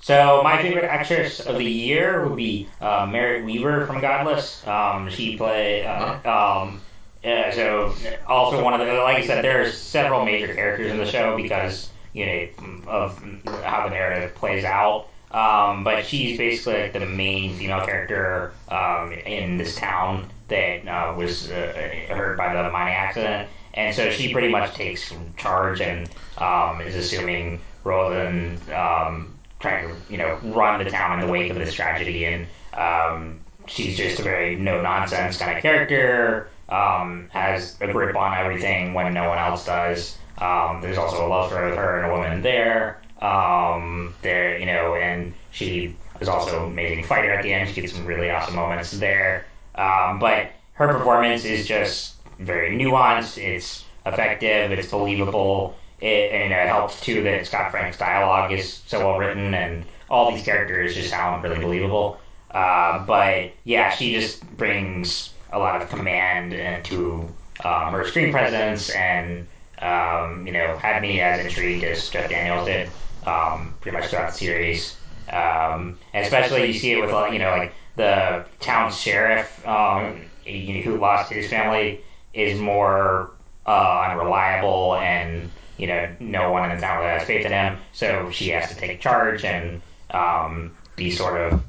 So my favorite actress of the year would be uh, Merritt Wever from Godless. Um, she played. Uh, um, uh, so also one of the like I said, there's several major characters in the show because you know of how the narrative plays out. Um, but she's basically like the main female character um, in this town that uh, was uh, hurt by the mining accident, and so she pretty much takes charge and um, is assuming rather than um, trying to you know run the town in the wake of this tragedy. And um, she's just a very no nonsense kind of character. Um, has a grip on everything when no one else does. Um, there's also a love story with her and a woman there. Um, there, you know, and she is also an amazing fighter at the end. She gets some really awesome moments there. Um, but her performance is just very nuanced. It's effective. It's believable. It, and it helps too that Scott Frank's dialogue is so well written, and all these characters just sound really believable. Uh, but yeah, she just brings a lot of command to um, her screen presence and Um, you know, had me as intrigued as Jeff Daniels did, um, pretty much throughout the series. Um, especially you see it with you know like the town sheriff um, who lost his family is more uh, unreliable and you know no one in the town really has faith in him. So she has to take charge and um, be sort of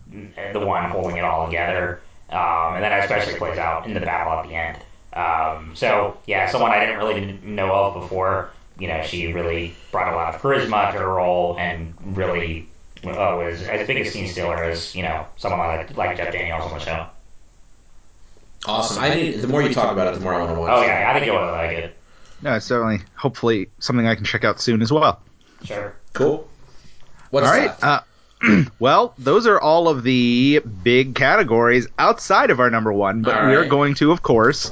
the one holding it all together. Um, and that especially plays out in the battle at the end um, so yeah someone I didn't really know of before you know she really brought a lot of charisma to her role and really uh, was as big a scene stealer as you know someone like like Jeff Daniels on the show. Awesome. I need. The more you talk about it, the more I want to watch. Oh yeah, I think you'll like it. No, it's certainly, hopefully, something I can check out soon as well. Sure. Cool. What's all right. that? Uh, well, those are all of the big categories outside of our number one, but All we are going to, of course,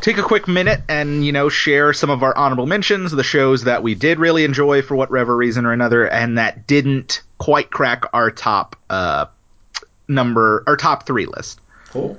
take a quick minute and you know share some of our honorable mentions, the shows that we did really enjoy for whatever reason or another, and that didn't quite crack our top uh, number, our top three list. cool.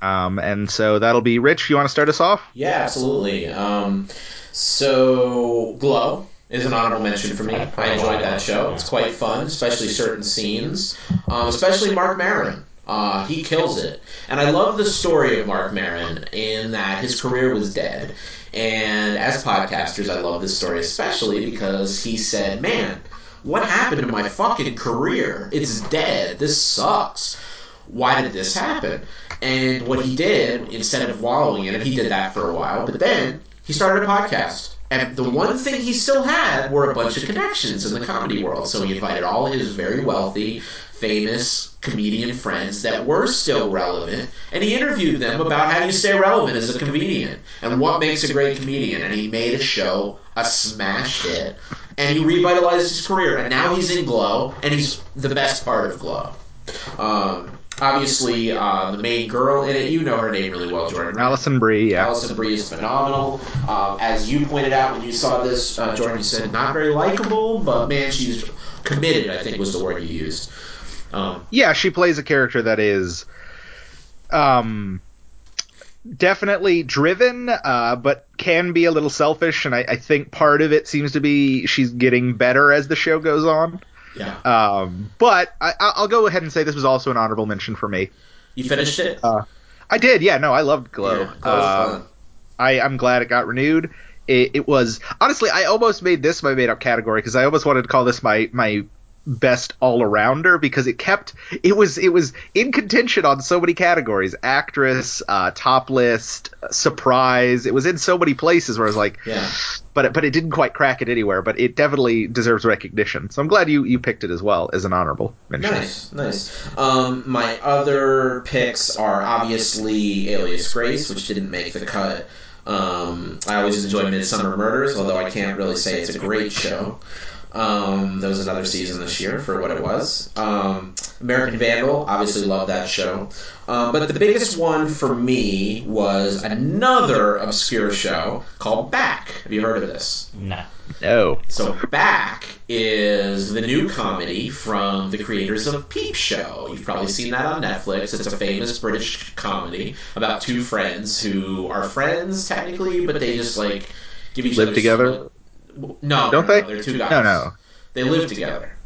Um, and so that'll be Rich. You want to start us off? Yeah, absolutely. Um, so Glow is an honorable mention for me. I enjoyed that show. It's quite fun, especially certain scenes, um, especially Marc Maron. Uh, he kills it, and I love the story of Marc Maron in that his career was dead. And as podcasters, I love this story especially because he said, "Man, what happened to my fucking career? It's dead. This sucks." why did this happen? And what he did, instead of wallowing in it, he did that for a while, but then he started a podcast. And the one thing he still had were a bunch of connections in the comedy world. So he invited all his very wealthy, famous comedian friends that were still relevant, and he interviewed them about how you stay relevant as a comedian and what makes a great comedian. And he made a show, a smash hit, and he revitalized his career. And now he's in Glow, and he's the best part of Glow. Um, obviously, uh, the main girl in it, you know her name really well, Jordan. Alison Brie. Yeah. Alison Brie is phenomenal. Um, as you pointed out when you saw this, uh, Jordan, you said not very likable, but man, she's committed. I think was the word you used. Um, yeah, she plays a character that is um definitely driven, uh, but can be a little selfish, and I, I think part of it seems to be she's getting better as the show goes on. Yeah, Um, but I, I- I'll go ahead and say this was also an honorable mention for me. you finished it. I did, yeah, no, I loved Glow. Yeah, Glow's Uh, fun. I, I'm glad it got renewed. It, it was honestly, I almost made this my made up category because I almost wanted to call this my my best all arounder because it kept it was it was in contention on so many categories actress uh top list surprise it was in so many places where i was like Yeah. but it, but it didn't quite crack it anywhere but it definitely deserves recognition so i'm glad you you picked it as well as an honorable mention Nice, nice. Um, my other picks are obviously Alias Grace, which didn't make the cut. Um, I always enjoy Midsomer Murders, although I can't really say it's a great show. Um, there was another season this year for what it was. Um, American Vandal, obviously love that show. Um, but the biggest one for me was another obscure show called Back. Have you heard of this? No. no So Back is the new comedy from the creators of Peep Show. You've probably seen that on Netflix. It's a famous British comedy about two friends who are friends technically, but they just like give each Live other together? No, Don't they? no, They're two guys. no no They live together.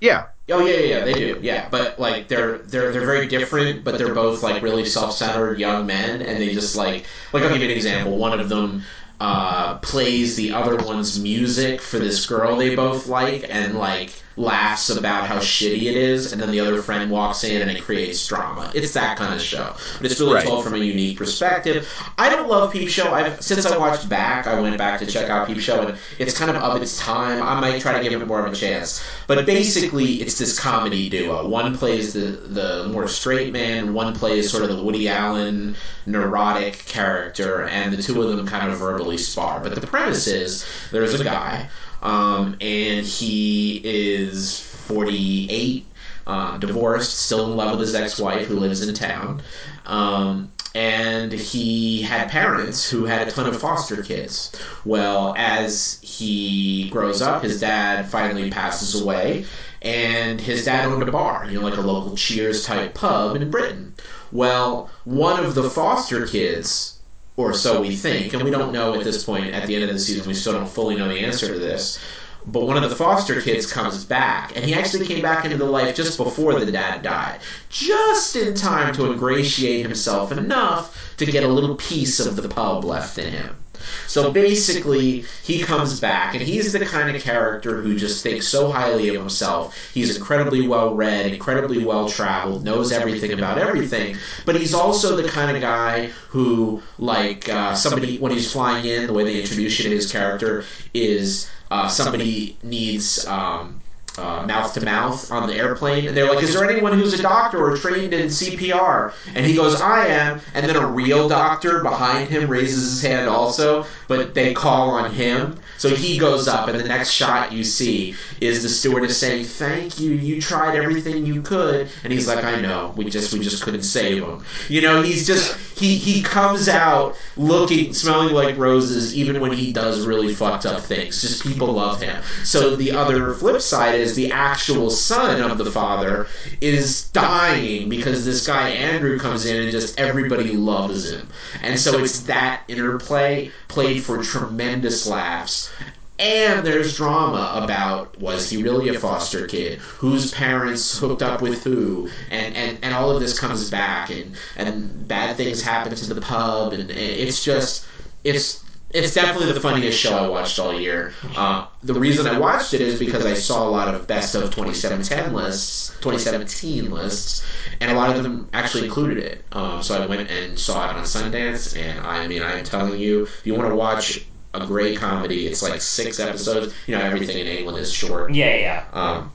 yeah Oh yeah, yeah, yeah, they do. Yeah, but like they're they're they're very different, but they're both like really self-centered young men, and they just like like I'll give you an example. One of them uh, plays the other one's music for this girl they both like, and like laughs about how shitty it is, and then the other friend walks in and it creates drama. It's that kind of show, but it's really Right. told from a unique perspective. I don't love Peep Show. I've since I watched Back, I went back to check out Peep Show, and it's kind of of its time. I might try to give it more of a chance, but basically, it's this comedy duo. One plays the the more straight man, one plays sort of the Woody Allen neurotic character, and the two of them kind of verbally spar. But the premise is there's a guy, um, and he is 48, uh, divorced, still in love with his ex-wife who lives in town. Um, and he had parents who had a ton of foster kids. Well, as he grows up, his dad finally passes away, and his dad owned a bar, you know, like a local Cheers type pub in Britain. Well, one of the foster kids or so we think, and we don't know at this point. At the end of the season, we still don't fully know the answer to this. But one of the foster kids comes back, and he actually came back into the life just before the dad died, just in time to ingratiate himself enough to get a little piece of the pub left in him. So basically, he comes back, and he's the kind of character who just thinks so highly of himself. He's incredibly well read, incredibly well traveled, knows everything about everything, but he's also the kind of guy who, like uh, somebody, when he's flying in, the way they introduce you to his character is uh, somebody needs. Um, uh, mouth to mouth on the airplane, and they're like, "Is there anyone who's a doctor or trained in CPR?" And he goes, "I am." And then a real doctor behind him raises his hand also, but they call on him, so he goes up, and the next shot you see is the stewardess saying, "Thank you, you tried everything you could," and he's like, "I know, we just we just couldn't save him." You know, he's just he he comes out looking, smelling like roses, even when he does really fucked up things. Just people love him. So the other flip side is the actual son of the father is dying because this guy Andrew comes in and just everybody loves him. And so it's that interplay played for tremendous laughs. And there's drama about was he really a foster kid? Whose parents hooked up with who? And, and, and all of this comes back and, and bad things happen to the pub and it's just it's it's definitely the funniest show I watched all year. Uh, the reason I watched it is because I saw a lot of best of 2017 lists, 2017 lists, and a lot of them actually included it. Um, so I went and saw it on Sundance, and I mean, I'm telling you, if you want to watch a great comedy, it's like six episodes. You know, everything in England is short. Yeah, yeah. Um,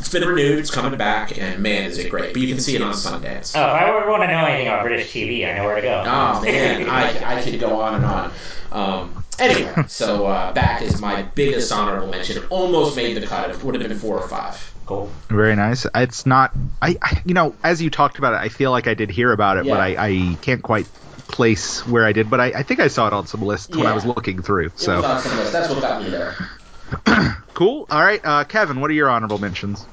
it's been renewed. It's coming back, and man, is it great! But you can see it on Sundance. Oh, if I ever want to know anything about British TV, I know where to go. Oh man, I, I could go on and on. Um, anyway, so uh, back is my biggest honorable mention. It almost made the cut. It would have been four or five. Cool. Very nice. It's not. I, I you know, as you talked about it, I feel like I did hear about it, Yeah. but I, I can't quite place where I did. But I, I think I saw it on some lists when I was looking through. It was So on some list. That's what got me there. cool. All right, uh, Kevin, what are your honorable mentions?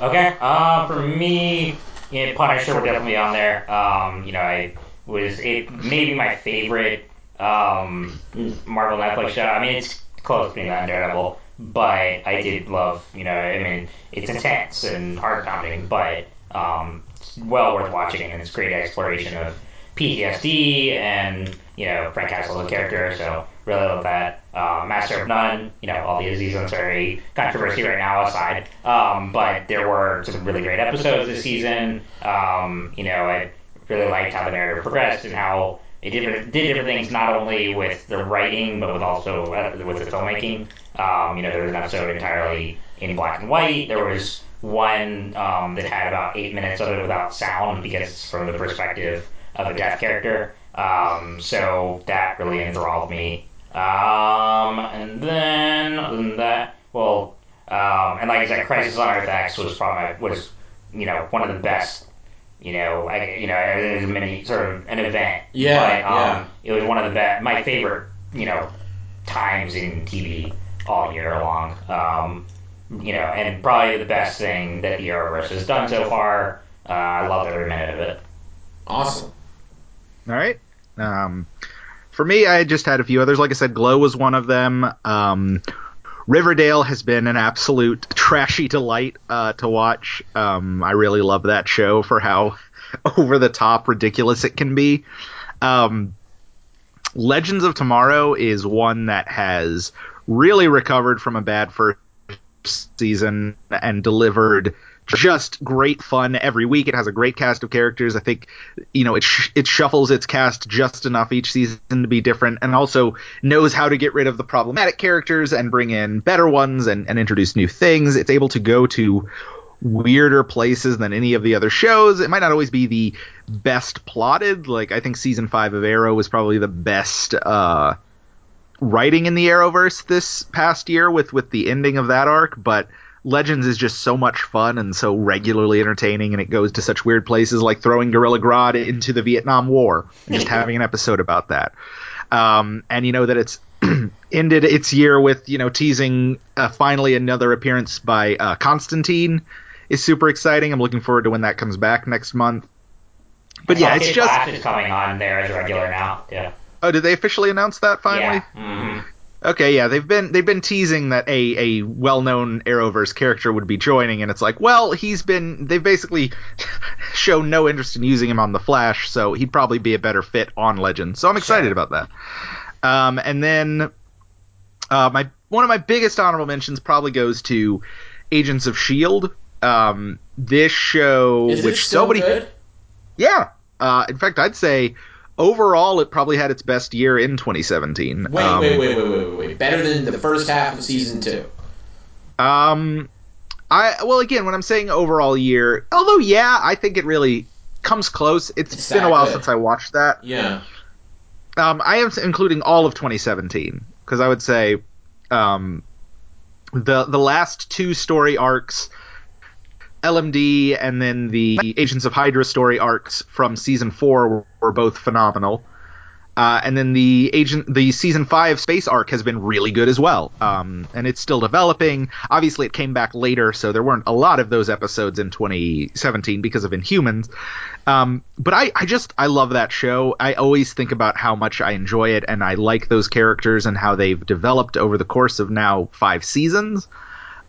Okay. Uh, for me, you know, Punisher would definitely be on there. Um, you know, I was it maybe my favorite um, Marvel Netflix show. I mean, it's close to Daredevil, but I did love. You know, I mean, it's intense and heart pounding, but um, well worth watching, and it's great exploration of PTSD and you know Frank Castle's character. So really love that. Uh, Master of None. You know, all the Aziz Ansari controversy right now aside, um, but there were some really great episodes this season. Um, you know, I really liked how the narrative progressed and how it did, did different things not only with the writing but with also uh, with the filmmaking. Um, you know, there was an episode entirely in black and white. There was one um, that had about eight minutes of it without sound because from the perspective of a deaf character. Um, so that really enthralled me. Um, and then other than that, well, um, and like I said, Crisis on Earth X was probably was you know one of the best. You know, I, you know, it was a mini sort of an event. Yeah, but, um, It was one of the best, my favorite, you know, times in TV all year long. Um, you know, and probably the best thing that the Arrowverse has done so far. Uh, I loved every minute of it. Awesome. All right. Um, for me, I just had a few others. Like I said, Glow was one of them. Um, Riverdale has been an absolute trashy delight uh, to watch. Um, I really love that show for how over the top ridiculous it can be. Um, Legends of Tomorrow is one that has really recovered from a bad first season and delivered just great fun every week. It has a great cast of characters. I think you know it sh- it shuffles its cast just enough each season to be different, and also knows how to get rid of the problematic characters and bring in better ones and, and introduce new things. It's able to go to weirder places than any of the other shows. It might not always be the best plotted. Like I think season five of Arrow was probably the best uh, writing in the Arrowverse this past year with with the ending of that arc, but Legends is just so much fun and so regularly entertaining, and it goes to such weird places like throwing Gorilla Grodd into the Vietnam War and just having an episode about that. Um, and you know that it's ended its year with you know teasing uh, finally another appearance by uh, Constantine is super exciting. I'm looking forward to when that comes back next month. But yeah, it's just is coming on there as a regular now. Yeah. Oh, did they officially announce that finally? Yeah. hmm Okay, yeah, they've been they've been teasing that a a well-known Arrowverse character would be joining, and it's like, well, he's been they've basically shown no interest in using him on the Flash, so he'd probably be a better fit on Legends. So I'm excited Sure. about that. Um, and then uh, my one of my biggest honorable mentions probably goes to Agents of Shield. Um, this show, Is which so many, good? yeah. Uh, in fact, I'd say overall it probably had its best year in 2017. Wait, Um, wait, wait, wait, wait, wait, wait. Better than the first half of season two. Um, I well again when I'm saying overall year, although yeah, I think it really comes close. It's it's been a while good. since I watched that. Yeah. Um, I am including all of 2017 because I would say, um, the the last two story arcs, LMD and then the Agents of Hydra story arcs from season four were, both phenomenal. Uh, and then the agent, the season five space arc has been really good as well. Um, and it's still developing. Obviously, it came back later, so there weren't a lot of those episodes in 2017 because of Inhumans. Um, but I, I just, I love that show. I always think about how much I enjoy it, and I like those characters and how they've developed over the course of now five seasons.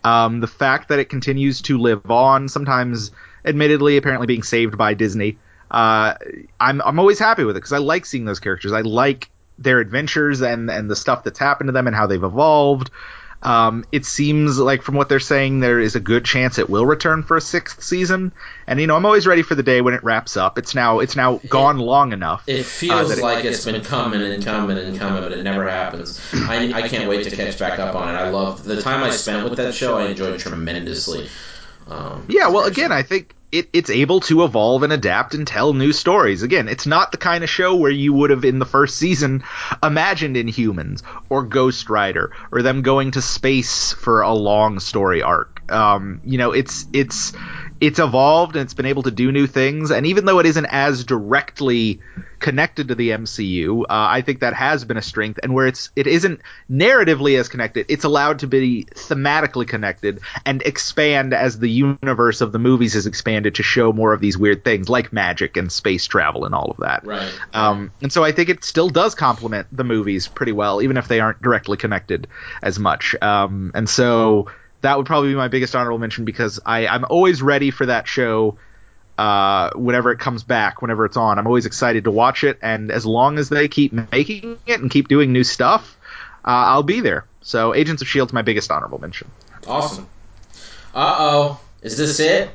Um, the fact that it continues to live on, sometimes, admittedly, apparently being saved by Disney. Uh, I'm I'm always happy with it because I like seeing those characters. I like their adventures and and the stuff that's happened to them and how they've evolved. Um, it seems like from what they're saying, there is a good chance it will return for a sixth season. And you know, I'm always ready for the day when it wraps up. It's now it's now gone long enough. It feels that it- like it's been coming and coming and coming, but it never happens. I, I can't wait to catch back up on it. I love the time I spent with that show. I enjoyed tremendously. Um, Yeah, well, again, I think it, it's able to evolve and adapt and tell new stories. Again, it's not the kind of show where you would have in the first season imagined Inhumans or Ghost Rider or them going to space for a long story arc. Um, you know, it's it's it's evolved and it's been able to do new things. And even though it isn't as directly connected to the MCU, uh, I think that has been a strength. And where it's it isn't narratively as connected, it's allowed to be thematically connected and expand as the universe of the movies has expanded to show more of these weird things like magic and space travel and all of that. right. Um, and so I think it still does complement the movies pretty well, even if they aren't directly connected as much. Um, and so that would probably be my biggest honorable mention because I, I'm always ready for that show uh, whenever it comes back, whenever it's on. I'm always excited to watch it, and as long as they keep making it and keep doing new stuff, uh, I'll be there. So Agents of Shield's my biggest honorable mention. Awesome. Uh oh. Is this it?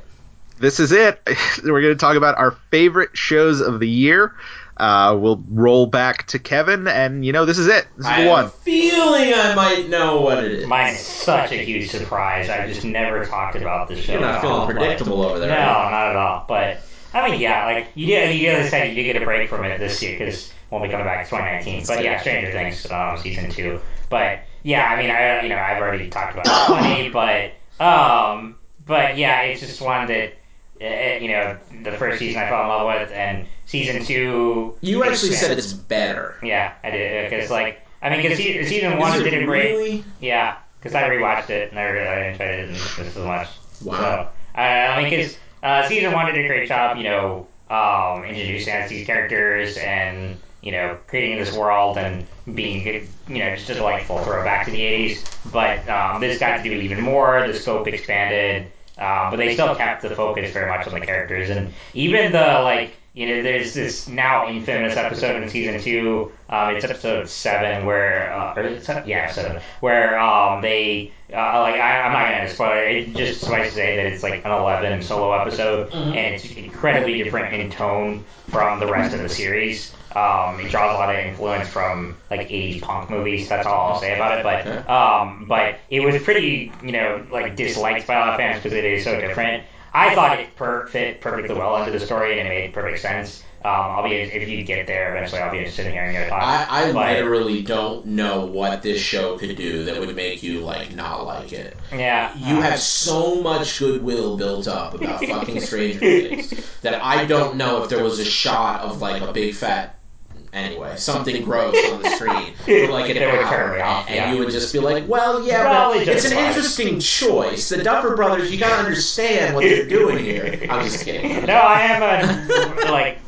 This is it. We're going to talk about our favorite shows of the year. Uh, we'll roll back to Kevin, and you know this is it. This is I the have one. a feeling I might know what it is. Mine's such a huge surprise. I've just never talked about this show. You're not at feeling all, but- predictable over No, there. are not at all. But I mean, yeah, like you did. You did say you did get a break from it this year because we'll be coming back to 2019. But yeah, Stranger Things um, season two. But yeah, I mean, I you know I've already talked about it plenty, but um, but yeah, it's just one that uh, you know the first season I fell in love with, and season two. You actually said it's better. Yeah, I did because like I mean, because season Is one it didn't break. really? Yeah, because I rewatched it and I really I enjoyed it just as much. Wow. So, uh, I mean, because uh, season one did a great job, you know, um, introducing us these characters and you know creating this world and being good, you know just a delightful throwback to the '80s. But um, this got to do even more. The scope expanded, um, but they still kept the focus very much on the characters and even the like. You know, there's this now infamous episode in season two. Um, it's episode seven where, uh, or yeah, seven, where um, they uh, like I, I'm not gonna spoil it. It just suffice to say that it's like an 11 solo episode, and it's incredibly different in tone from the rest of the series. Um, it draws a lot of influence from like 80s punk movies. That's all I'll say about it. But um, but it was pretty, you know, like disliked by a lot of fans because it is so different. I thought it per- fit perfectly well into the story and it made perfect sense. Um, I'll be if you get there eventually. I'll be interested in hearing your thoughts. I, I But- literally don't know what this show could do that would make you like not like it. yeah, You have so much goodwill built up about fucking Stranger Things that I don't know if there was a shot of like a big fat anyway something gross on the screen for like an would hour, turn me off, and yeah. you would just be like, well, yeah, Probably but it's an interesting choice. The Duffer Brothers, you gotta understand what they're doing here. I'm just kidding. No, I am a like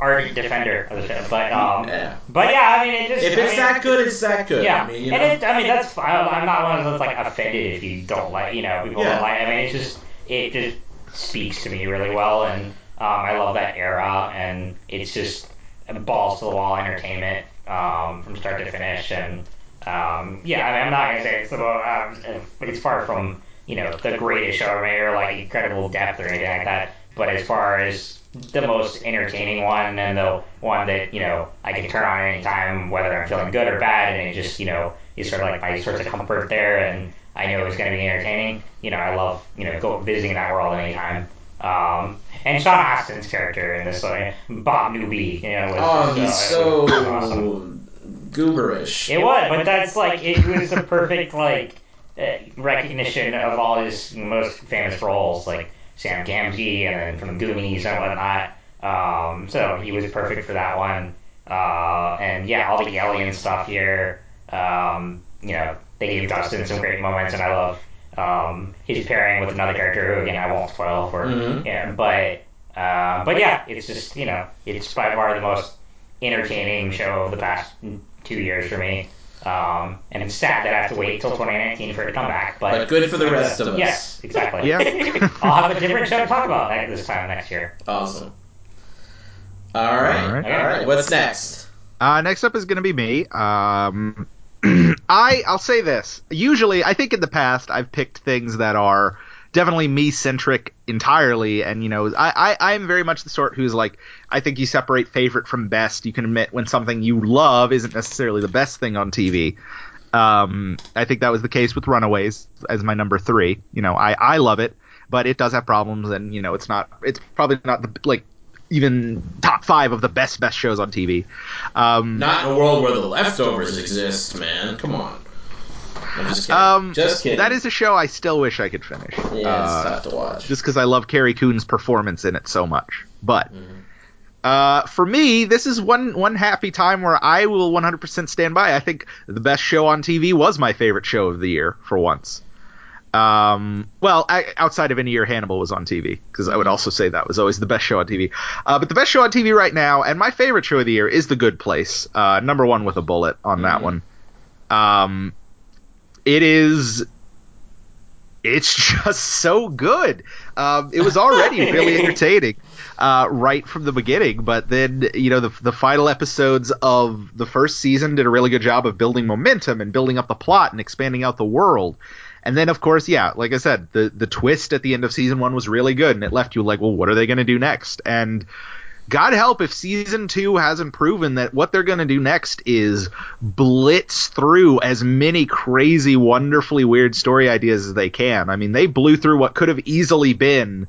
ardent defender of the show. But um, Yeah. but yeah, I mean, it just If I it's mean, that good, it's that good. Yeah, I mean, you and it, I mean that's fine. I'm not one of those like offended if you don't like, you know, people Yeah. don't like. I mean, it's just it just speaks to me really well, and um, I love that era, and it's just balls to the wall entertainment um, from start to finish, and um, yeah, I mean, I'm not gonna say it's the um, it's far from you know the greatest show ever or like incredible depth or anything like that, but as far as the most entertaining one and the one that you know I can turn on anytime, whether I'm feeling good or bad, and it just you know is sort of like my source of comfort there, and I know it's going to be entertaining. You know, I love you know go visiting that world anytime. Um, and Sean Astin's character in this, like Bob Newby, you know, was oh, he's uh, so awesome. gooberish. It was, but that's like it was a perfect like uh, recognition of all his most famous roles, like Sam Gamgee and then from the Goonies and whatnot. Um, so he was perfect for that one. Uh, and yeah, all the alien stuff here. Um, you know, they gave Dustin some great moments, and I love um, his pairing with another character who again I won't spoil for. Mhm. Yeah, but uh, but yeah, it's just you know it's by far the most entertaining show of the past two years for me. Um, and it's sad that I have to wait till 2019 for it to come back. But, But good for the rest of us. Yes, exactly. Yeah. I'll have a different show to talk about ne- this time next year. Awesome. All right. All right. All right. What's next? Uh, next up is going to be me. Um, I I'll say this. Usually, I think in the past I've picked things that are definitely me centric entirely, and you know, I, I I'm very much the sort who's like I think you separate favorite from best. You can admit when something you love isn't necessarily the best thing on TV. Um, I think that was the case with Runaways as my number three. You know, I I love it, but it does have problems, and you know, it's not it's probably not the like even top five of the best best shows on TV. Um, Not in a world where the leftovers exist, man. Come on. I'm just kidding. Um, just kidding. That is a show I still wish I could finish. Yeah, it's Uh, tough to watch. just because I love Carrie Coon's performance in it so much. But Mhm. uh, for me, this is one one happy time where I will 100% stand by. I think the best show on TV was my favorite show of the year for once. Um, well, I, outside of any year Hannibal was on TV, because I would also say that was always the best show on TV. Uh, but the best show on TV right now, and my favorite show of the year, is The Good Place. Uh, number one with a bullet on that Mhm. one. Um, it is. It's just so good. Um, it was already really entertaining uh, right from the beginning, but then you know the the final episodes of the first season did a really good job of building momentum and building up the plot and expanding out the world. And then, of course, yeah, like I said, the the twist at the end of season one was really good, and it left you like, well, what are they going to do next? And God help if season two hasn't proven that what they're going to do next is blitz through as many crazy, wonderfully weird story ideas as they can. I mean, they blew through what could have easily been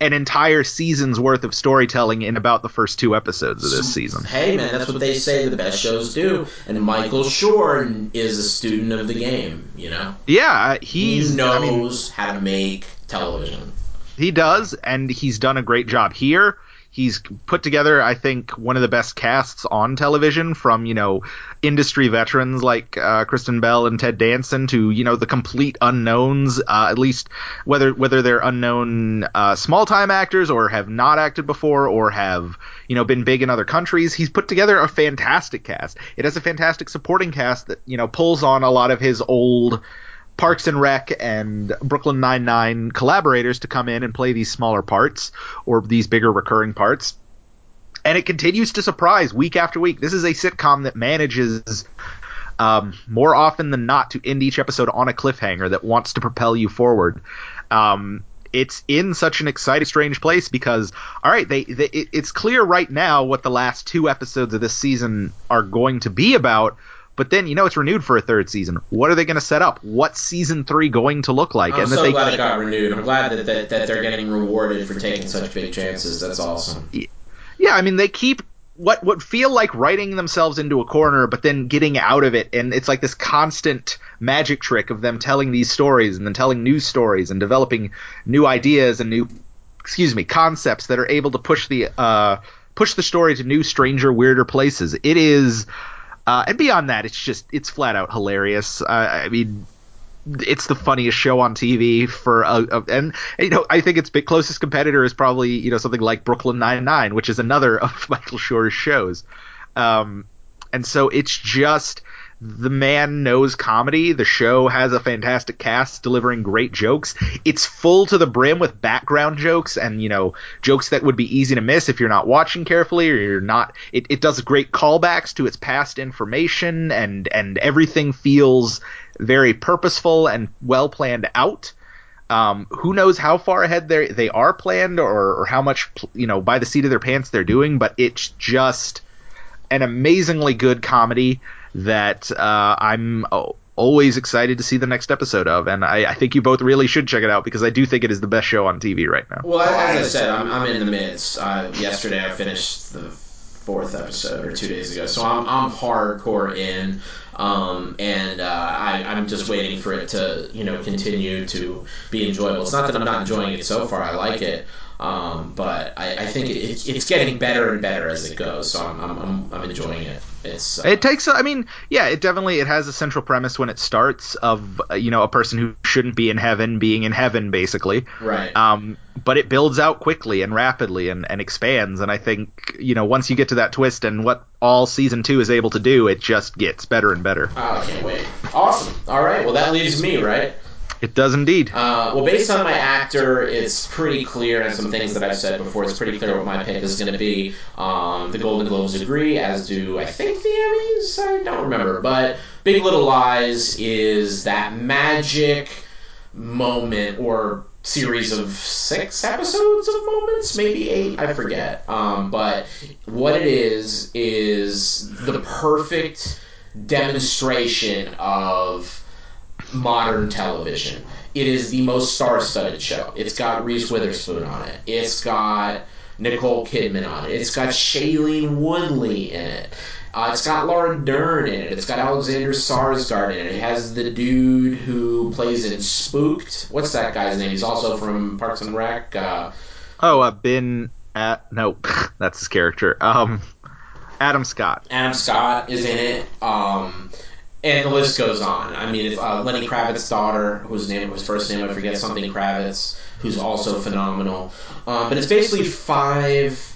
an entire season's worth of storytelling in about the first two episodes of this season. Hey, man, that's what they say the best shows do. And Michael Schur is a student of the game, you know? Yeah, uh, He he's I mean, knows how to make television. He does, and he's done a great job here. He's put together, I think, one of the best casts on television from, you know, industry veterans like uh, Kristen Bell and Ted Danson to, you know, the complete unknowns, uh, at least whether whether they're unknown uh, small time actors or have not acted before or have, you know, been big in other countries. He's put together a fantastic cast. It has a fantastic supporting cast that, you know, pulls on a lot of his old Parks and Rec and Brooklyn Nine Nine collaborators to come in and play these smaller parts or these bigger recurring parts. And it continues to surprise week after week. This is a sitcom that manages um, more often than not to end each episode on a cliffhanger that wants to propel you forward. Um, it's in such an exciting, strange place because, all right, they, they it, it's clear right now what the last two episodes of this season are going to be about. But then you know it's renewed for a third season. What are they going to set up? What's season three going to look like? I'm and that so they glad it got renewed. I'm glad that, that, that they're getting rewarded for taking such big chances. That's awesome. yeah, I mean they keep what what feel like writing themselves into a corner, but then getting out of it, and it's like this constant magic trick of them telling these stories and then telling new stories and developing new ideas and new, excuse me, concepts that are able to push the uh, push the story to new, stranger, weirder places. It is, uh, and beyond that, it's just it's flat out hilarious. Uh, I mean. it's the funniest show on TV for a, a and you know I think its closest competitor is probably you know something like Brooklyn Nine Nine, which is another of Michael Schur's shows. Um, and so it's just the man knows comedy. The show has a fantastic cast delivering great jokes. It's full to the brim with background jokes and, you know, jokes that would be easy to miss if you're not watching carefully or you're not. It, it does great callbacks to its past information and, and everything feels very purposeful and well planned out. Um, who knows how far ahead they they are planned or, or how much, you know, by the seat of their pants they're doing, but it's just an amazingly good comedy that uh, I'm always excited to see the next episode of, and I, I, think you both really should check it out because I do think it is the best show on TV right now. Well, as I said, I'm, I'm in the midst. Uh, yesterday, I finished the fourth episode or two days ago, so I'm I'm hardcore in. Um, and uh, I, I'm just waiting for it to, you know, continue to be enjoyable. It's not that I'm not enjoying it so far; I like it, um, but I, I think it, it's getting better and better as it goes. So I'm, I'm, I'm enjoying it. It's uh, it takes. I mean, yeah, it definitely it has a central premise when it starts of you know a person who shouldn't be in heaven being in heaven basically. Right. Um, but it builds out quickly and rapidly and, and expands. And I think you know once you get to that twist and what all season two is able to do, it just gets better and better. Oh, I can't wait. Awesome. All right. Well, that leaves me right. It does indeed. Uh, well, based on my actor, it's pretty clear, and some things that I've said before, it's pretty clear what my pick is going to be. Um, the Golden Globes agree, as do I think the Emmys. I don't remember, but Big Little Lies is that magic moment or series of six episodes of moments, maybe eight, I forget. Um, but what it is is the perfect demonstration of modern television. It is the most star-studded show. It's got Reese Witherspoon on it. It's got Nicole Kidman on it. It's got Shailene Woodley in it. Uh, it's got Laura Dern in it. It's got Alexander Skarsgård in it. It has the dude who plays in Spooked. What's that guy's name? He's also from Parks and Rec. Uh, oh, uh, Ben. At, no, that's his character. Um, Adam Scott. Adam Scott is in it. Um, and the list goes on. I mean, uh, Lenny Kravitz's daughter, whose name whose first name I forget, something Kravitz, who's also phenomenal. Um, but it's basically five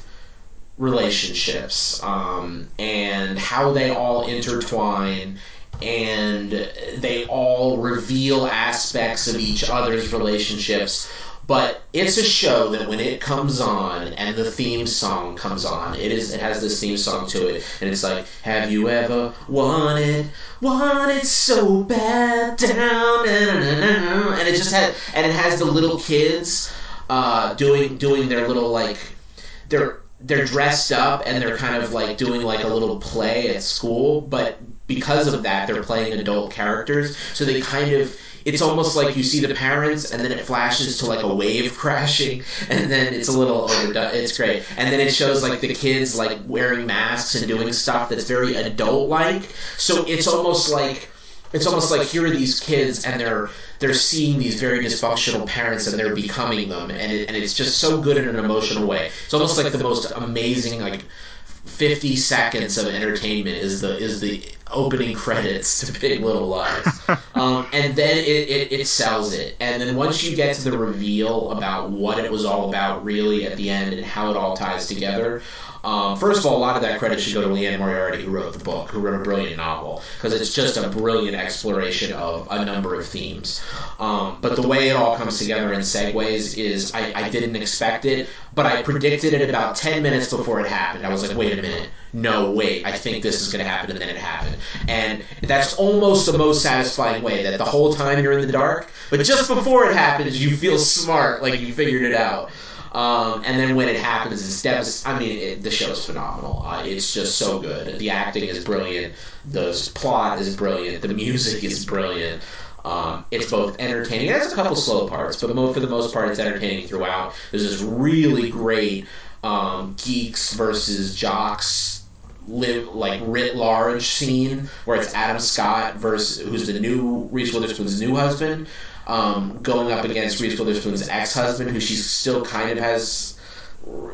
relationships um, and how they all intertwine and they all reveal aspects of each other's relationships but it's a show that when it comes on and the theme song comes on, it is it has this theme song to it, and it's like, Have you ever wanted, wanted so bad down, and it just had and it has the little kids uh, doing doing their little like they're they're dressed up and they're kind of like doing like a little play at school, but because of that, they're playing adult characters, so they kind of it's almost like you see the parents and then it flashes to like a wave crashing and then it's a little overdone. it's great. And then it shows like the kids like wearing masks and doing stuff that's very adult like so it's almost like it's almost like here are these kids and they're they're seeing these very dysfunctional parents and they're becoming them and, it, and it's just so good in an emotional way. It's almost like the most amazing like 50 seconds of entertainment is the is the opening credits to Big Little Lies. um, and then it, it, it, sells it. And then once you get to the reveal about what it was all about really at the end and how it all ties together, um, first of all, a lot of that credit should go to Liane Moriarty, who wrote the book, who wrote a brilliant novel, because it's just a brilliant exploration of a number of themes. Um, but the way it all comes together in segues is I, I didn't expect it, but I predicted it about 10 minutes before it happened. I was like, wait a minute. No, wait, I think this is going to happen, and then it happened. And that's almost the most satisfying way that the whole time you're in the dark, but just before it happens, you feel smart, like you figured it out. Um, and then when it happens, it's devastating. I mean, it, the show's phenomenal. Uh, it's just so good. The acting is brilliant. The plot is brilliant. The music is brilliant. Um, it's both entertaining. It has a couple slow parts, but for the most part, it's entertaining throughout. There's this really great um, geeks versus jocks live like writ large scene where it's Adam Scott versus who's the new Reese Witherspoon's new husband um, going up against Reese Witherspoon's ex-husband, who she still kind of has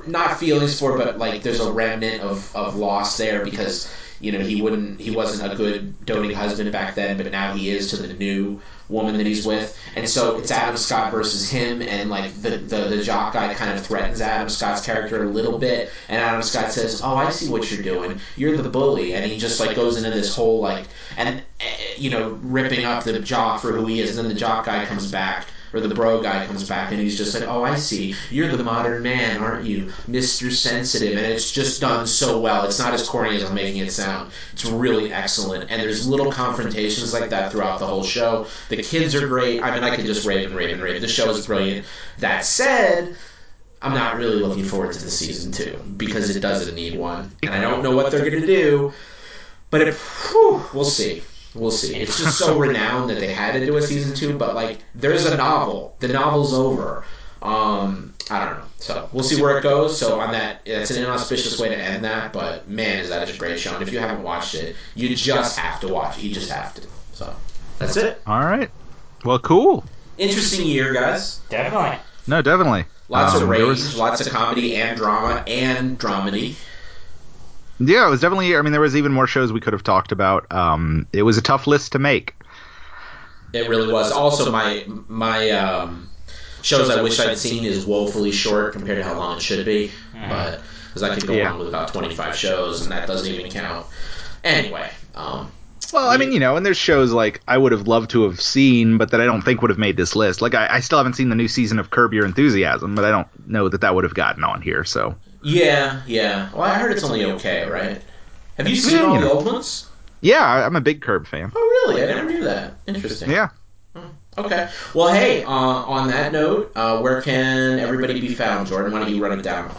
not feelings for, but like there's a remnant of, of loss there because you know he wouldn't he wasn't a good doting husband back then, but now he is to the new woman that he's with, and so it's Adam Scott versus him, and like the the, the jock guy kind of threatens Adam Scott's character a little bit, and Adam Scott says, "Oh, I see what you're doing. You're the bully," and he just like goes into this whole like and eh, you know ripping up the jock for who he is, and then the jock guy comes back or the bro guy comes back and he's just like, "Oh, I see. You're the modern man, aren't you, Mister Sensitive?" And it's just done so well. It's not as corny as I'm making it sound. It's really excellent, and there's little confrontations like that throughout the whole show. The kids are great. I mean, I could just rave and rave and rave. The show is brilliant. That said. I'm not really looking forward to the season two because it doesn't need one, and I don't know what they're gonna do. But it, whew, we'll see. We'll see. It's just so renowned that they had to do a season two, but like there's a novel. The novel's over. Um, I don't know. So we'll see where it goes. So on that, it's an inauspicious way to end that. But man, is that a great show! And if you haven't watched it, you just have to watch it. You just have to. So that's it. All right. Well, cool. Interesting year, guys. Definitely. No, definitely. Lots Um, of there rage, was- lots of comedy and drama and dramedy. Yeah, it was definitely. I mean, there was even more shows we could have talked about. Um, it was a tough list to make. It really was. Also, my my um, shows I wish I'd seen is woefully short compared to how long it should be. But because I could go Yeah. on with about 25 shows, and that doesn't even count. Anyway, um, Well, I mean, you know, and there's shows like I would have loved to have seen, but that I don't think would have made this list. Like I, I still haven't seen the new season of Curb Your Enthusiasm, but I don't know that that would have gotten on here. So yeah, yeah. Well, I heard it's only okay, right? Have you seen Yeah, all you the know. old ones? yeah, I'm a big Curb fan. Oh, really? I never knew that. Interesting. Yeah. Okay. Well, hey, uh, on that note, uh, where can everybody be found, Jordan? Why don't you run it down?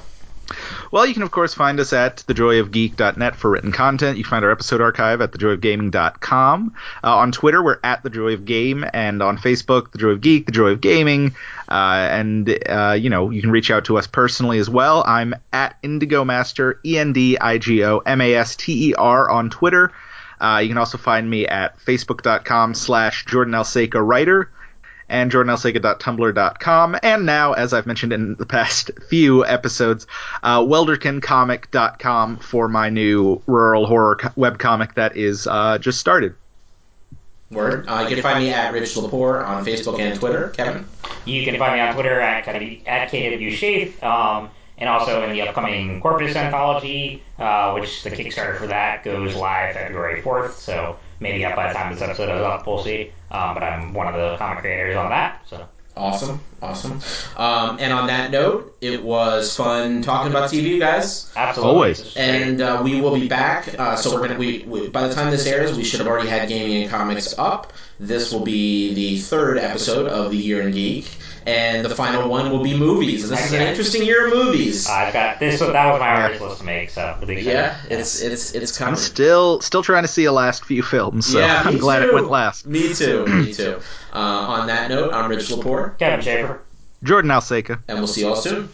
Well, you can of course find us at thejoyofgeek.net for written content. You can find our episode archive at thejoyofgaming.com. Uh, on Twitter, we're at the Joy of Game, and on Facebook, the Joy of Geek, the Joy of Gaming. Uh, and uh, you know, you can reach out to us personally as well. I'm at Indigo Master, E N D I G O M A S T E R on Twitter. Uh, you can also find me at facebook.com slash Jordan Alseca writer and jordanalsega.tumblr.com. And now, as I've mentioned in the past few episodes, uh, welderkincomic.com for my new rural horror co- webcomic that is uh, just started. Word. Uh, you can find me at Rich Lepore on Facebook and Twitter. Kevin. You can find me on Twitter at at KWShafe, um, and also in the upcoming Corpus anthology, uh, which the Kickstarter for that goes live February 4th. So maybe up by the time this episode is up, we'll see. Um, but I'm one of the comic creators on that. So Awesome, awesome. Um, and on that note, it was fun talking about TV, guys. absolutely. Always. This is great. And uh, we will be back. Uh, so we're gonna. We, we by the time this airs, we should have already had gaming and comics up. This will be the third episode of the Year in Geek, and the final one will be movies. And this is an interesting year of movies. I've got this. That was my hardest list to make. So really excited. Yeah, it's it's it's coming. I'm coming. still still trying to see a last few films, so yeah, I'm glad too. it went last. Me too. Me too. Uh, on that note, I'm Rich Lepore, Kevin Schaefer. Jordan Alseca. and we'll see you all soon. Bye.